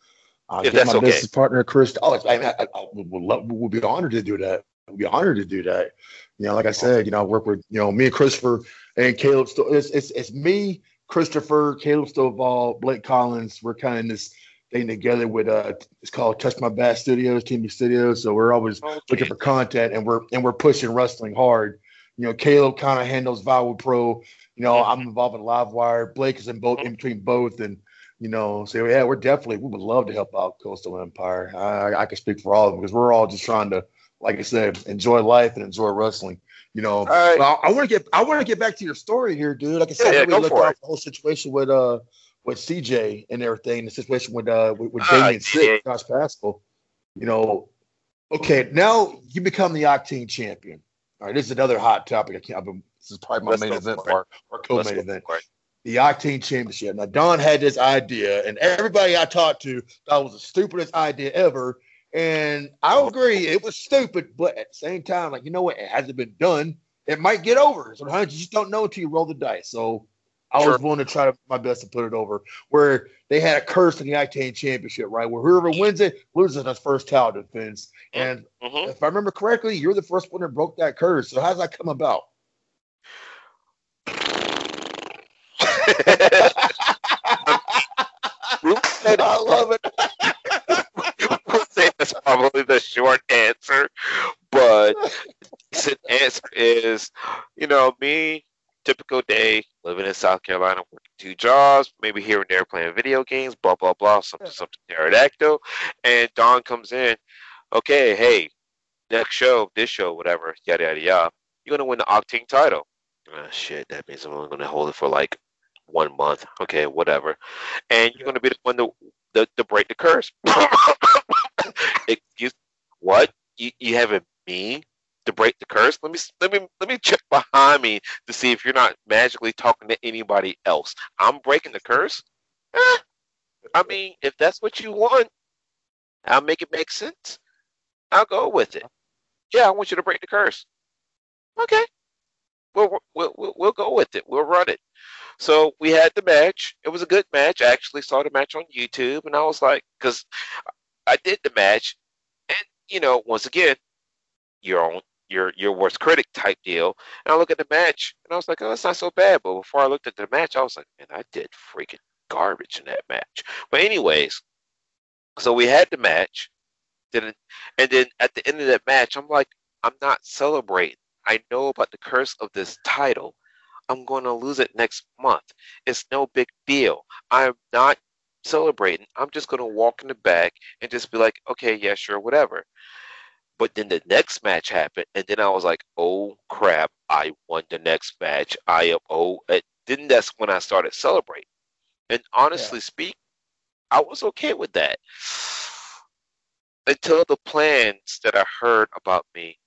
I'll If get that's my okay. business partner, Chris. Oh, I, I, I, I would, love, we'll be honored to do that. Would be honored to do that. You know, like I said, you know, I work with you know me and Christopher and Caleb. Still, it's it's it's me, Christopher, Caleb Stovall, Blake Collins. We're kind of in this thing together with uh, it's called Touch My Bass Studios, TV Studios. So we're always looking for content, and we're and we're pushing wrestling hard. You know, Caleb kind of handles Vowel Pro. You know, I'm involved in Livewire. Blake is in both in between both, and you know, so yeah, we're definitely we would love to help out Coastal Empire. I, I can speak for all of them because we're all just trying to, like I said, enjoy life and enjoy wrestling. You know, right. Well, I want to get I want to get back to your story here, dude. Like I said, Yeah, yeah, I really looked it. the whole situation with uh with CJ and everything, the situation with uh with, with Ah, Damien Sick, Josh Pascal. You know, okay, now you become the Octane champion. All right, this is another hot topic. I can't. I've been, this is probably my Let's main event part or co-main event the Octane Championship. Now, Don had this idea, and everybody I talked to thought it was the stupidest idea ever. And I agree, it was stupid, but at the same time, like, you know what? It hasn't been done. It might get over. Sometimes you just don't know until you roll the dice. So I was willing to try to, my best to put it over. Where they had a curse in the Octane Championship, right? Where whoever wins it loses his first title defense. And Mhm. if I remember correctly, you're the first one that broke that curse. So how's that come about? I love it. would say that's probably the short answer, but the answer is, you know, me, typical day, living in South Carolina, working two jobs, maybe here and there playing video games, blah blah blah, something something pterodactyl, and Don comes in, okay, hey, next show, this show, whatever, yada yada yada, you're gonna win the Octane title. Ah, shit, that means I'm only gonna hold it for like one month. Okay, whatever, and you're gonna be the one to to, to break the curse. Excuse what? You you having me to break the curse? Let me let me let me check behind me to see if you're not magically talking to anybody else. I'm breaking the curse. Eh, I mean, if that's what you want, I'll make it make sense. I'll go with it. Yeah, I want you to break the curse. Okay. We'll, we'll, we'll, we'll go with it. We'll run it. So we had the match. It was a good match. I actually saw the match on YouTube, and I was like, because I did the match, and you know, once again, your own your your worst critic type deal. And I look at the match, and I was like, oh, it's not so bad. But before I looked at the match, I was like, man, I did freaking garbage in that match. But anyways, so we had the match, then and then at the end of that match, I'm like, I'm not celebrating. I know about the curse of this title. I'm going to lose it next month. It's no big deal. I'm not celebrating. I'm just going to walk in the back and just be like, okay, yeah, sure, whatever. But then the next match happened, and then I was like, oh crap, I won the next match. I am, oh, and then that's when I started celebrating. And honestly speak, I was okay with that until the plans that I heard about me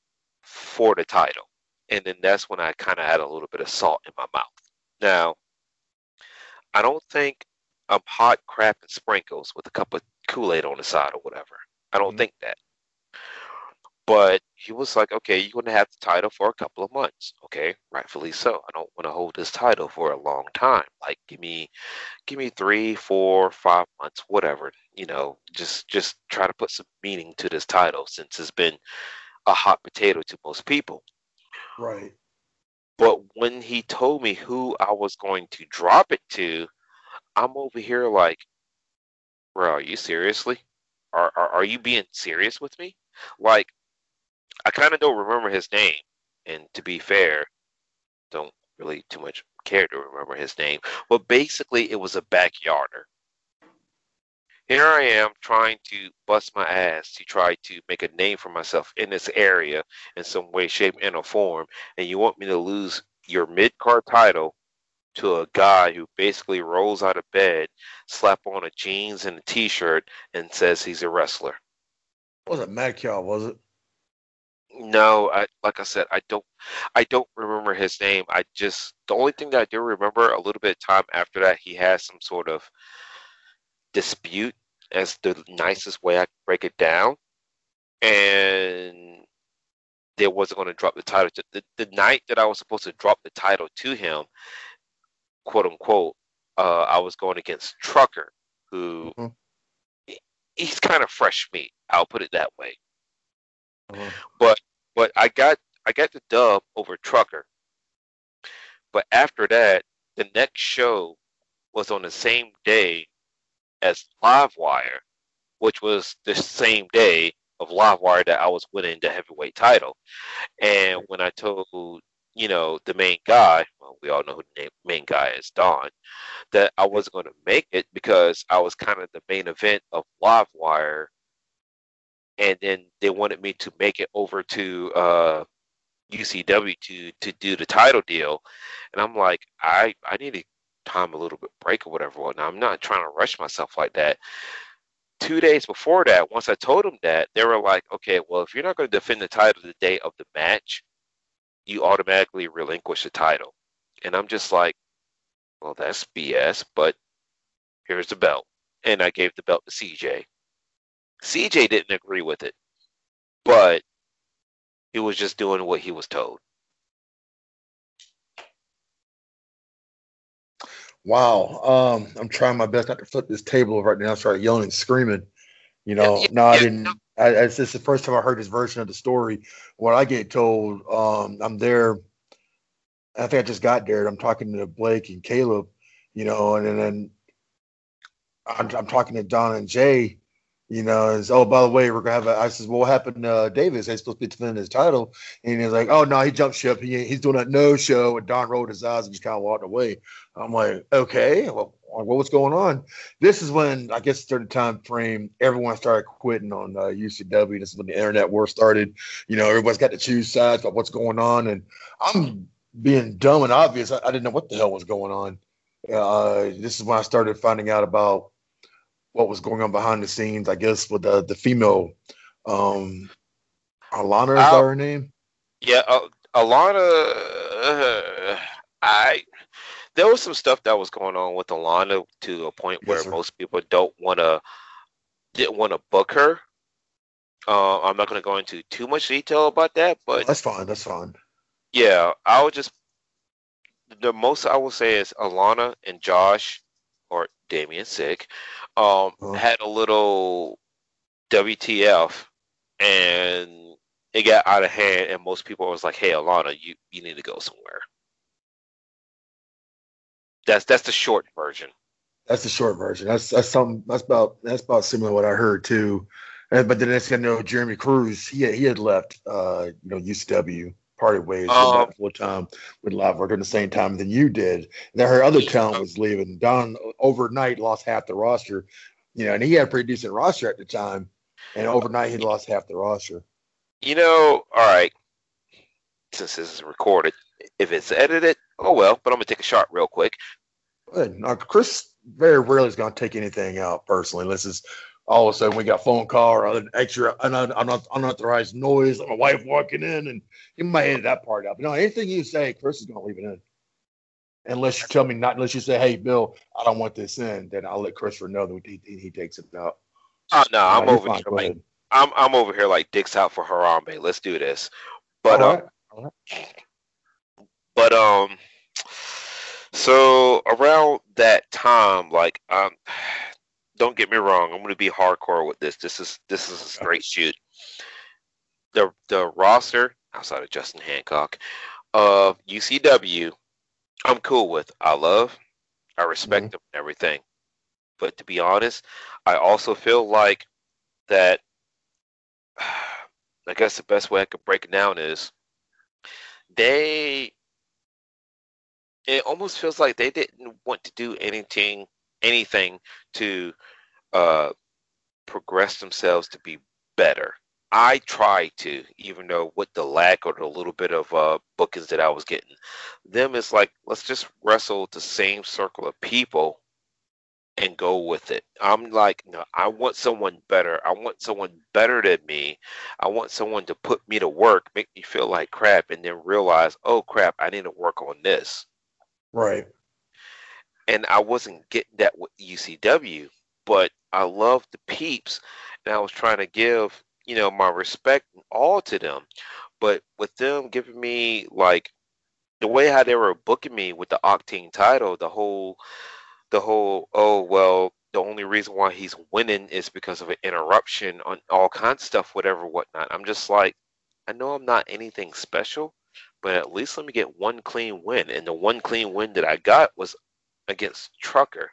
for the title. And then that's when I kind of had a little bit of salt in my mouth. Now, I don't think I'm hot crap and sprinkles with a cup of Kool Aid on the side or whatever. I don't mm-hmm. think that. But he was like, okay, you're going to have the title for a couple of months. Okay, rightfully so. I don't want to hold this title for a long time. Like, give me, give me three, four, five months, whatever. You know, just just try to put some meaning to this title since it's been a hot potato to most people. Right. But when he told me who I was going to drop it to, I'm over here like, bro, are you seriously? Are are, are you being serious with me? Like, I kind of don't remember his name, and to be fair, don't really too much care to remember his name. But basically, it was a backyarder. Here I am trying to bust my ass to try to make a name for myself in this area in some way, shape, and or form, and you want me to lose your mid card title to a guy who basically rolls out of bed, slap on a jeans and a t shirt, and says he's a wrestler. wasn't Madcow, was it? No, I like I said, I don't I don't remember his name. I just the only thing that I do remember a little bit of time after that he has some sort of dispute as the nicest way I could break it down. And they wasn't going to drop the title. To, the, the night that I was supposed to drop the title to him, quote unquote, uh, I was going against Trucker, who Mm-hmm. he's kind of fresh meat. I'll put it that way. Mhm. But but I got I got the dub over Trucker. But after that, the next show was on the same day as Livewire, which was the same day of Livewire that I was winning the heavyweight title. And when I told you know the main guy, well, we all know who the main guy is, Don, that I wasn't going to make it because I was kind of the main event of Livewire, and then they wanted me to make it over to uh, UCW to to do the title deal, and I'm like, I I need to time a little bit break or whatever. Now I'm not trying to rush myself like that. Two days before that, once I told them that, they were like, okay, well, if you're not going to defend the title the day of the match, you automatically relinquish the title. And I'm just like, well, that's BS, but here's the belt. And I gave the belt to CJ. CJ didn't agree with it, but he was just doing what he was told. Wow. Um, I'm trying my best not to flip this table right now. I started yelling and screaming. You know, yeah, no, I yeah, didn't. I, it's just the first time I heard this version of the story. What I get told, um, I'm there. I think I just got there. and I'm talking to Blake and Caleb, you know, and then, then I'm, I'm talking to Don and Jay, you know, and oh, by the way, we're gonna have a. I says, well, what happened to uh, Davis? He's supposed to be defending his title, and he's like, oh no, he jumped ship. He, he's doing a no show, and Don rolled his eyes and just kind of walked away. I'm like, okay, well, what was going on? This is when I guess during the time frame, everyone started quitting on uh, UCW. This is when the internet war started. You know, everybody's got to choose sides about what's going on, and I'm being dumb and obvious. I, I didn't know what the hell was going on. Uh, this is when I started finding out about what was going on behind the scenes. I guess with the the female, um, Alana is that her name? Yeah, uh, Alana, uh, I there was some stuff that was going on with Alana to a point where sir. most people don't want to didn't want to book her. Uh, I'm not going to go into too much detail about that, but That's fine. That's fine. yeah, I would just the most I will say is Alana and Josh or Damian Sick um, Uh-huh. had a little WTF and it got out of hand and most people was like, Hey Alana, you, you need to go somewhere. That's that's the short version. That's the short version. That's that's something. That's about that's about similar to what I heard too. And, but the next thing I know, Jeremy Cruz, he had, he had left, uh, you know, UCW, parted ways, Um, full time with Livewire during the same time than you did. And then her other talent was leaving. Don overnight lost half the roster, you know, and he had a pretty decent roster at the time. And overnight he lost half the roster. You know, all right. Since this is recorded, if it's edited, oh well. But I'm gonna take a shot real quick. Now, Chris very rarely is going to take anything out personally, unless it's all of a sudden we got a phone call or an extra un- un- unauthorized noise, my wife walking in, and he might edit that part out. But no, anything you say, Chris is going to leave it in. Unless you tell me not, unless you say, "Hey, Bill, I don't want this in," then I'll let Christopher know that he, he, takes it out. Oh no, I'm over fine. here like. I'm I'm over here like dicks out for Harambe. Let's do this. But All right. All right. but um, so around that time, like um, don't get me wrong, I'm gonna be hardcore with this. This is this is a straight shoot. The the roster outside of Justin Hancock of UCW, I'm cool with. I love, I respect mm-hmm. them and everything. But to be honest, I also feel like that. I guess the best way I could break it down is they it almost feels like they didn't want to do anything anything to uh progress themselves to be better. I try to, even though with the lack or the little bit of uh bookings that I was getting. Them is like let's just wrestle the same circle of people and go with it. I'm like, no, I want someone better. I want someone better than me. I want someone to put me to work, make me feel like crap, and then realize, oh crap, I need to work on this. Right. And I wasn't getting that with UCW, but I loved the peeps, and I was trying to give, you know, my respect and all to them. But with them giving me like the way how they were booking me with the Octane title, the whole the whole oh well the only reason why he's winning is because of an interruption on all kinds of stuff whatever whatnot i'm just like i know i'm not anything special but at least let me get one clean win and the one clean win that i got was against trucker.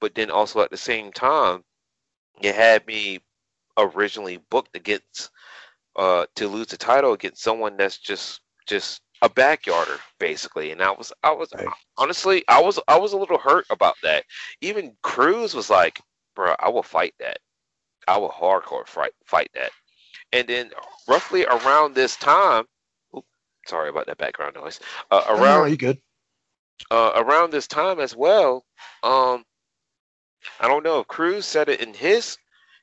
But then also at the same time it had me originally booked against uh to lose the title against someone that's just just a backyarder basically. And i was i was right. honestly i was i was a little hurt about that. Even cruz was like bro i will fight that. I will hardcore fight fight that. And then roughly around this time oops, sorry about that background noise. Uh, around no, you good uh, around this time as well um i don't know if cruz said it in his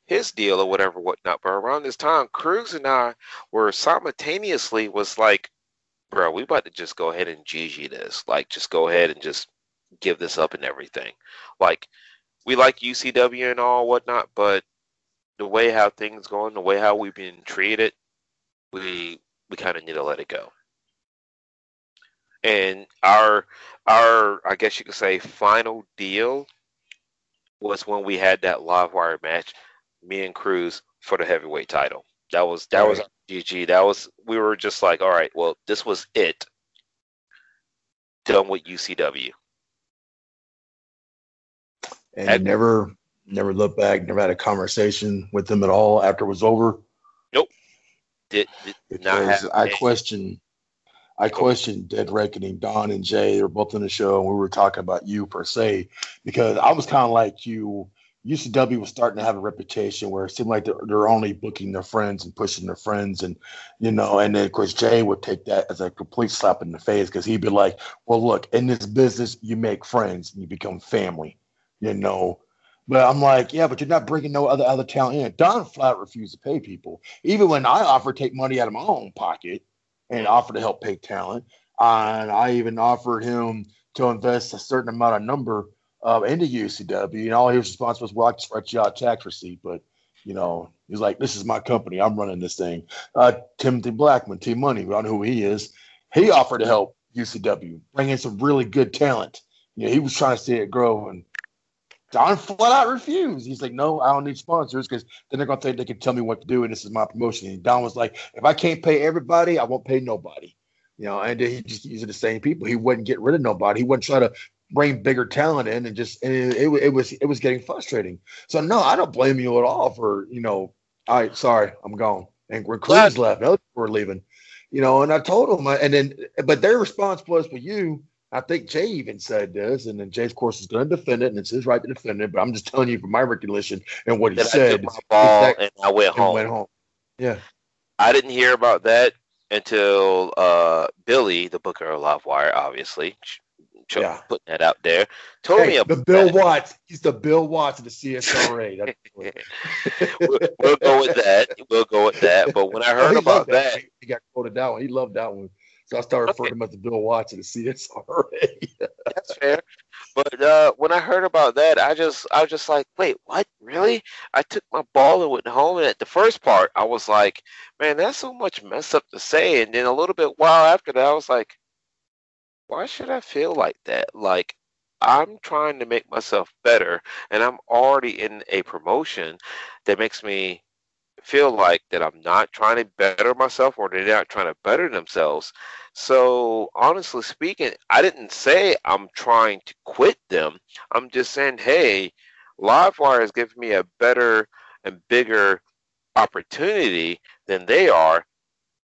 his deal or whatever whatnot but around this time cruz and i were simultaneously was like bro, we about to just go ahead and GG this. Like, just go ahead and just give this up and everything. Like, we like UCW and all whatnot, but the way how things going, the way how we've been treated, we we kind of need to let it go. And our our I guess you could say final deal was when we had that live wire match, me and Cruz for the heavyweight title. That was that right. was GG. That was we were just like, all right, well, this was it. Done with UCW. And At, never never looked back, never had a conversation with them at all after it was over. Nope. Did, did because I question I questioned Dead Reckoning, Don and Jay, they were both on the show, and we were talking about you per se, because I was kind of like you UCW was starting to have a reputation where it seemed like they're, they're, only booking their friends and pushing their friends, and you know, and then of course Jay would take that as a complete slap in the face because he'd be like, "Well, look, in this business, you make friends and you become family," you know. But I'm like, yeah, but you're not bringing no other other talent in. Don flat refused to pay people, even when I offered to take money out of my own pocket and offer to help pay talent. And I even offered him to invest a certain amount of number uh, into UCW, and all he was responsible was, "Well, I just write you out tax receipt." But you know, he's like, "This is my company. I'm running this thing." Uh, Timothy Blackman, T Money, we don't know who he is. He offered to help UCW, bring in some really good talent. You know, he was trying to see it grow, and Don flat out refused. He's like, "No, I don't need sponsors because then they're gonna think they can tell me what to do, and this is my promotion." And Don was like, "If I can't pay everybody, I won't pay nobody." You know, and he just using the same people. He wouldn't get rid of nobody. He wouldn't try to bring bigger talent in and just and it, it, it, was it was getting frustrating. So no, I don't blame you at all for you know. All right, sorry, I'm gone. And when Cruz left, other people were leaving. You know, and I told him, and then but their response was for you. I think Jay even said this, and then Jay, of course, is going to defend it, and it's his right to defend it. But I'm just telling you from my recollection and what he said. I ball that, and I went home. Went home. Yeah, I didn't hear about that until uh, Billy, the Booker of Livewire, obviously yeah. putting that out there. Told hey, me about the Bill that. Watts. He's the Bill Watts of the CSRA. we'll, we'll, go with that. We'll go with that. But when I heard oh, about that, that, he got quoted that one. He loved that one. So I started referring okay. him as the Bill Watts of the CSRA. That's fair. But uh, when I heard about that, I just I was just like, wait, what? Really? I took my ball and went home. And at the first part, I was like, man, that's so much mess up to say. And then a little bit while after that, I was like, why should I feel like that? Like I'm trying to make myself better and I'm already in a promotion that makes me feel like that I'm not trying to better myself or they're not trying to better themselves. So honestly speaking, I didn't say I'm trying to quit them. I'm just saying, hey, Livewire is giving me a better and bigger opportunity than they are.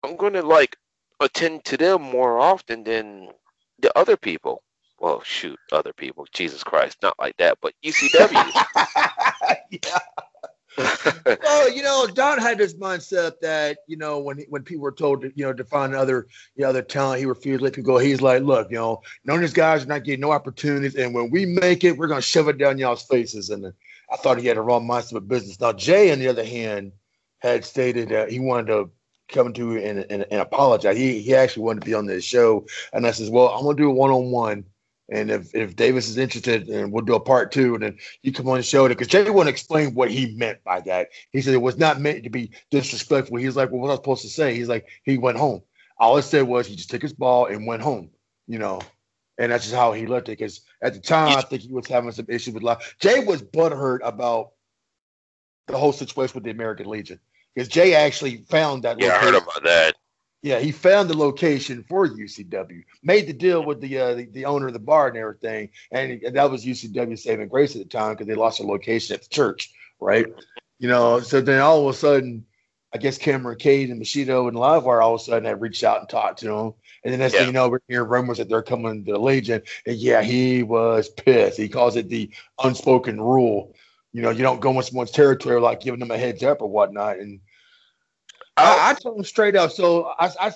I'm going to like attend to them more often than the other people. Well, shoot, other people. Jesus Christ, not like that, but UCW. yeah. well, you know, Don had this mindset that you know when when people were told to you know to find other you know other talent, he refused to let people go. He's like, look, you know, none of these guys are not getting no opportunities, and when we make it, we're gonna shove it down y'all's faces. And I thought he had a wrong mindset with business. Now Jay, on the other hand, had stated that he wanted to come to and, and, and apologize. He he actually wanted to be on this show, and I says, well, I'm gonna do a one on one and if, if Davis is interested, and we'll do a part two, and then you come on the show it because Jay to explain what he meant by that. He said it was not meant to be disrespectful. He's like, well, what was I supposed to say? He's like, he went home. All I said was he just took his ball and went home, you know. And that's just how he left it. Because at the time, I think he was having some issues with life. Jay was butthurt about the whole situation with the American Legion because Jay actually found that. Yeah. I heard about that. Yeah, he found the location for UCW, made the deal with the uh, the, the, owner of the bar and everything, and that was UCW saving grace at the time because they lost their location at the church, right? You know, so then all of a sudden, I guess Cameron Cage and Bushido and Livewire all of a sudden had reached out and talked to him, and then next yeah. thing you know, we're hearing rumors that they're coming to the Legion, and yeah, he was pissed. He calls it the unspoken rule. You know, you don't go in someone's territory like giving them a heads up or whatnot, and I, oh. I told him straight up. So I, I,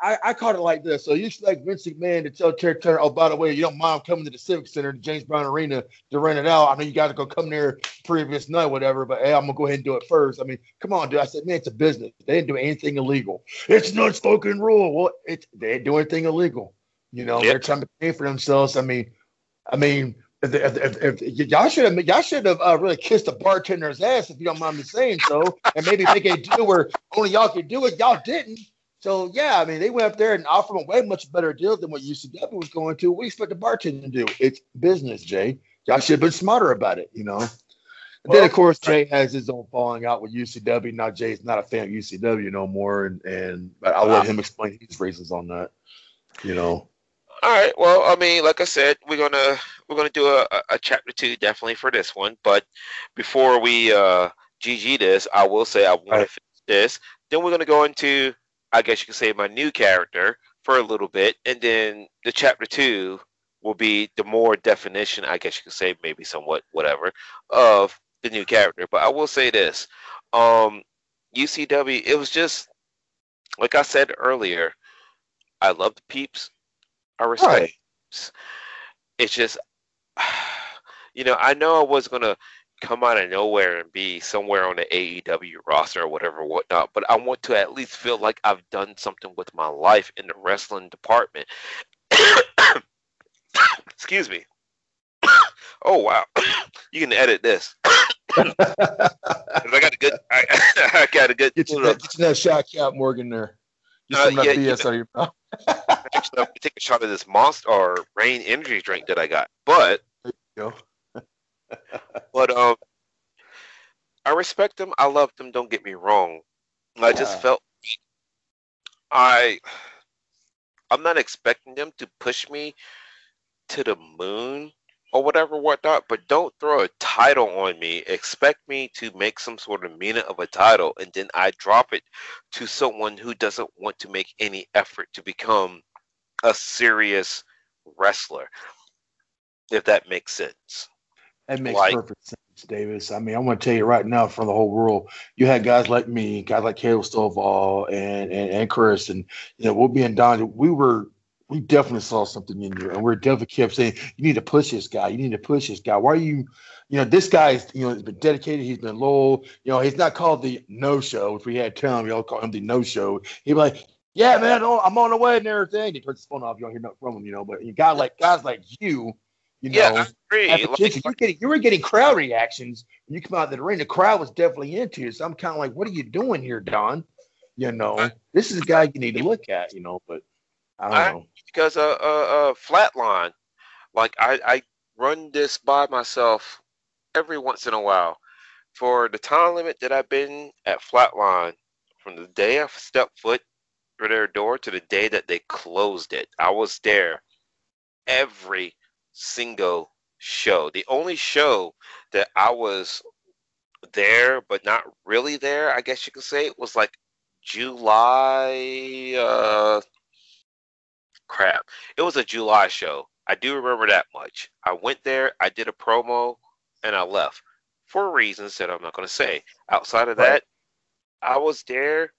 I, I, caught it like this. So you like Vince McMahon to tell Terry Turner, oh, by the way, you don't mind coming to the Civic Center, the James Brown Arena to rent it out. I know you got to go come there previous night, whatever, but hey, I'm gonna go ahead and do it first. I mean, come on, dude. I said, man, it's a business. They didn't do anything illegal. It's an unspoken rule. Well, it, they didn't do anything illegal. You know, yep. they're trying to pay for themselves. I mean, I mean, if, if, if, y'all should have y'all should have uh, really kissed the bartender's ass if you don't mind me saying so, and maybe make a deal where only y'all could do it. Y'all didn't. So yeah, I mean they went up there and offered a way much better deal than what UCW was going to. We expect the bartender to do. It's business, Jay. Y'all should have been smarter about it, you know. Well, then of course Jay has his own falling out with UCW. Now Jay's not a fan of UCW no more, and and I'll let him explain his reasons on that. You know. All right. Well, I mean, like I said, we're gonna we're gonna do a, a chapter two definitely for this one. But before we uh, GG this, I will say I want right. to finish this. Then we're gonna go into, I guess you could say, my new character for a little bit, and then the chapter two will be the more definition, I guess you could say, maybe somewhat whatever, of the new character. But I will say this: um, UCW, it was just like I said earlier. I love the peeps. I respect. Right. It's just, you know, I know I was gonna come out of nowhere and be somewhere on the AEW roster or whatever, whatnot. But I want to at least feel like I've done something with my life in the wrestling department. Excuse me. oh wow, you can edit this. I got a good. I, I got a good. Get you, that, get you that shot, Cap Morgan there. Get uh, yeah, BS out of your mouth. Actually, I'm gonna take a shot of this Monster or Reign energy drink that I got. But, but um, I respect them. I love them. Don't get me wrong. I yeah. just felt I I'm not expecting them to push me to the moon or whatever, whatnot, but don't throw a title on me. Expect me to make some sort of meaning of a title, and then I drop it to someone who doesn't want to make any effort to become a serious wrestler, if that makes sense. That makes like, perfect sense, Davis. I mean, I want to tell you right now, from the whole world, you had guys like me, guys like Caleb Stovall and, and and Chris, and you know, we'll be in Don. We were we definitely saw something in you, and we're definitely kept saying you need to push this guy. You need to push this guy. Why are you, you know, this guy's you know he's been dedicated. He's been loyal. You know, he's not called the no show. If we had time, we all call him the no show. He'd be like, yeah, man, I'm on the way and everything. He turns his phone off. You don't hear nothing from him, you know. But you got like guys like you, you know, yeah, I agree. Like, you getting you were getting crowd reactions when you come out of the ring. The crowd was definitely into you. So I'm kind of like, what are you doing here, Don? You know, this is a guy you need to look at, you know. But I don't I, know because uh, uh, uh, flatline, like I, I run this by myself every once in a while. For the time limit that I've been at Flatline, from the day I stepped foot through their door to the day that they closed it. I was there every single show. The only show that I was there but not really there, I guess you could say, it was like July uh crap. It was a July show. I do remember that much. I went there, I did a promo, and I left. for reasons that I'm not going to say. Outside of Right. that, I was there.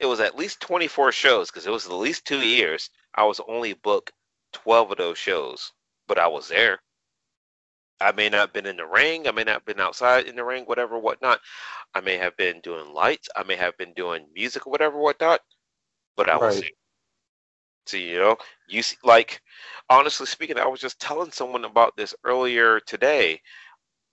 It was at least 24 shows because it was at least two years. I was only booked 12 of those shows, but I was there. I may not have been in the ring. I may not have been outside in the ring, whatever, whatnot. I may have been doing lights. I may have been doing music or whatever, whatnot. But I was there. So, you know, you see, like, honestly speaking, I was just telling someone about this earlier today.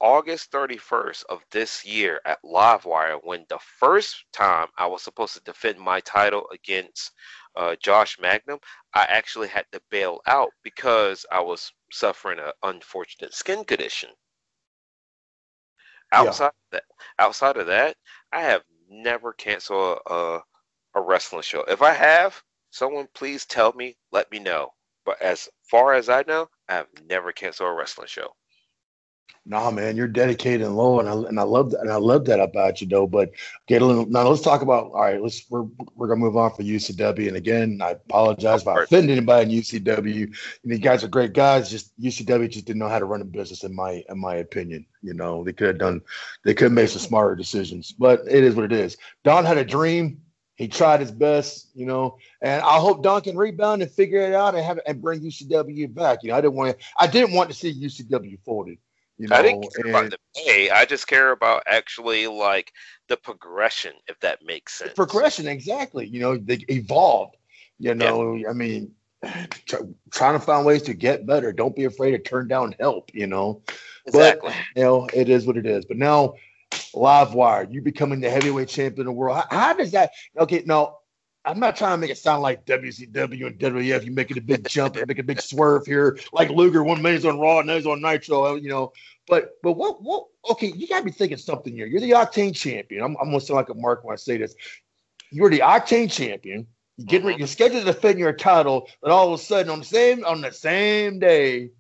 August 31st of this year at Livewire, when the first time I was supposed to defend my title against uh, Josh Magnum, I actually had to bail out because I was suffering an unfortunate skin condition. Yeah. Outside of that, outside of that, I have never canceled a a wrestling show. If I have, someone please tell me, let me know. But as far as I know, I have never canceled a wrestling show. Nah, man, you're dedicated and low, and I and I love that, and I love that about you, though. But get a little now. Let's talk about. All right, let's we're we're gonna move on for UCW, and again, I apologize if I offended anybody in UCW. You guys are great guys. Just UCW just didn't know how to run a business, in my in my opinion. You know, they could have done, they could have made some smarter decisions, but it is what it is. Don had a dream. He tried his best, you know, and I hope Don can rebound and figure it out and have it and bring UCW back. You know, I didn't want to, I didn't want to see UCW folded. You know, I didn't care about the pay. I just care about actually like the progression, if that makes sense. progression exactly you know they evolved you know i mean try, trying to find ways to get better don't be afraid to turn down help you know Exactly. but you know it is what it is but now Livewire you becoming the heavyweight champion of the world how, how does that okay no I'm not trying to make it sound like WCW and WWF. You making a big jump and make a big swerve here, like Luger. One minute's on Raw, and on Nitro. Uh, you know, but but what what? Okay, you gotta be thinking something here. You're the Octane champion. I'm, I'm gonna sound like a mark when I say this. You're the Octane champion. You get uh-huh. ready. You're scheduled to defend your title, and all of a sudden, on the same on the same day,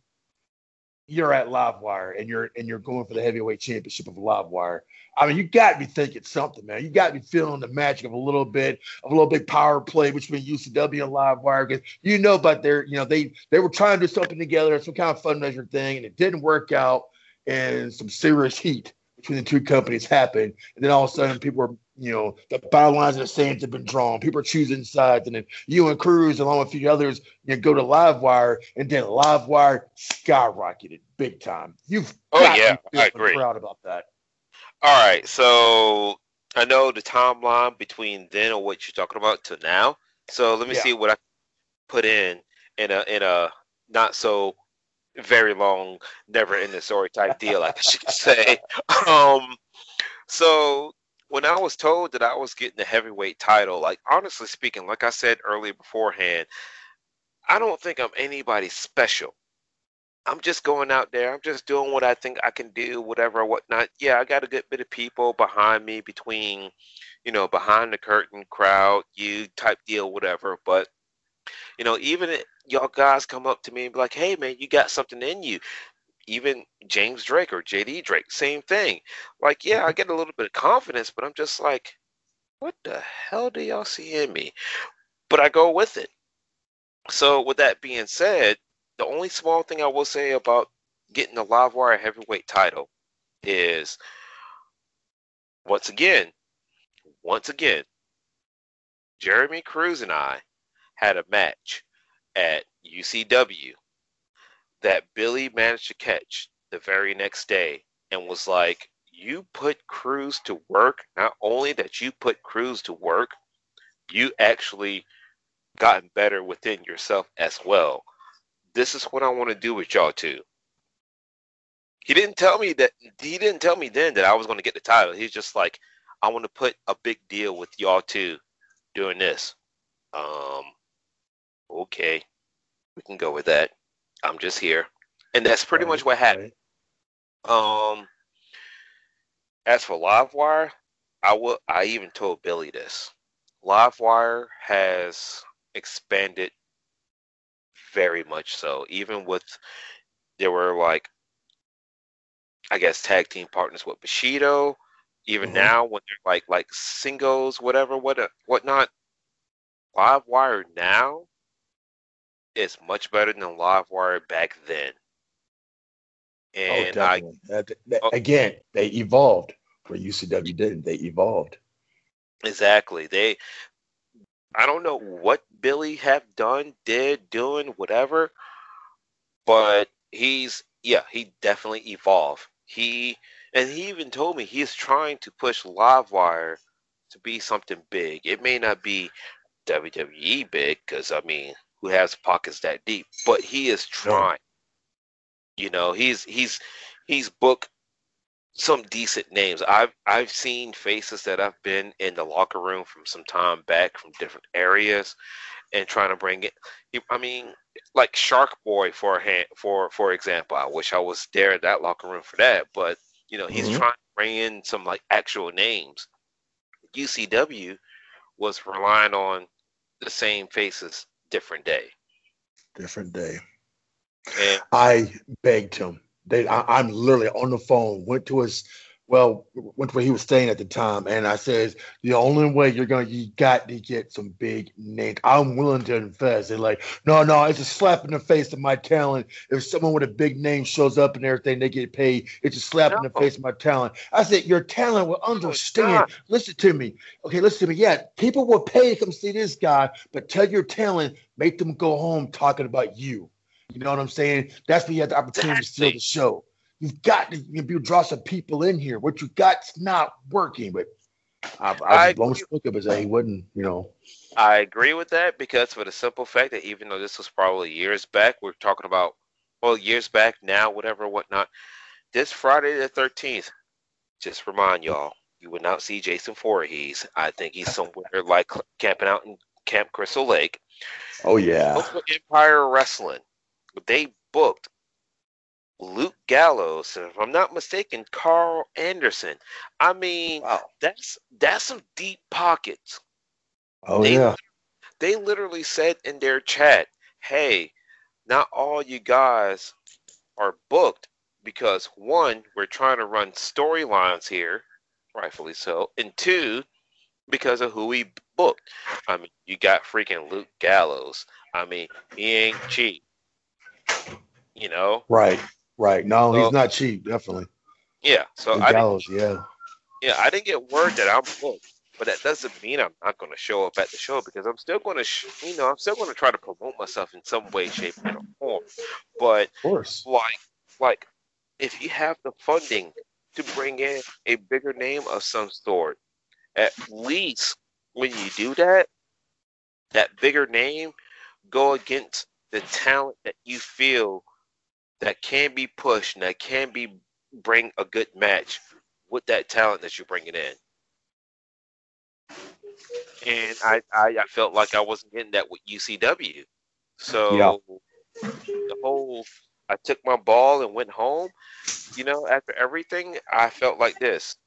you're at Livewire and you're and you're going for the heavyweight championship of Livewire. I mean, you got to be thinking something, man. You got to be feeling the magic of a little bit of a little bit power play between UCW and Livewire because you know about their, you know, they they were trying to do something together, some kind of fundraiser thing, and it didn't work out, and some serious heat between the two companies happened, and then all of a sudden people were, you know, the battle lines of the Saints have been drawn. People are choosing sides, and then you and Cruz, along with a few others, you know, go to Livewire, and then Livewire skyrocketed big time. You've Oh, yeah, be I agree. proud about that. All right, so I know the timeline between then or what you're talking about to now. So let me Yeah. see what I put in in a in a not so very long, never ending story type deal, I guess you could say. Um, so when I was told that I was getting the heavyweight title, like honestly speaking, like I said earlier beforehand, I don't think I'm anybody special. I'm just going out there. I'm just doing what I think I can do, whatever, whatnot. Yeah, I got a good bit of people behind me, between, you know, behind the curtain crowd, you type deal, whatever. But, you know, even y'all guys come up to me and be like, hey, man, you got something in you. Even James Drake or JD Drake, same thing. Like, yeah, I mm-hmm. get a little bit of confidence, but I'm just like, what the hell do y'all see in me? But I go with it. So, with that being said, the only small thing I will say about getting the Livewire heavyweight title is once again, once again, Jeremy Cruz and I had a match at UCW that Billy managed to catch the very next day and was like, You put Cruz to work. Not only that you put Cruz to work, you actually gotten better within yourself as well this is what I want to do with y'all too. He didn't tell me that he didn't tell me then that I was going to get the title. He's just like, I want to put a big deal with y'all too doing this. Um okay. We can go with that. I'm just here. And that's pretty much what happened. Um as for Livewire, I will I even told Billy this. Livewire has expanded very much so. Even with there were like I guess tag team partners with Bushido. Even Mhm. now when they're like like singles, whatever, what whatnot, Livewire now is much better than Livewire back then. Oh, and oh, I. That- that- oh. again, they evolved. Where UCW didn't, they evolved. Exactly. They I don't know what Billy have done, did, doing, whatever, but he's yeah, he definitely evolved. He and he even told me he's trying to push Livewire to be something big. It may not be WWE big because I mean, who has pockets that deep? But he is trying. You know, he's he's he's booked some decent names. I've I've seen faces that I've been in the locker room from some time back from different areas, and trying to bring it. I mean, like Shark Boy for hand, for for example. I wish I was there in that locker room for that, but you know he's Mhm. trying to bring in some like actual names. UCW was relying on the same faces, different day. Different day. And I begged him. They, I, I'm literally on the phone. Went to his, well, went where he was staying at the time, and I says the only way you're gonna, you got to get some big names. I'm willing to invest. They're like, no, no, it's a slap in the face of my talent. If someone with a big name shows up and everything, they get paid. It's a slap in the face of my talent. I said, your talent will understand. Listen to me. Okay, listen to me. Yeah, people will pay to come see this guy, but tell your talent, make them go home talking about you. You know what I'm saying? That's when you have the opportunity to steal the show. You've got to you draw some people in here. What you got's not working, but I, I, I was blown up as he wouldn't, you know. I agree with that because for the simple fact that even though this was probably years back, we're talking about well years back now, whatever, whatnot. This Friday the thirteenth, just remind y'all, you would not see Jason Voorhees. I think he's somewhere like camping out in Camp Crystal Lake. Oh yeah. Empire Wrestling. They booked Luke Gallows, and if I'm not mistaken, Karl Anderson. I mean, that's that's some deep pockets. Oh They- yeah. They literally said in their chat, "Hey, not all you guys are booked because one, we're trying to run storylines here, rightfully so, and two, because of who we booked. I mean, you got freaking Luke Gallows. I mean, he ain't cheap. You know? Right. Right. No, So- he's not cheap. Definitely. Yeah. So I. Yeah. yeah, I didn't get word that I'm booked, but that doesn't mean I'm not going to show up at the show because I'm still going to, sh- you know, I'm still going to try to promote myself in some way, shape, or form. But Of course. like, like, if you have the funding to bring in a bigger name of some sort, at least when you do that, that bigger name go against the talent that you feel that can be pushed and that can be bring a good match with that talent that you're bringing in. And I, I, I felt like I wasn't getting that with UCW. So Yeah. the whole I took my ball and went home. You know, after everything, I felt like this.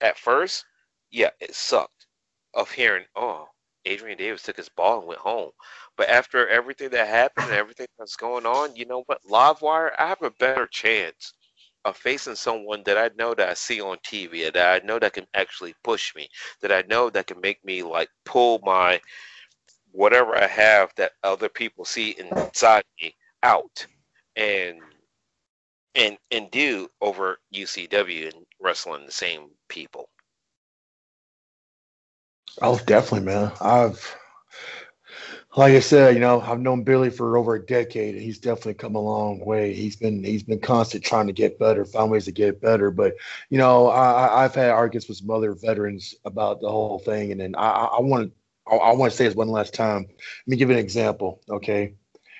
At first, yeah, it sucked of hearing, oh, Adrian Davis took his ball and went home. But after everything that happened and everything that's going on, you know what? Livewire, I have a better chance of facing someone that I know that I see on TV, that I know that can actually push me, that I know that can make me like pull my whatever I have that other people see inside me out and and and do over UCW and wrestling the same people. Oh, definitely, man. I've, like I said, you know, I've known Billy for over a decade, and he's definitely come a long way. He's been he's been constant trying to get better, find ways to get better. But you know, I, I've had arguments with some other veterans about the whole thing, and then I, I want to I, I want to say this one last time. Let me give you an example, okay?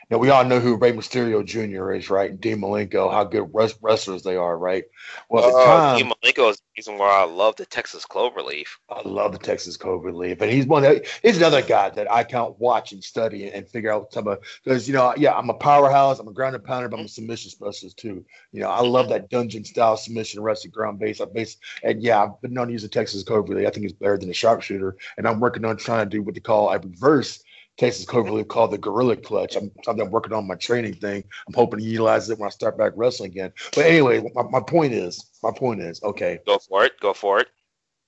Now we all know who Rey Mysterio Jr. is, right? And Dean Malenko, how good wres- wrestlers they are, right? Well, Uh, time, Dean Malenko is the reason why I love the Texas Cloverleaf. I love the Texas League, but he's one. That, he's another guy that I can't watch and study and figure out some of because you know, yeah, I'm a powerhouse, I'm a ground and pounder, but I'm a submission specialist too. You know, I love that dungeon style submission wrestling ground base. I base and yeah, I've been known to use the Texas Cobra League. I think it's better than a sharpshooter, and I'm working on trying to do what they call a reverse. Texas League called the Gorilla Clutch. I'm, I'm working on my training thing. I'm hoping to utilize it when I start back wrestling again. But anyway, my, my point is, my point is, okay, Go for it. Go for it.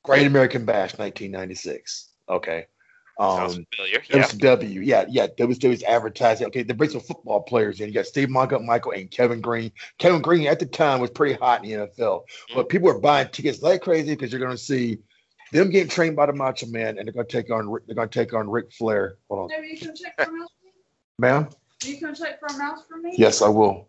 Great American Bash 1996. Okay. Sounds Um, familiar. Yeah. WCW, yeah, yeah, WCW's advertising. Okay, they bring some football players in. You got Steve McMichael and Kevin Greene. Kevin Greene at the time was pretty hot in the NFL, but people are buying tickets like crazy because you're going to see them getting trained by the Macho Man, and they're going to take on they're going to take on Ric Flair. Hold on, Maybe you can check for mouse for me? ma'am. You can check for a mouse for me? Yes, I will.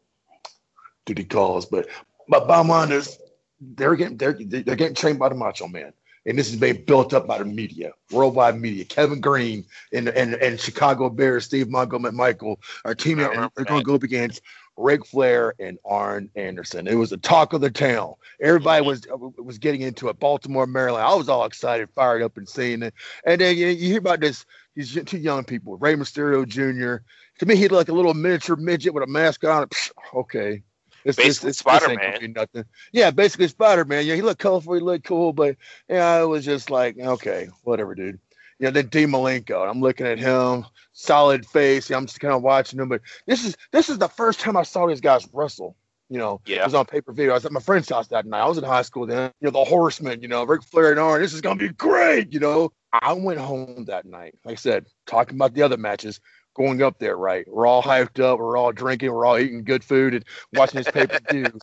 Duty calls, but but bottom line is they're getting they're they're getting trained by the Macho Man, and this is being built up by the media, worldwide media. Kevin Greene and and, and Chicago Bears, Steve Montgomery, Michael are teaming up, they're going to go up against Ric Flair and Arn Anderson. It was the talk of the town. Everybody was was getting into it. Baltimore, Maryland. I was all excited, fired up, and seeing it. And then you, you hear about this. These two young people, Rey Mysterio Jr. To me, he looked like a little miniature midget with a mask on. Psh, okay. It's, Basically it's, it's, Spider-Man. nothing. Yeah, basically Spider Man. Yeah, he looked colorful, he looked cool, but yeah, I was just like, okay, whatever, dude. You know, then Dean Malenko. I'm looking at him, solid face. I'm just kind of watching him. But this is this is the first time I saw these guys wrestle. You know, Yeah. it was on pay per view. I was at my friend's house that night. I was in high school then. You know, the Horsemen. You know, Ric Flair and Arn. This is gonna be great. You know, I went home that night. Like I said, talking about the other matches. Going up there, right? We're all hyped up. We're all drinking. We're all eating good food and watching this pay per view.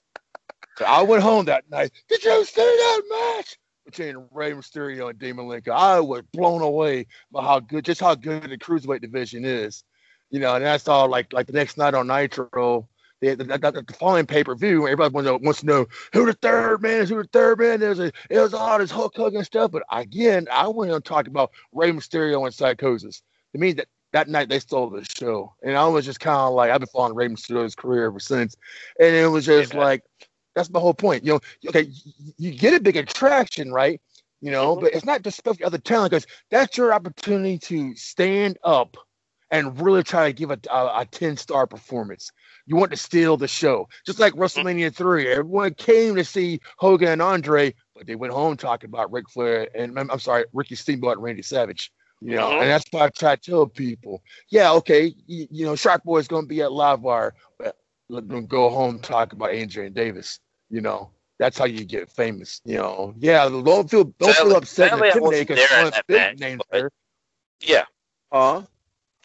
So I went home that night. Did you see that match between Rey Mysterio and Dean Malenko? I was blown away by how good, just how good the cruiserweight division is. You know, and that's all. Like like the next night on Nitro, the, the, the, the following pay per view, everybody wants to, wants to know who the third man is. Who the third man is? It was all this Hulk Hogan stuff. But again, I went and talked about Rey Mysterio and Psicosis. It means that that night they stole the show, and I was just kind of like, I've been following Rey Mysterio's career ever since, and it was just like, that's my whole point. You know, okay, you, get a big attraction, right? You know, but it's not just the other talent because that's your opportunity to stand up and really try to give a, a, a 10 star performance. You want to steal the show, just like WrestleMania 3. Everyone came to see Hogan and Andre, but they went home talking about Ric Flair and I'm, sorry, Ricky Steamboat and Randy Savage. You know, Mhm. and that's why I try to tell people, yeah, okay, you, you know, Shark Boy is going to be at Livewire, but let them go home talk about Andre and Davis. You know, that's how you get famous. You know, yeah, don't feel don't Sadly- feel upset sadly, I and intimidated because there at that big names there. Yeah. Huh?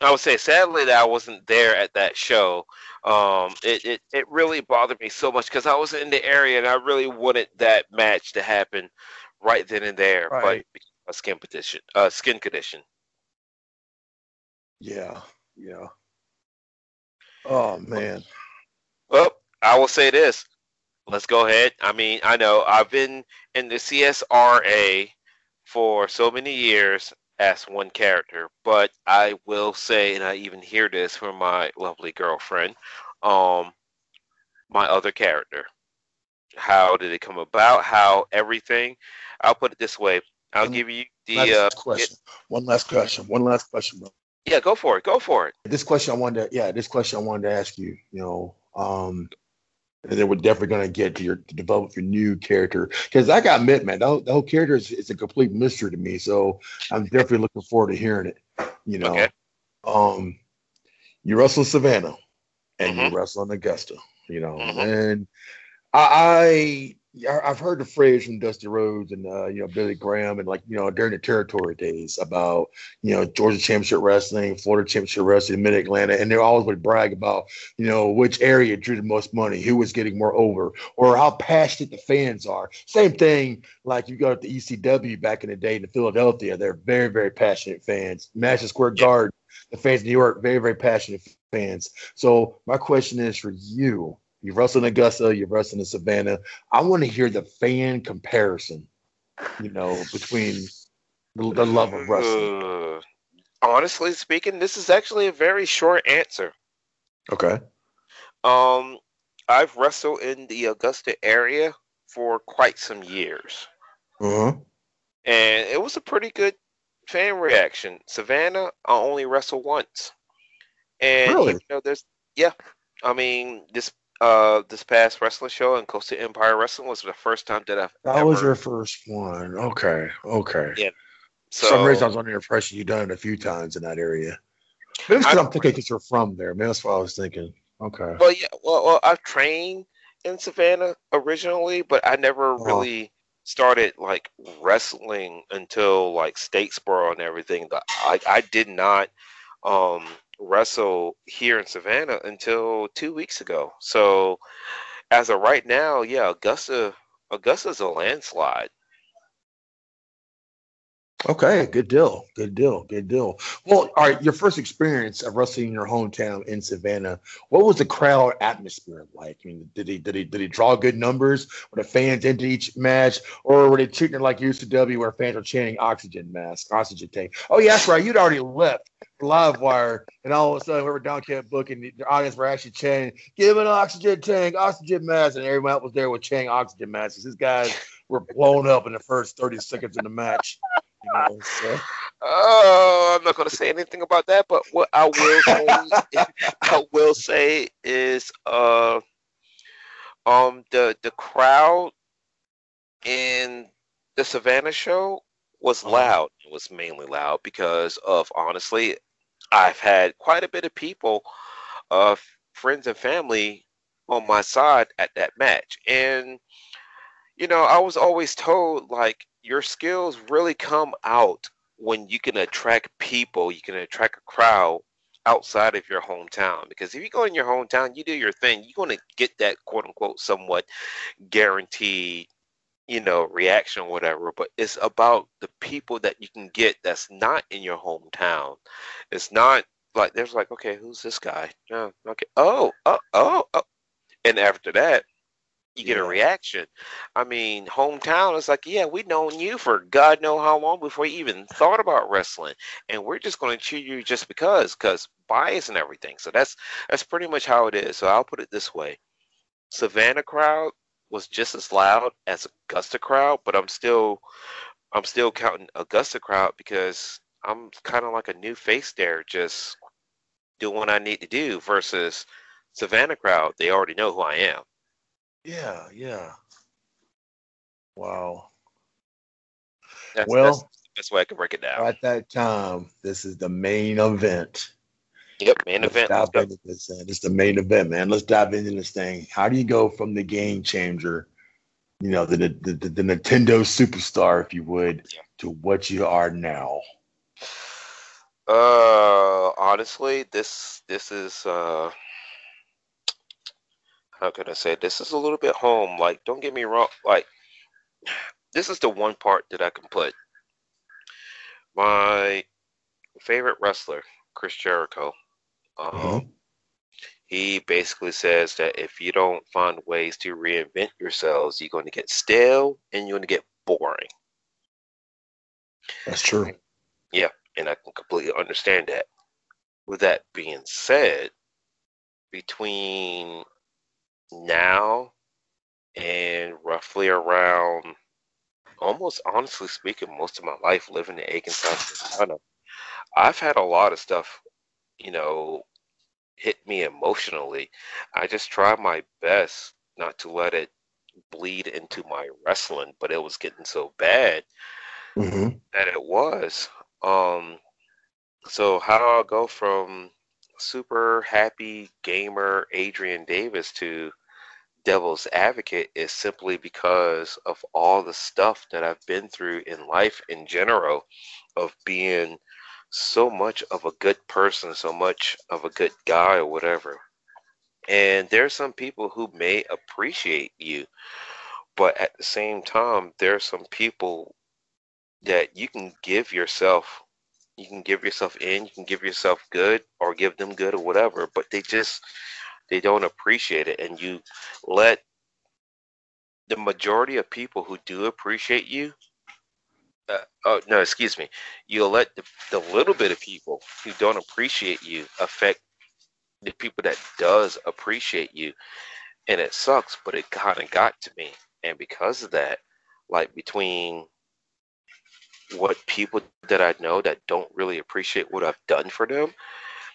I would say sadly that I wasn't there at that show. Um, it, it, it really bothered me so much because I was in the area and I really wanted that match to happen right then and there. Right. But of skin condition, uh, skin condition. Yeah, yeah. Oh man. Well, I will say this. Let's go ahead. I mean, I know I've been in the CSRA for so many years as one character, but I will say, and I even hear this from my lovely girlfriend, um, my other character. How did it come about? How everything? I'll put it this way. I'll give you the Last uh, question. One last question. One last question, bro. yeah. Go for it. Go for it. This question I wanted to, yeah, this question I wanted to ask you, you know, um, and then we're definitely gonna get to your to develop your new character because I got admit, man, the whole, the whole character is, is a complete mystery to me. So I'm definitely looking forward to hearing it. You know, Okay. um, you wrestle Savannah and Mm-hmm. you wrestle Augusta. You know, and I, I I've heard the phrase from Dusty Rhodes and uh, you know Billy Graham and like you know during the territory days about you know Georgia Championship Wrestling, Florida Championship Wrestling, Mid Atlantic, and they always would brag about you know which area drew the most money, who was getting more over, or how passionate the fans are. Same thing like you got at the ECW back in the day in Philadelphia, they're very very passionate fans. Madison Square Garden, the fans in New York, very very passionate fans. So my question is for you. You wrestle in Augusta, you wrestle in Savannah. I want to hear the fan comparison, you know, between the, the love of wrestling. Uh, honestly speaking, this is actually a very short answer. Okay. Um, I've wrestled in the Augusta area for quite some years, Uh-huh. and it was a pretty good fan reaction. Savannah, I only wrestled once, and Really? you know, there's yeah. I mean, this uh this past wrestling show in Coastal Empire Wrestling was the first time that I've That ever was your first one. Okay. Okay. yeah. For some reason, I was under the impression you've done it a few times in that area. Maybe it's 'cause I'm thinking because you're from there. Maybe that's what I was thinking. Okay. Well, yeah. Well, well, I've trained in Savannah originally, but I never Uh-huh. really started like wrestling until like Statesboro and everything. But I I did not um wrestle here in Savannah until two weeks ago. So as of right now, yeah, Augusta Augusta's a landslide. Okay, good deal. Good deal. Good deal. Well, all right, your first experience of wrestling in your hometown in Savannah, what was the crowd atmosphere like? I mean, did he did he did he draw good numbers? Were the fans into each match, or were they treating it like UCW where fans are chanting oxygen mask, oxygen tank? Oh, yeah, that's right. You'd already left Livewire, and all of a sudden, whoever down kept booking, the audience were actually chanting, "Give an oxygen tank, oxygen mask," and everyone else was there with chanting oxygen masks. These guys were blown up in the first thirty seconds of the match. Know, so. Oh, I'm not going to say anything about that, but what I will say, I will say is, uh, um, the the crowd in the Savannah show was loud. It was mainly loud because of honestly, I've had quite a bit of people, uh, friends and family on my side at that match, and you know, I was always told like your skills really come out when you can attract people, you can attract a crowd outside of your hometown. Because if you go in your hometown, you do your thing, you're going to get that quote unquote somewhat guaranteed, you know, reaction or whatever. But it's about the people that you can get that's not in your hometown. It's not like there's like, okay, who's this guy? Oh, okay. Oh, oh, oh, oh. And after that, you get a reaction. I mean, hometown is like, yeah, we've known you for God know how long before you even thought about wrestling, and we're just going to cheer you just because, because bias and everything. So that's that's pretty much how it is. So I'll put it this way: Savannah crowd was just as loud as Augusta crowd, but I'm still I'm still counting Augusta crowd because I'm kind of like a new face there, just doing what I need to do. Versus Savannah crowd, they already know who I am. Yeah, yeah. Wow. That's, well, that's the best way I can break it down. At that time, this is the main event. Yep, main Let's event. dive into this. uh, This is the main event, man. Let's dive into this thing. How do you go from the game changer, you know, the the, the, the Nintendo superstar, if you would, to what you are now? Uh, honestly, this this is uh, how can I say? This is a little bit home. Like, don't get me wrong. Like, this is the one part that I can put. My favorite wrestler, Chris Jericho. Um, he basically says that if you don't find ways to reinvent yourselves, you're going to get stale and you're going to get boring. That's true. Yeah, and I can completely understand that. With that being said, between now and roughly around, almost honestly speaking, most of my life living in Aiken, South Carolina, I've had a lot of stuff, you know, hit me emotionally. I just try my best not to let it bleed into my wrestling, but it was getting so bad Mm-hmm. that it was. Um, so how do I go from super happy gamer Adrian Davis to devil's advocate is simply because of all the stuff that I've been through in life in general of being so much of a good person, so much of a good guy or whatever. And there are some people who may appreciate you, but at the same time, there are some people that you can give yourself you can give yourself in you can give yourself good or give them good or whatever but they just they don't appreciate it and you let the majority of people who do appreciate you uh, oh no excuse me you'll let the, the little bit of people who don't appreciate you affect the people that does appreciate you. And it sucks but it kind of got to me. And because of that like between what people that I know that don't really appreciate what I've done for them,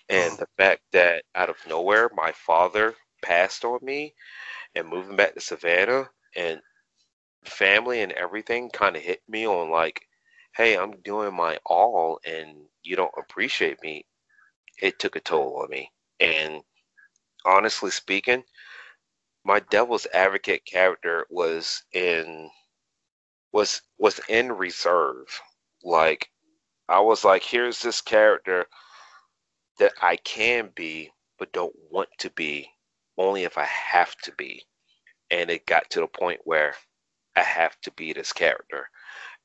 and the fact that out of nowhere my father passed on me, and moving back to Savannah, and family and everything kind of hit me on like, hey, I'm doing my all, and you don't appreciate me. It took a toll on me, and honestly speaking, my devil's advocate character was in was was in reserve. Like I was like, here's this character that I can be, but don't want to be, only if I have to be. And it got to the point where I have to be this character.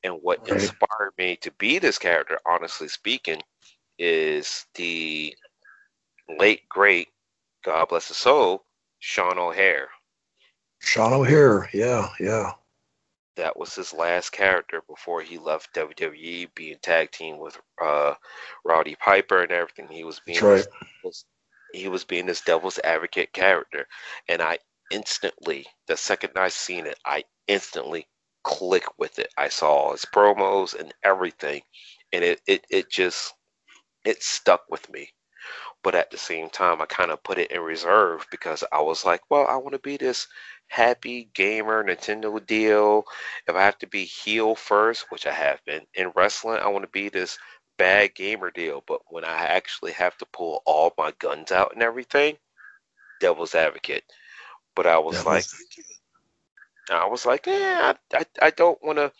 And what Right. inspired me to be this character, honestly speaking, is the late great, God bless his soul, Sean O'Haire. Sean O'Haire, yeah, yeah. That was his last character before he left WWE, being tag team with uh, Rowdy Piper and everything. He was being right. this, he was being this devil's advocate character, and I instantly, the second I seen it, I instantly click with it. I saw his promos and everything, and it it it just it stuck with me. But at the same time, I kind of put it in reserve because I was like, well, I want to be this happy gamer Nintendo deal. If I have to be heel first, which I have been in wrestling, I want to be this bad gamer deal. But when I actually have to pull all my guns out and everything, devil's advocate. But I was like, I was like, yeah, I, I, I don't want to.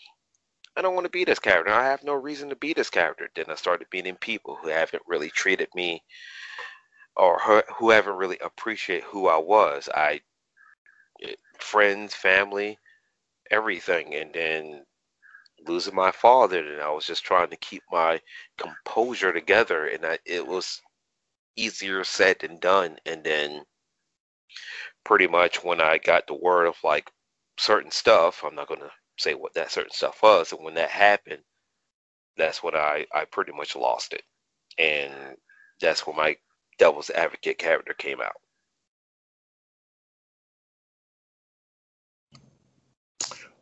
I don't want to be this character. I have no reason to be this character. Then I started meeting people who haven't really treated me or who, who haven't really appreciate who I was. I friends, family, everything, and then losing my father. And I was just trying to keep my composure together, and I, it was easier said than done. And then pretty much when I got the word of like certain stuff, I'm not gonna say what that certain stuff was, and when that happened, that's when I I pretty much lost it, and that's when my devil's advocate character came out.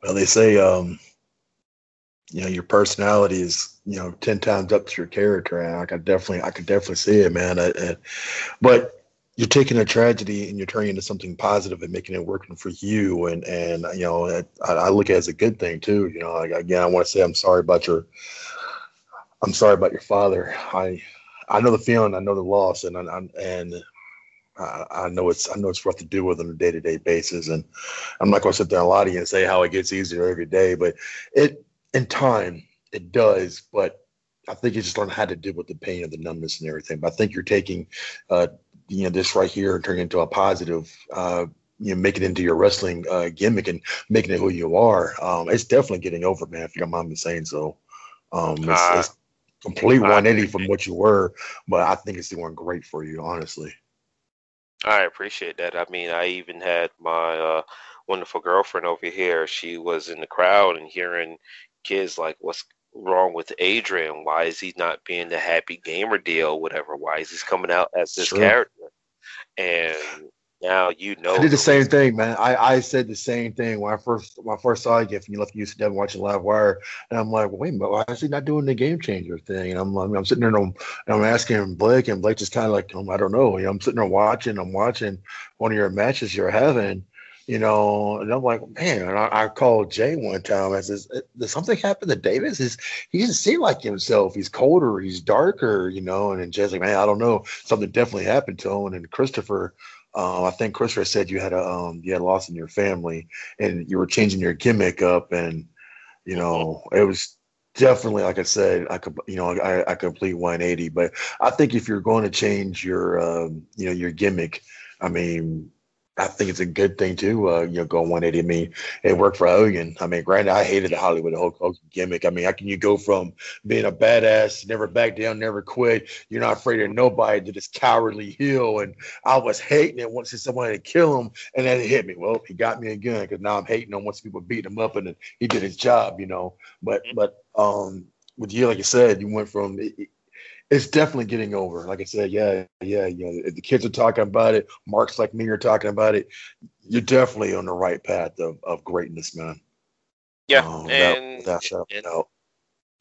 Well, they say, um, you know, your personality is, you know, ten times up to your character, and I could definitely, I could definitely see it, man. I, I, but you're taking a tragedy and you're turning it into something positive and making it working for you, and and you know, I, I look at it as a good thing too. You know, like, again, I want to say I'm sorry about your, I'm sorry about your father. I, I know the feeling, I know the loss, and I, and I, I know it's I know it's rough to deal with on a day to day basis, and I'm not going to sit there and lie to you and say how it gets easier every day, but it in time it does. But I think you just learn how to deal with the pain and the numbness and everything. But I think you're taking, uh, you know, this right here and turning it into a positive. Uh, you know, make it into your wrestling uh, gimmick and making it who you are. Um, it's definitely getting over, man. If you don't mind me saying so. Um, it's, it's complete I 180 from what you were, but I think it's doing great for you, honestly. I appreciate that. I mean, I even had my uh, wonderful girlfriend over here. She was in the crowd and hearing kids like, "What's wrong with Adrian? Why is he not being the happy gamer deal? Whatever. Why is he coming out as this character?" And now you know. I did the same thing, man. I, I said the same thing when I first when I first saw you and you left UCW watching Livewire, and I'm like, wait a minute, why is he not doing the game changer thing? And I'm I'm, I'm sitting there and I'm, and I'm asking Blake, and Blake just kind of like, um, I don't know. You know, I'm sitting there watching, I'm watching one of your matches you're having, you know, and I'm like, man. And I, I called Jay one time. I says, did something happen to Davis? Is he doesn't seem like himself? He's colder, he's darker, you know. And then Jay's like, man, I don't know. Something definitely happened to him. And Christopher. Um, I think Christopher said you had a um, you had a loss in your family, and you were changing your gimmick up, and you know it was definitely like I said, I could you know I, I complete 180. But I think if you're going to change your um, you know your gimmick, I mean. I think it's a good thing too. Uh, you know, go 180. I mean, it worked for Hogan. I mean, granted, I hated the Hollywood Hulk Hogan gimmick. I mean, how can you go from being a badass, never back down, never quit? You're not afraid of nobody to this cowardly heel. And I was hating it once somebody to kill him, and then it hit me. Well, he got me again because now I'm hating on once people beat him up, and he did his job, you know. But but um, with you, like you said, you went from it- it's definitely getting over. Like I said, yeah, yeah, yeah. the kids are talking about it. Marks like me are talking about it. You're definitely on the right path of, of greatness, man. Yeah, Um, and shadow and,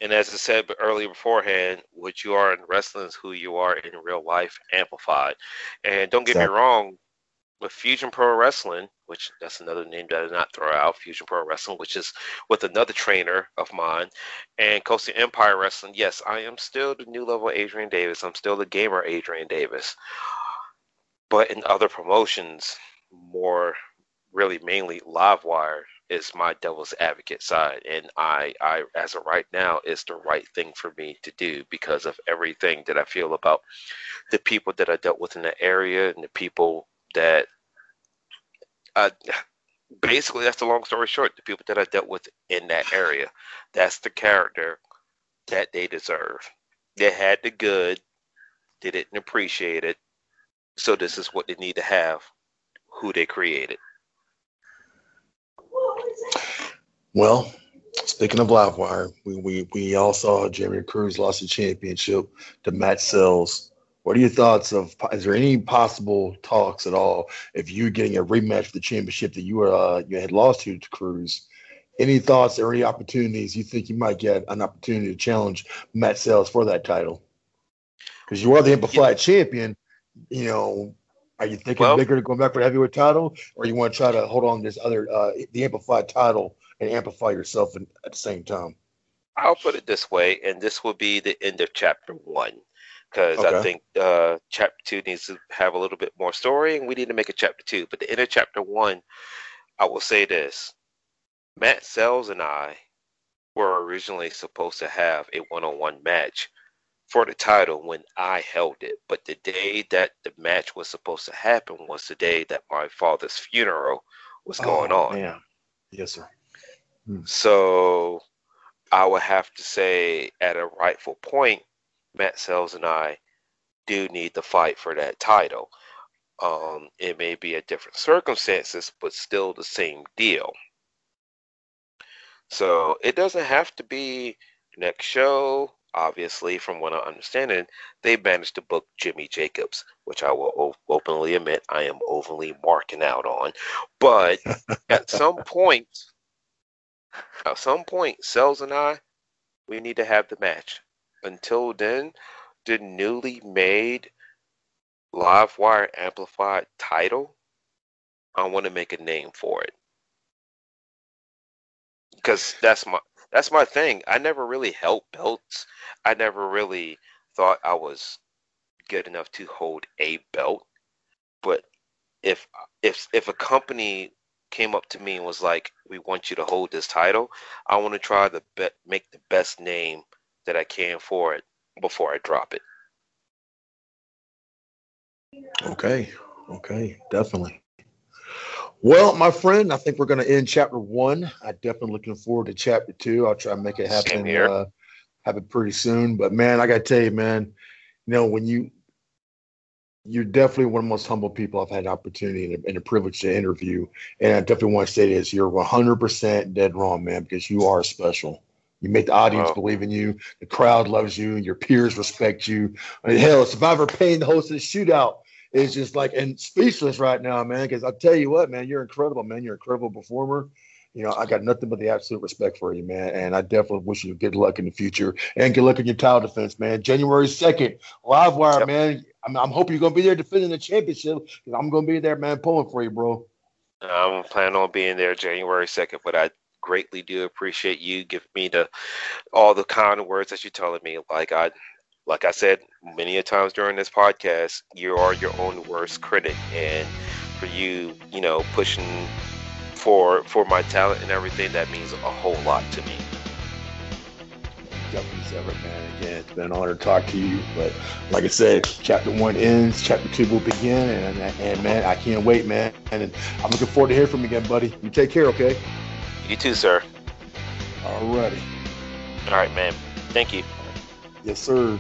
and as I said earlier beforehand, what you are in wrestling is who you are in real life, amplified. And don't get Exactly. me wrong, with Fusion Pro Wrestling, which that's another name that I did not throw out, Fusion Pro Wrestling, which is with another trainer of mine, and Coastal Empire Wrestling. Yes, I am still the new level Adrian Davis. I'm still the gamer Adrian Davis. But in other promotions, more really mainly Livewire, is my devil's advocate side, and I, I, as of right now, is the right thing for me to do because of everything that I feel about the people that I dealt with in the area and the people that, uh, basically, that's the long story short. The people that I dealt with in that area, that's the character that they deserve. They had the good, they didn't appreciate it, so this is what they need to have. Who they created. Well, speaking of Livewire, we, we, we all saw Jeremy Cruz lost the championship to Matt Sells. What are your thoughts of? Is there any possible talks at all if you're getting a rematch for the championship that you uh you had lost to, to Cruz? Any thoughts or any opportunities you think you might get an opportunity to challenge Matt Sales for that title? Because you are the Amplified champion, you know. Are you thinking Well- bigger to go back for the heavyweight title, or you want to try to hold on to this other uh the Amplified title and amplify yourself in, at the same time? I'll put it this way, and this will be the end of chapter one, because I think uh, chapter two needs to have a little bit more story, and we need to make a chapter two. But the end of chapter one, I will say this: Matt Sells and I were originally supposed to have a one-on-one match for the title when I held it, but the day that the match was supposed to happen was the day that my father's funeral was going Oh, on. Yeah, Yes, sir. So I would have to say, at a rightful point, Matt Sells and I do need to fight for that title. Um, it may be a different circumstances, but still the same deal. So it doesn't have to be next show. Obviously, from what I'm understanding, they managed to book Jimmy Jacobs, which I will o- openly admit I am overly marking out on. But at some point, at some point, Sells and I, we need to have the match. Until then, the newly made Livewire Amplified title, I want to make a name for it. Because that's my that's my thing. I never really held belts. I never really thought I was good enough to hold a belt. But if if if a company came up to me and was like, "We want you to hold this title," I want to try to be- make the best name that I can for it before I drop it. Okay. Okay. Definitely. Well, my friend, I think we're going to end chapter one. I'm definitely looking forward to chapter two. I'll try and make it happen. Here. Uh, happen pretty soon. But man, I got to tell you, man, you know when you you're definitely one of the most humble people I've had an opportunity and a, and a privilege to interview. And I definitely want to say this: you're 100% dead wrong, man, because you are special. You make the audience Wow. believe in you. The crowd loves you. Your peers respect you. I mean, hell, Survivor Pain, the host of the shootout, is just like and speechless right now, man. Because I'll tell you what, man, you're incredible, man. You're an incredible performer. You know, I got nothing but the absolute respect for you, man. And I definitely wish you good luck in the future and good luck in your title defense, man. January 2nd, Livewire, man. I'm, I'm hoping you're going to be there defending the championship because I'm going to be there, man, pulling for you, bro. Uh, I'm planning on being there January 2nd, but I greatly do appreciate you giving me the all the kind words that you're telling me. Like I like I said many a times during this podcast, you are your own worst critic and for you, you know, pushing for for my talent and everything, that means a whole lot to me. Definitely it, man. Again, it's been an honor to talk to you. But like I said, chapter one ends, chapter two will begin, and and man, I can't wait, man. And I'm looking forward to hearing from you again, buddy. You take care, okay? You too, sir. Alrighty. All right, man. Thank you. Yes, sir.